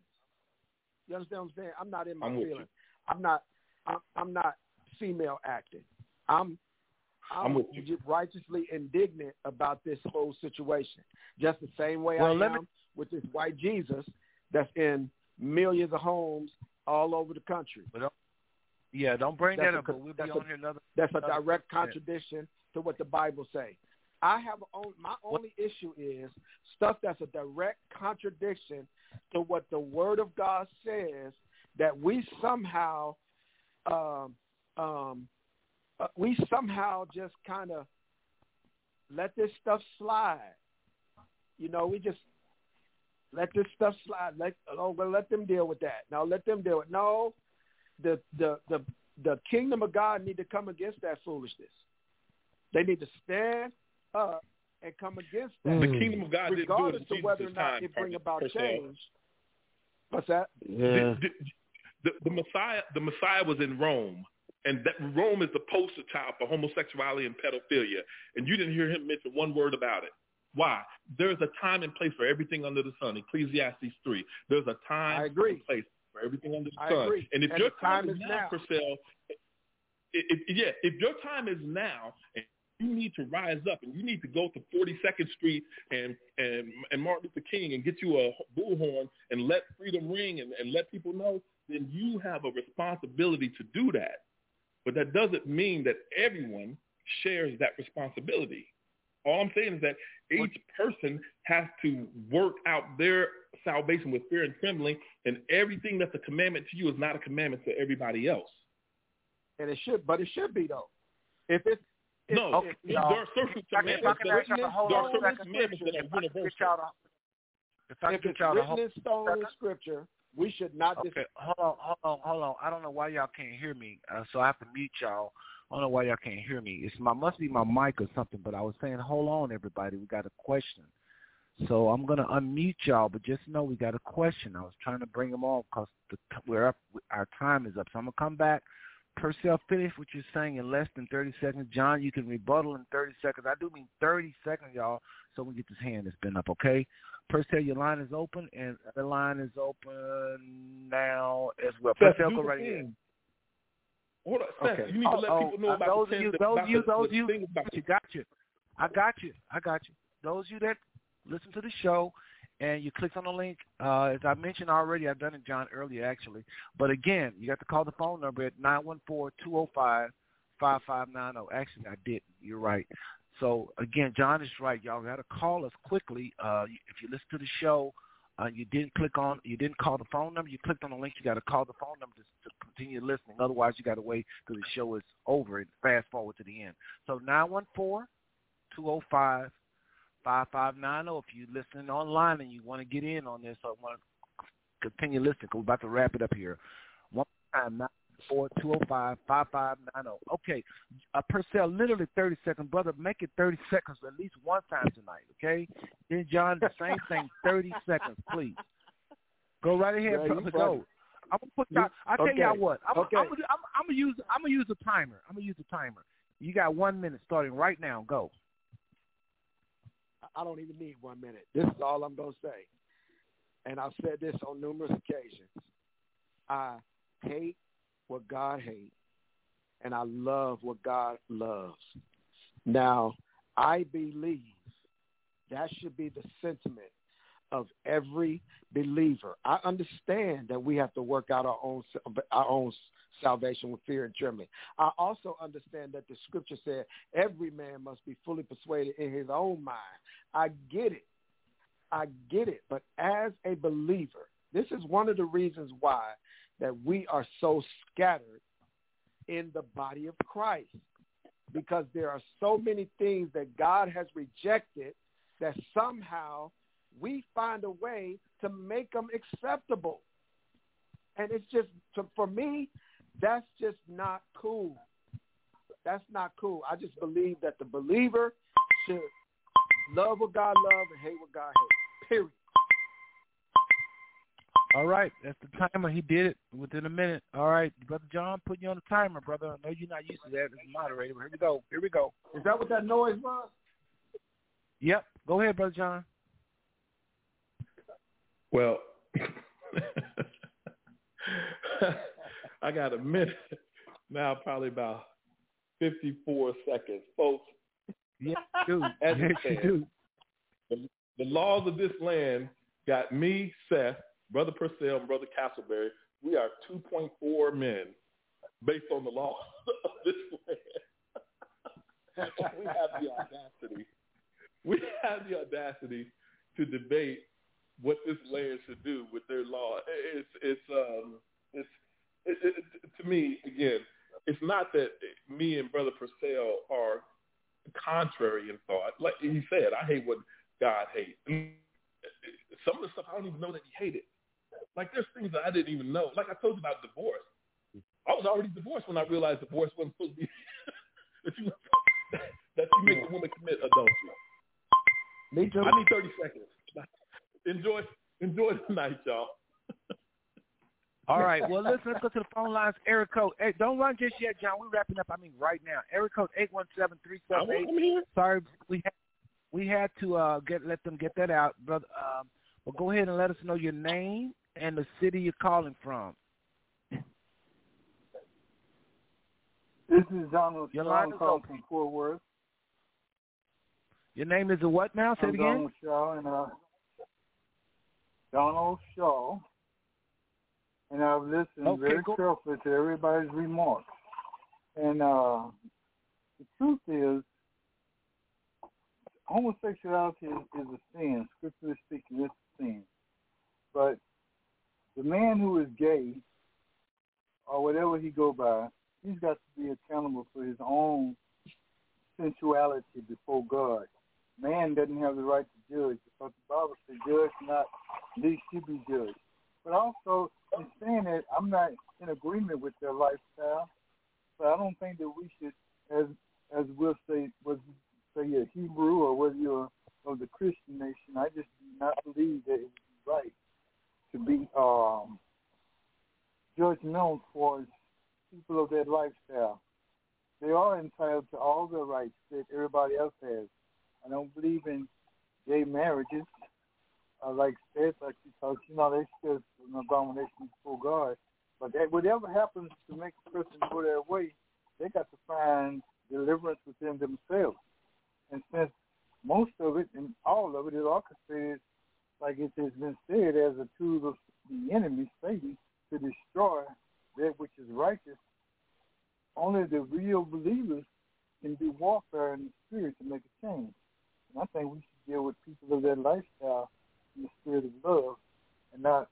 You understand what I'm saying? I'm not in my I'm with feelings. I'm not. I'm, I'm not female acting. I'm. I'm, I'm righteously indignant about this whole situation. Just the same way Well, I am me- with this white Jesus that's in millions of homes all over the country. Yeah, don't bring That's that up. But we'll that's be a- another. That's a direct contradiction to what the Bible say. I have on, my only issue is stuff that's a direct contradiction to what the Word of God says that we somehow, um, um, uh, we somehow just kind of let this stuff slide. You know, we just let this stuff slide. Let oh well, let them deal with that. Now let them deal with no. The the the the kingdom of God need to come against that foolishness. They need to stand up and come against that, The kingdom of God didn't do it regardless in of whether or not time. it bring about change. What's that? Yeah. The, the, the Messiah, the Messiah was in Rome, and that Rome is the poster child for homosexuality and pedophilia. And you didn't hear him mention one word about it. Why? There's a time and place for everything under the sun. Ecclesiastes three. There's a time I agree. and place for everything under the I sun. agree. And if And your time time, is now. now, Purcell, it, it, yeah, if your time is now, and you need to rise up, and you need to go to 42nd Street and and and Martin Luther King and get you a bullhorn and let freedom ring and, and let people know, then you have a responsibility to do that. But that doesn't mean that everyone shares that responsibility. All I'm saying is that each person has to work out their salvation with fear and trembling, and everything that's a commandment to you is not a commandment to everybody else. And it should, but it should be though. If it's if, No, if, there are certain If I can- if I commandments that ask y'all to hold there on are a certain second. commandments that If are I can get universal. y'all to, if I if it's get y'all to written hold, in stone in Scripture, we should not. dis- Okay, hold on, hold on, hold on. I don't know why y'all can't hear me, uh, so I have to mute y'all. I don't know why y'all can't hear me. It's my must be my mic or something. But I was saying, hold on, everybody, we got a question. So I'm gonna unmute y'all, but just know we got a question. I was trying to bring them on because the, we're up. Our time is up, so I'm gonna come back. Purcell, finish what you're saying in less than 30 seconds. John, you can rebuttal in 30 seconds. I do mean 30 seconds, y'all, so we get this hand that's been up, okay? Purcell, your line is open, and the line is open now as well. Seth, Purcell, go right ahead. Hold on, Seth, Okay. you need to let Oh, people know oh, about those the of you, those you, those you, about you got you. I got you. I got you. Those of you that listen to the show and you click on the link, uh, as I mentioned already, I've done it, John, earlier actually. But again, you got to call the phone number at nine one four two zero five five five nine zero. Actually, I didn't. You're right. So again, John is right. Y'all got to call us quickly. Uh, if you listen to the show, uh, you didn't click on, you didn't call the phone number. You clicked on the link. You got to call the phone number to, to continue listening. Otherwise, you got to wait till the show is over and fast forward to the end. So nine one four two zero five five five nine zero. If you're listening online and you want to get in on this, or want to continue listening, we're about to wrap it up here. One time, nine four two zero five five five nine zero. Okay, uh, Purcell, literally thirty seconds, brother. Make it thirty seconds at least one time tonight. Okay. Then John, the same thing, thirty <laughs> seconds, please. Go right ahead, Yeah, brother. Go. I'm gonna put y'all. I tell Okay. y'all what. I'm, Okay. I'm, gonna, I'm, I'm gonna use. I'm gonna use a timer. I'm gonna use a timer. You got one minute starting right now. Go. I don't even need one minute. This is all I'm going to say. And I've said this on numerous occasions. I hate what God hates, and I love what God loves. Now, I believe that should be the sentiment of every believer. I understand that we have to work out our own our own salvation with fear and trembling. I also understand that the scripture said every man must be fully persuaded in his own mind. I get it. I get it. But as a believer, this is one of the reasons why that we are so scattered in the body of Christ. Because there are so many things that God has rejected that somehow we find a way to make them acceptable. And it's just, for me, that's just not cool. That's not cool. I just believe that the believer should love what God loves and hate what God hates. Period. All right, that's the timer. He did it within a minute. All right, brother John, put you on the timer, brother. I know you're not used to that as a moderator. Here we go. Here we go. Is that what that noise was? Yep. Go ahead, brother John. Well, <laughs> I got a minute <laughs> now, probably about 54 seconds. Folks, yeah, <laughs> dude. as yes, you do. The, the laws of this land got me, Seth, Brother Purcell, and Brother Castleberry. We are 2.4 men based on the laws <laughs> of this land. we have the audacity. We have the audacity to debate what this land should do with their law. It's it's um it's it, it, to me again. It's not that me and Brother Purcell are contrary in thought. Like he said, I hate what God hates. Some of the stuff I don't even know that he hated. Like there's things that I didn't even know. Like I told you about divorce. I was already divorced when I realized divorce wasn't supposed to be <laughs> that you <laughs> that you make the woman commit adultery. I need thirty seconds. Enjoy enjoy the night, y'all. <laughs> All right. <laughs> Well, listen, let's go to the phone lines. Eric code. Hey, don't run just yet, John. We're wrapping up. I mean, right now. Eric code eight one seven three seven eight. Sorry, we had we had to uh, get let them get that out, brother. Um, well, go ahead and let us know your name and the city you're calling from. This is Donald Your Shaw. line is calling open. from Fort Worth. Your name is a what now? Say I'm it again. Donald Shaw, and uh, Donald Shaw, and I've listened Okay, very go- carefully to everybody's remarks. And uh, the truth is, homosexuality is, is a sin. Scripturally speaking, it's a sin. But the man who is gay, or whatever he go by, he's got to be accountable for his own sensuality before God. Man doesn't have the right to judge because the Bible says, "Judge not, lest you be judged." But also, in saying that, I'm not in agreement with their lifestyle. But I don't think that we should, as as we'll say, you say you're Hebrew or whether you're of the Christian nation, I just do not believe that it would be right to be um, judgmental towards people of that lifestyle. They are entitled to all the rights that everybody else has. I don't believe in gay marriages, uh, like said, like because you know they still an abomination before God. But that, whatever happens to make a person go their way, they got to find deliverance within themselves. And since most of it and all of it is orchestrated, like it has been said, as a tool of the enemy, Satan, to destroy that which is righteous, only the real believers can do warfare in the spirit to make a change. And I think we should deal with people of that lifestyle in the spirit of love and not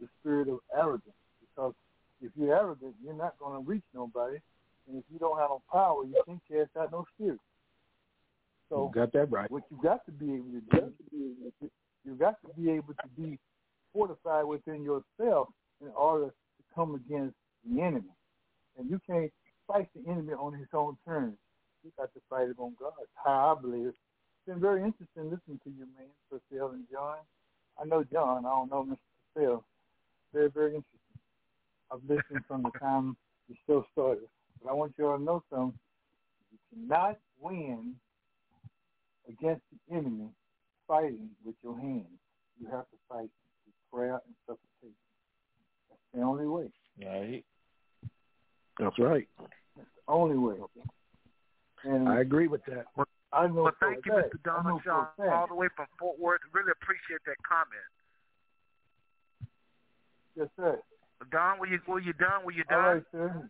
the spirit of arrogance. Because if you're arrogant, you're not going to reach nobody. And if you don't have no power, you can't cast out no spirit. So You got that right. what you got to be able to do, you got to be able to be fortified within yourself in order to come against the enemy. And you can't fight the enemy on his own terms. You got to fight it on God's. How I believe. It's been very interesting listening to you, man, Purcell and John. I know John. I don't know Mr. Purcell. Very, very interesting. I've listened from the time the show started. But I want you all to know something. You cannot win against the enemy fighting with your hands. You have to fight with prayer and supplication. That's the only way. Right. That's right. That's the only way. And I agree with that. I know Well, thank you, Mr. I know Donald Shaw, all the way from Fort Worth. Really appreciate that comment. Yes, sir. Don, were you were you done? Were you done? right, sir.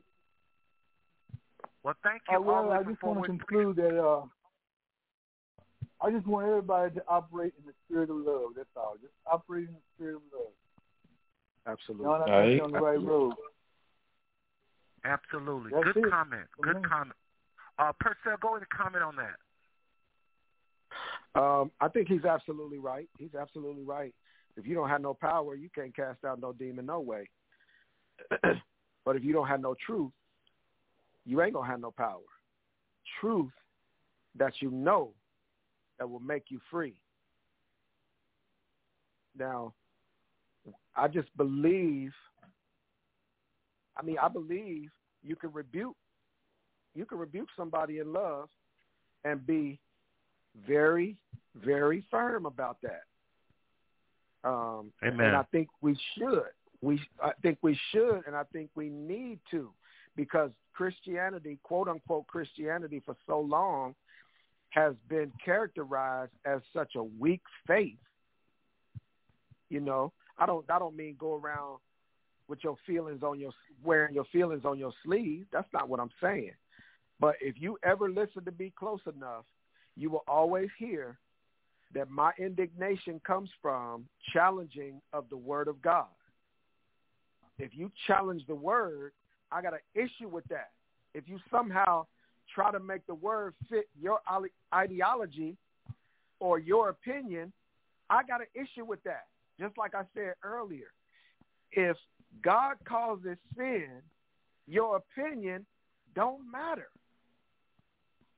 Well, thank you. Uh, all well, the way I from just Fort want to Worth. conclude that uh, I just want everybody to operate in the spirit of love. That's all. Just operate in the spirit of love. Absolutely. Y'all not All right. on the right road. Absolutely. That's Good it. comment. For Good me. comment. Uh, Purcell, go ahead and comment on that. Um, I think he's absolutely right. He's absolutely right. If you don't have no power, you can't cast out no demon no way. <clears throat> but if you don't have no truth, you ain't gonna have no power. truth that you know that will make you free. Now, I just believe, I mean, I believe you can rebuke, you can rebuke somebody in love and be very, very firm about that. Um, Amen. And I think we should. We, I think we should, and I think we need to, because Christianity, quote unquote Christianity, for so long has been characterized as such a weak faith. You know, I don't, I don't mean go around with your feelings on your wearing your feelings on your sleeve. That's not what I'm saying. But if you ever listen to be close enough, you will always hear that my indignation comes from challenging of the word of God. If you challenge the word, I got an issue with that. If you somehow try to make the word fit your ideology or your opinion, I got an issue with that. Just like I said earlier, if God calls it sin, your opinion don't matter.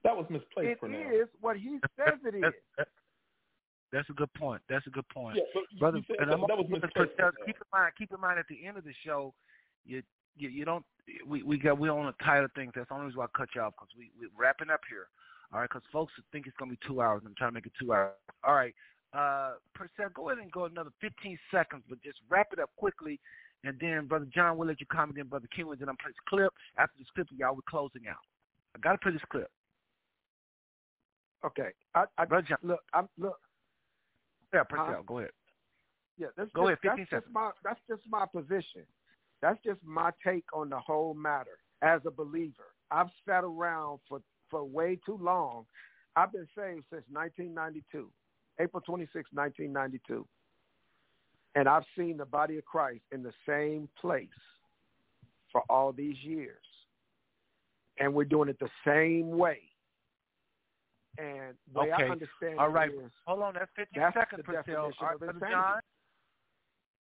That was misplaced It for now. is what he says it is. <laughs> That's a good point. That's a good point, Yeah, brother. said and that, I'm that was gonna misplaced. keep in mind, keep in mind at the end of the show, you you, you don't. We we got we on a tighter things. That's the only reason why I cut you off because we we're wrapping up here. All right, because folks think it's gonna be two hours. I'm trying to make it two hours. All right, uh, Purcell, go ahead and go another 15 seconds, but just wrap it up quickly. And then, Brother John, we'll let you comment. Then, Brother King, then I'm play this clip. After this clip, y'all, we're closing out. I got to play this clip. Okay, I, I John, look. I'm look. yeah, Purcell, go ahead. Yeah, that's Go just, ahead, 15 that's just my that's just my position. That's just my take on the whole matter as a believer. I've sat around for for way too long. I've been saved since 1992, April 26, 1992, and I've seen the body of Christ in the same place for all these years, and we're doing it the same way. And the way Okay. I understand All it right. is, Hold on, that's 15 That's seconds, the Purcell. All right, Brother. John.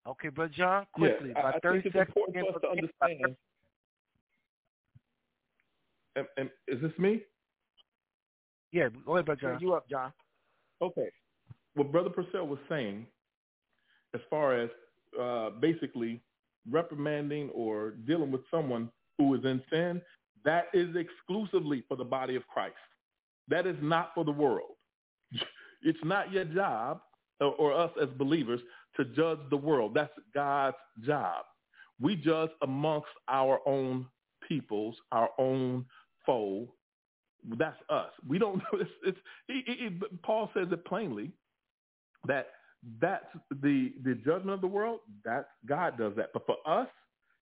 Okay, Brother John, Yeah, quickly, I, about I 30 think it's seconds. important for us to understand. And, and is this me? Yeah, go ahead, Brother Turn John. you up, John. Okay. What Brother Purcell was saying, as far as uh, basically reprimanding or dealing with someone who is in sin, that is exclusively for the body of Christ. That is not for the world. <laughs> It's not your job or, or us as believers to judge the world. That's God's job. We judge amongst our own peoples, our own foe. That's us. We don't. <laughs> It's, it's he, he, he- Paul says it plainly that that's the the judgment of the world. That's God does that. But for us,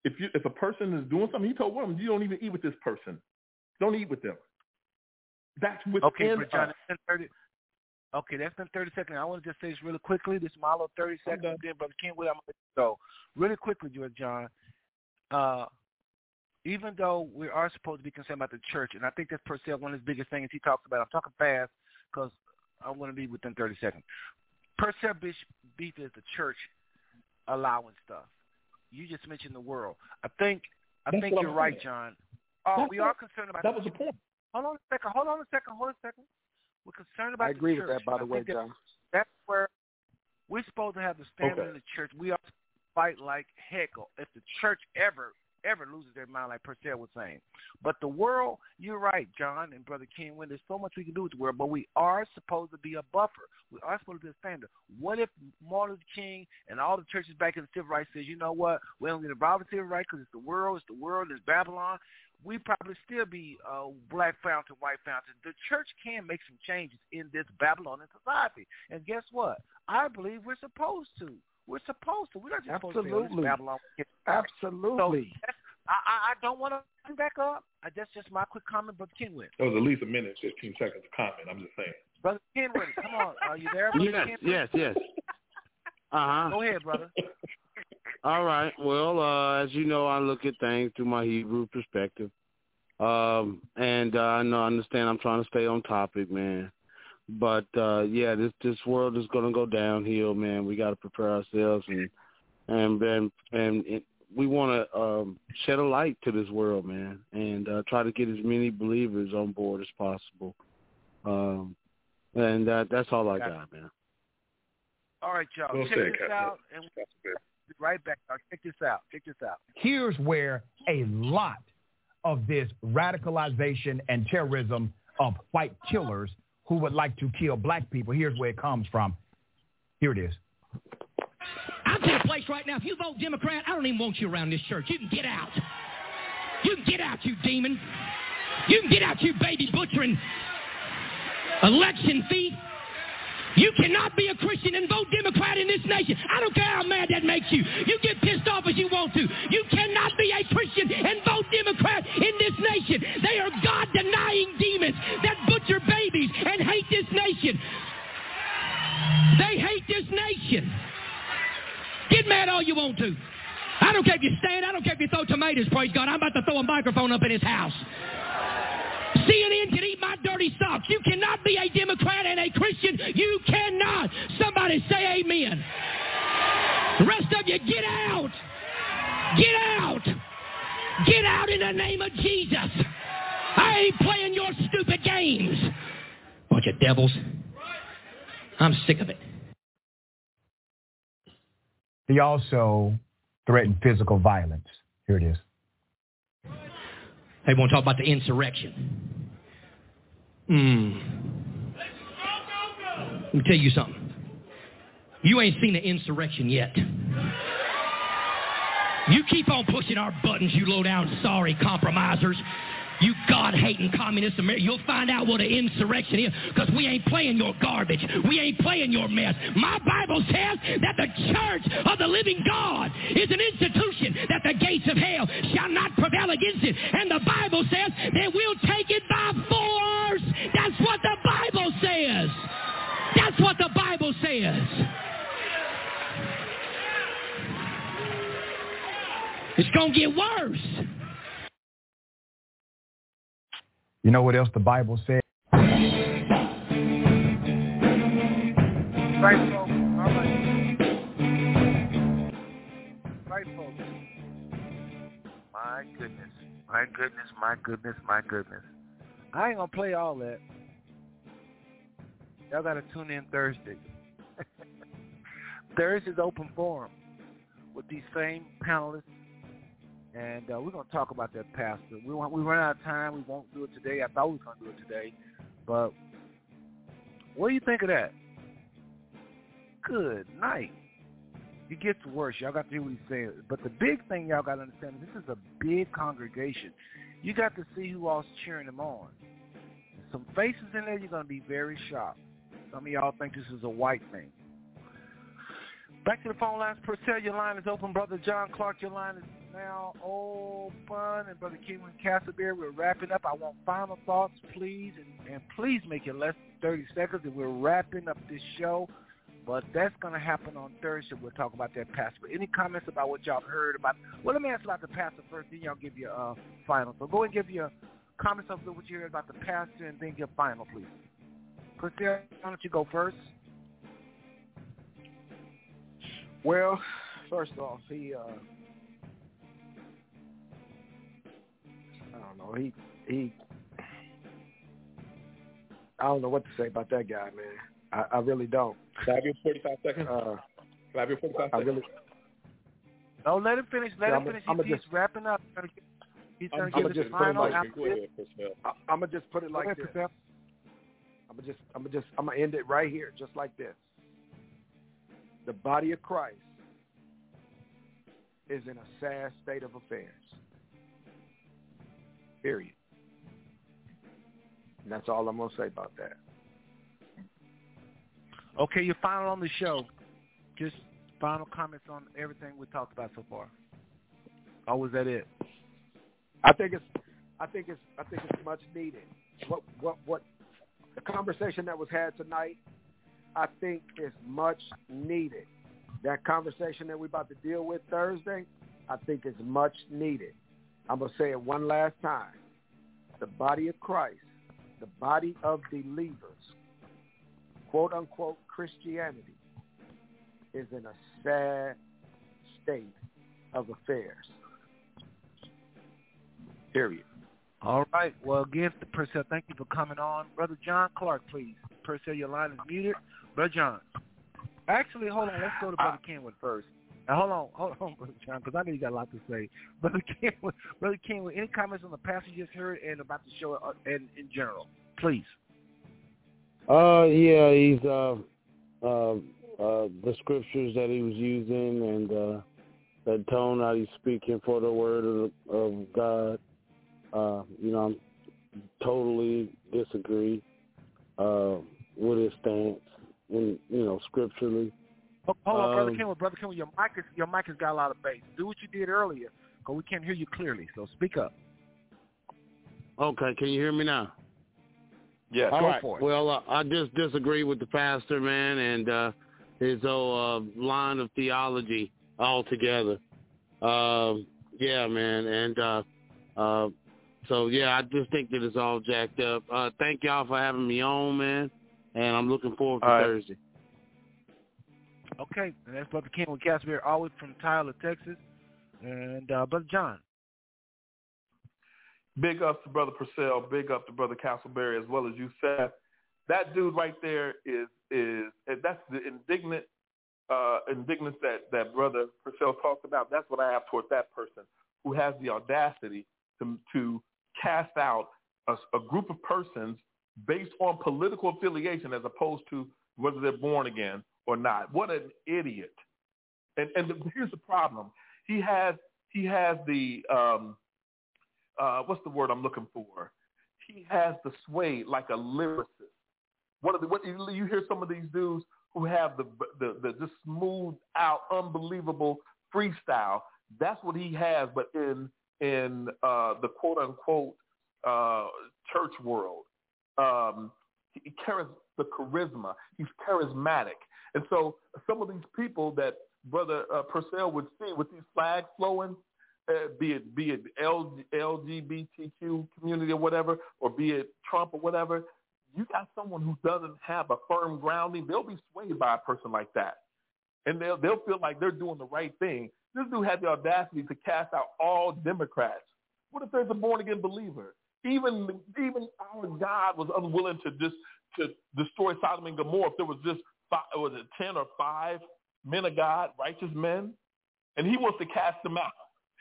if you if a person is doing something, he told women, you don't even eat with this person. Don't eat with them. That's within Okay, Brother John, us. it's 30. Okay, that's been 30 seconds. I want to just say this really quickly. This is my 30 seconds. done. Then, Brother King, I'm going to go. Really quickly, Brother John. Uh, even though we are supposed to be concerned about the church, and I think that's per se one of his biggest things he talks about. I'm talking fast because I want to be within 30 seconds. Purcell beef, beef is the church allowing stuff. You just mentioned the world. I think I That's think you're I'm right, saying. John. Uh, we what- are concerned about That was the point. Hold on a second. Hold on a second. Hold on a second. We're concerned about I agree the with that, by the way, that- John. That's where we're supposed to have the standard Okay. in the church. We are to fight like heck if the church ever, ever loses their mind, like Purcell was saying. But the world, you're right, John and Brother King, when there's so much we can do with the world, but we are supposed to be a buffer. We are supposed to be a standard. What if Martin Luther King and all the churches back in the civil rights says, you know what, we don't get involved with civil rights because it's the world, it's the world, it's Babylon. We probably still be uh, black fountain, white fountain. The church can make some changes in this Babylonian society. And guess what? I believe we're supposed to. We're supposed to. We're not just supposed to say, oh, this Babylon. Absolutely. I, I, I don't want to come back up. I, that's just my quick comment, Brother Kenwin. That was at least a minute, fifteen seconds of comment. I'm just saying. Brother Kenwin, come on. Are you there, Brother Yes, Kenwin? yes, yes. <laughs> Uh huh. Go ahead, brother. All right. Well, uh, as you know, I look at things through my Hebrew perspective. Um, and uh, I know, I understand. I'm trying to stay on topic, man. But uh, yeah, this this world is going to go downhill, man. We got to prepare ourselves and and and, and it, we want to um, shed a light to this world, man, and uh, try to get as many believers on board as possible. Um, and uh, that's all I got, man. All right, y'all. We'll Check this out, and we'll be right back. Now, check this out. Check this out. Here's where a lot of this radicalization and terrorism of white killers who would like to kill black people. Here's where it comes from. Here it is. I'm tell you a place right now. If you vote Democrat, I don't even want you around this church. You can get out. You can get out, you demon. You can get out, you baby butchering election thief. You cannot be a Christian and vote Democrat in this nation. I don't care how mad that makes you. You get pissed off as you want to. You cannot be a Christian and vote Democrat in this nation. They are God-denying demons that butcher babies and hate this nation. They hate this nation. Get mad all you want to. I don't care if you stand. I don't care if you throw tomatoes, praise God. I'm about to throw a microphone up in his house. CNN can eat my dirty socks. You cannot be a Democrat and a Christian. You cannot. Somebody say amen. The rest of you, get out. Get out. Get out in the name of Jesus. I ain't playing your stupid games. Bunch of devils. I'm sick of it. He also threatened physical violence. Here it is. They want to talk about the insurrection. Hmm. Let me tell you something. You ain't seen the insurrection yet. You keep on pushing our buttons, you low down sorry compromisers. You God-hating communist America, you'll find out what an insurrection is because we ain't playing your garbage. We ain't playing your mess. My Bible says that the church of the living God is an institution that the gates of hell shall not prevail against it. And the Bible says that we'll take it by force. That's what the Bible says. That's what the Bible says. It's going to get worse. You know what else the Bible says? Right, folks. All right. Right, folks. My goodness. My goodness, my goodness, my goodness. I ain't going to play all that. Y'all got to tune in Thursday. <laughs> Thursday's open forum with these same panelists and uh, we're going to talk about that, Pastor. We want, we run out of time. We won't do it today. I thought we were going to do it today, but what do you think of that? Good night. It gets worse. Y'all got to hear what he's saying. But the big thing y'all got to understand is this is a big congregation. You got to see who all's cheering them on. Some faces in there, you're going to be very shocked. Some of y'all think this is a white thing. Back to the phone lines. Purcell, your line is open. Brother John Clark, your line is now open. And Brother Kenwin Castleberry, we're wrapping up. I want final thoughts, please. And, and please make it less than 30 seconds. And we're wrapping up this show. But that's going to happen on Thursday. We'll talk about that, Pastor. But any comments about what y'all heard about? Well, let me ask about the pastor first, then y'all give your uh, final. So go and give your comments of what you heard about the pastor, and then your final, please. Purcell, why don't you go first? Well, first off, he uh don't know, he he I don't know what to say about that guy, man. I, I really don't. Can I have your forty five seconds? Uh Can I have your forty five seconds? Really, no, let him finish. Let yeah, him finish. I'm he's, just, wrapping up. He's going to give us his final. Like, I'm gonna just put it like this. I'm gonna just, I'm gonna just, I'm gonna end it right here, just like this the body of Christ is in a sad state of affairs. Period. And that's all I'm going to say about that. Okay, you're final on the show. Just final comments on everything we talked about so far. Or was that it? I think it's I think it's I think it's much needed. What what what the conversation that was had tonight I think is much needed. That conversation that we're about to deal with Thursday, I think is much needed. I'm going to say it one last time. The body of Christ, the body of believers, quote unquote Christianity, is in a sad state of affairs. Period. All right. Well, again, Purcell, thank you for coming on. Brother John Clark, please. Purcell, your line is muted. Brother John. Actually, hold on. Let's go to Brother Kenwin first. Now, hold on, hold on, <laughs> Brother John, because I know you got a lot to say. <laughs> Brother King, Brother Kenwin, any comments on the passage you just heard and about the show uh, and in general, please. Uh, yeah, he's uh, uh, uh, the scriptures that he was using and uh, the tone that he's speaking for the word of, of God. Uh, you know, I'm totally disagree uh, with his stance, and you know, scripturally. Hold on, brother um, Kenwin, brother Kenwin, your mic is your mic has got a lot of bass. Do what you did earlier, because we can't hear you clearly. So speak up. Okay, can you hear me now? Yeah, All go right. for it. Well, uh, I just disagree with the pastor, man, and uh, his whole uh, line of theology altogether. Uh, yeah, man, and uh, uh, so yeah, I just think that it's all jacked up. Uh, thank y'all for having me on, man, and I'm looking forward to right. Thursday. Okay, and that's Brother Kenwin Casper, always from Tyler, Texas, and uh, Brother John. Big up to Brother Purcell. Big up to Brother Castleberry, as well as you said. That dude right there is is that's the indignant uh, indignance that that Brother Purcell talked about. That's what I have towards that person who has the audacity to to cast out a, a group of persons based on political affiliation as opposed to whether they're born again or not. What an idiot! And and here's the problem: he has he has the um, uh, what's the word I'm looking for? He has the sway like a lyricist. What, are the, what you hear some of these dudes who have the the, the just smooth out, unbelievable freestyle. That's what he has, but in in uh, the quote unquote uh, church world, um, he carries the charisma. He's charismatic, and so some of these people that Brother uh, Purcell would see with these flags flowing, uh, be it be it L, LGBTQ community or whatever, or be it Trump or whatever, you got someone who doesn't have a firm grounding, they'll be swayed by a person like that, and they'll they'll feel like they're doing the right thing. This dude had the audacity to cast out all Democrats. What if there's a born again believer? Even even our God was unwilling to just to destroy Sodom and Gomorrah if there was just five, was it ten or five men of God, righteous men, and he wants to cast them out.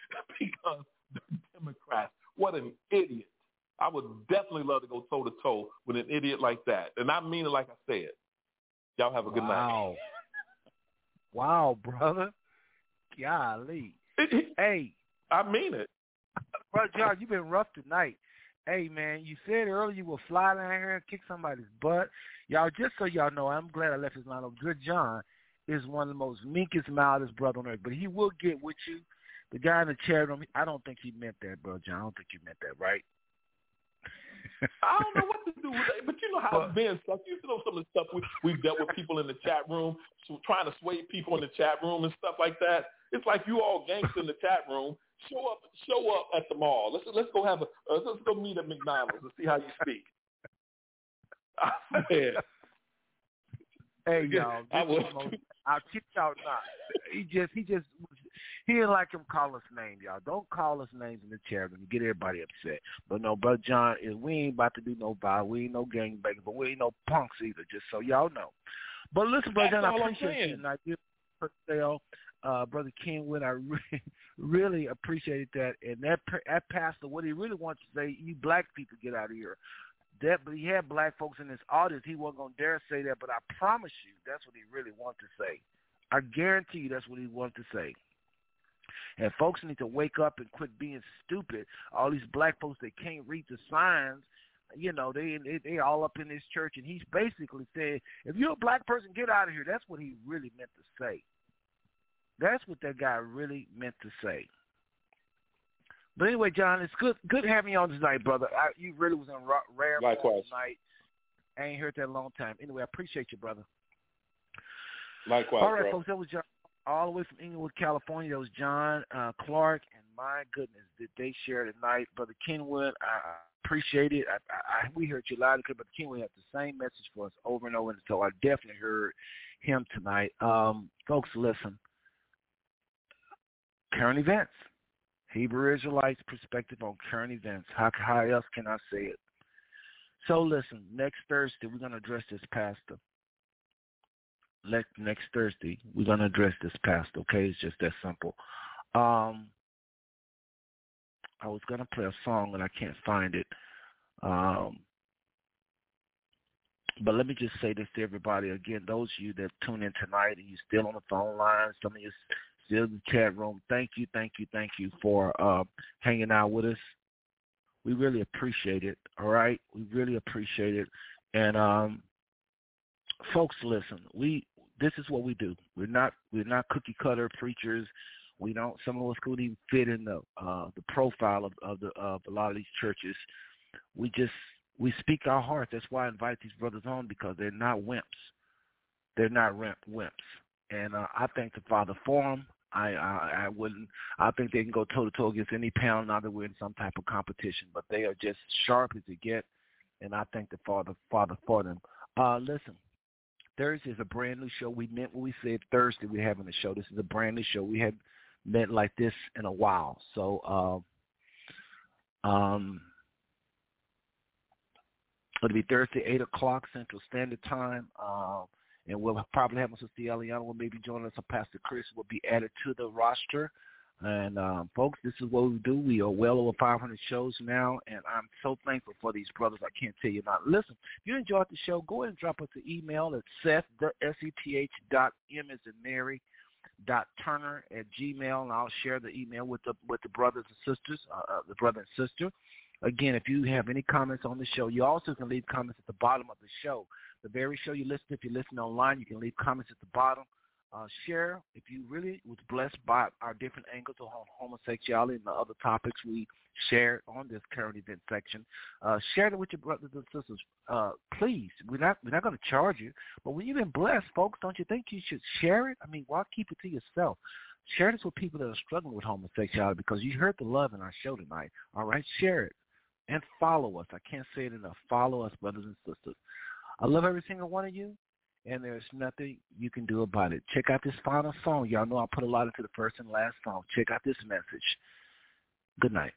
<laughs> because they're Democrats. What an idiot. I would definitely love to go toe to toe with an idiot like that. And I mean it like I said. Y'all have a good night. wow. night. <laughs> Wow, brother. Golly. hey. I mean it. Brother John, you've been rough tonight. Hey man, you said earlier you will fly down here and kick somebody's butt. Y'all, just so y'all know, I'm glad I left his line up. Good John is one of the most meekest, mildest brother on earth, but he will get with you the guy in the chat room, I don't think he meant that, bro, John. I don't think you meant that, right? I don't know what to do with it, but you know how it's been. Stuff you know some of the stuff we we've dealt with people in the chat room, so trying to sway people in the chat room and stuff like that. It's like you all gangster in the chat room. Show up, show up at the mall. Let's let's go have a uh, let's go meet at McDonald's and see how you speak. Swear. <laughs> Hey y'all, I will. I'll keep y'all not. He just he just he didn't like him calling us names, y'all. Don't call us names in the chat and get everybody upset. But no, Brother John is we ain't about to do no violence. We ain't no gang banging, but we ain't no punks either. Just so y'all know. But listen, Brother John, I appreciate you, and I do Purcell, uh, Brother Kenwin. I <laughs> really, really appreciated that. And that that pastor, what he really wants to say, you black people get out of here. That, but he had black folks in his audience. He wasn't gonna dare say that, but I promise you, that's what he really wanted to say. I guarantee you, that's what he wanted to say. And folks need to wake up and quit being stupid. All these black folks that can't read the signs, you know, they they, they all up in this church, and he's basically saying, if you're a black person, get out of here. That's what he really meant to say. That's what that guy really meant to say. But anyway, John, it's good good having you on tonight, brother. I, you really was in rare Likewise. tonight. I ain't heard that a long time. Anyway, I appreciate you, brother. Likewise, All right, bro. folks, that was John all the way from Inglewood, California. That was John uh, Clark, and my goodness, did they share tonight, Brother Kenwin? I appreciate it. I, I, we heard you loud and clear, but Kenwin had the same message for us over and over, and so I definitely heard him tonight. Um, folks, listen. Current events. Hebrew Israelites' perspective on current events. How, how else can I say it? So listen, next Thursday we're going to address this pastor. Next, next Thursday we're going to address this pastor. Okay, it's just that simple. Um, I was going to play a song and I can't find it. Um, but let me just say this to everybody again. Those of you that tune in tonight and you're still on the phone line, some of you still in the chat room. Thank you, thank you, thank you for uh, hanging out with us. We really appreciate it. All right, we really appreciate it. And um, folks, listen, we this is what we do. We're not we're not cookie cutter preachers. We don't. Some of us couldn't even fit in the uh, the profile of, of the of a lot of these churches. We just we speak our heart. That's why I invite these brothers on because they're not wimps. They're not wimps. And uh, I thank the Father for them. I, I I wouldn't. I think they can go toe to toe against any pound. Now that we're in some type of competition, but they are just sharp as they get. And I thank the Father Father for them. Uh, listen, Thursday is a brand new show. We meant what we said Thursday. We're having a show. This is a brand new show. We had met like this in a while. So, uh, um, It'll be Thursday, 8 o'clock Central Standard Time. Uh, and we'll probably have Sister Eliana will maybe join us, or Pastor Chris will be added to the roster. And um, folks, this is what we do. We are well over 500 shows now, and I'm so thankful for these brothers. I can't tell you not. Listen, if you enjoyed the show, go ahead and drop us an email at Seth, the S-E-T-H dot M as in Mary, dot Turner at Gmail, and I'll share the email with the with the brothers and sisters, uh, uh the brother and sister. Again, if you have any comments on the show, you also can leave comments at the bottom of the show. The very show you listen if you listen online, you can leave comments at the bottom. Uh, share if you really was blessed by our different angles on homosexuality and the other topics we shared on this current event section. Uh, share it with your brothers and sisters. Uh, please, we're not we're not going to charge you, but when you've been blessed, folks, don't you think you should share it? I mean, why keep it to yourself? Share this with people that are struggling with homosexuality because you heard the love in our show tonight. All right, share it and follow us. I can't say it enough. Follow us, brothers and sisters. I love every single one of you, and there's nothing you can do about it. Check out this final song. Y'all know I put a lot into the first and last song. Check out this message. Good night.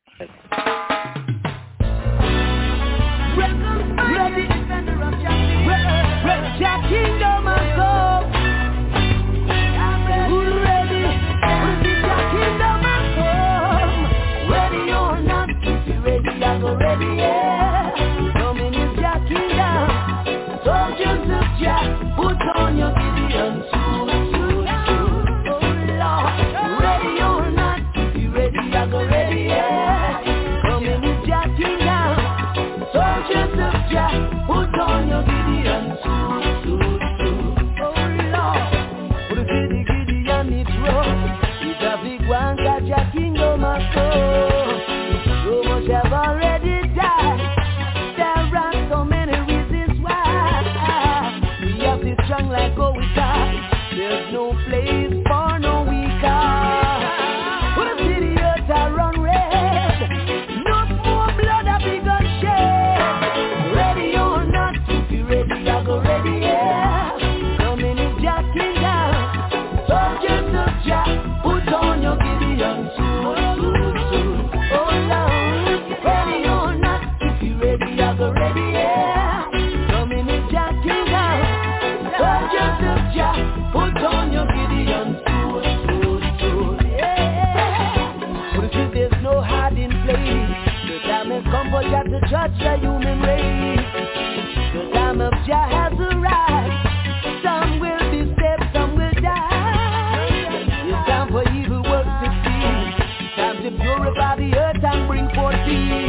Bring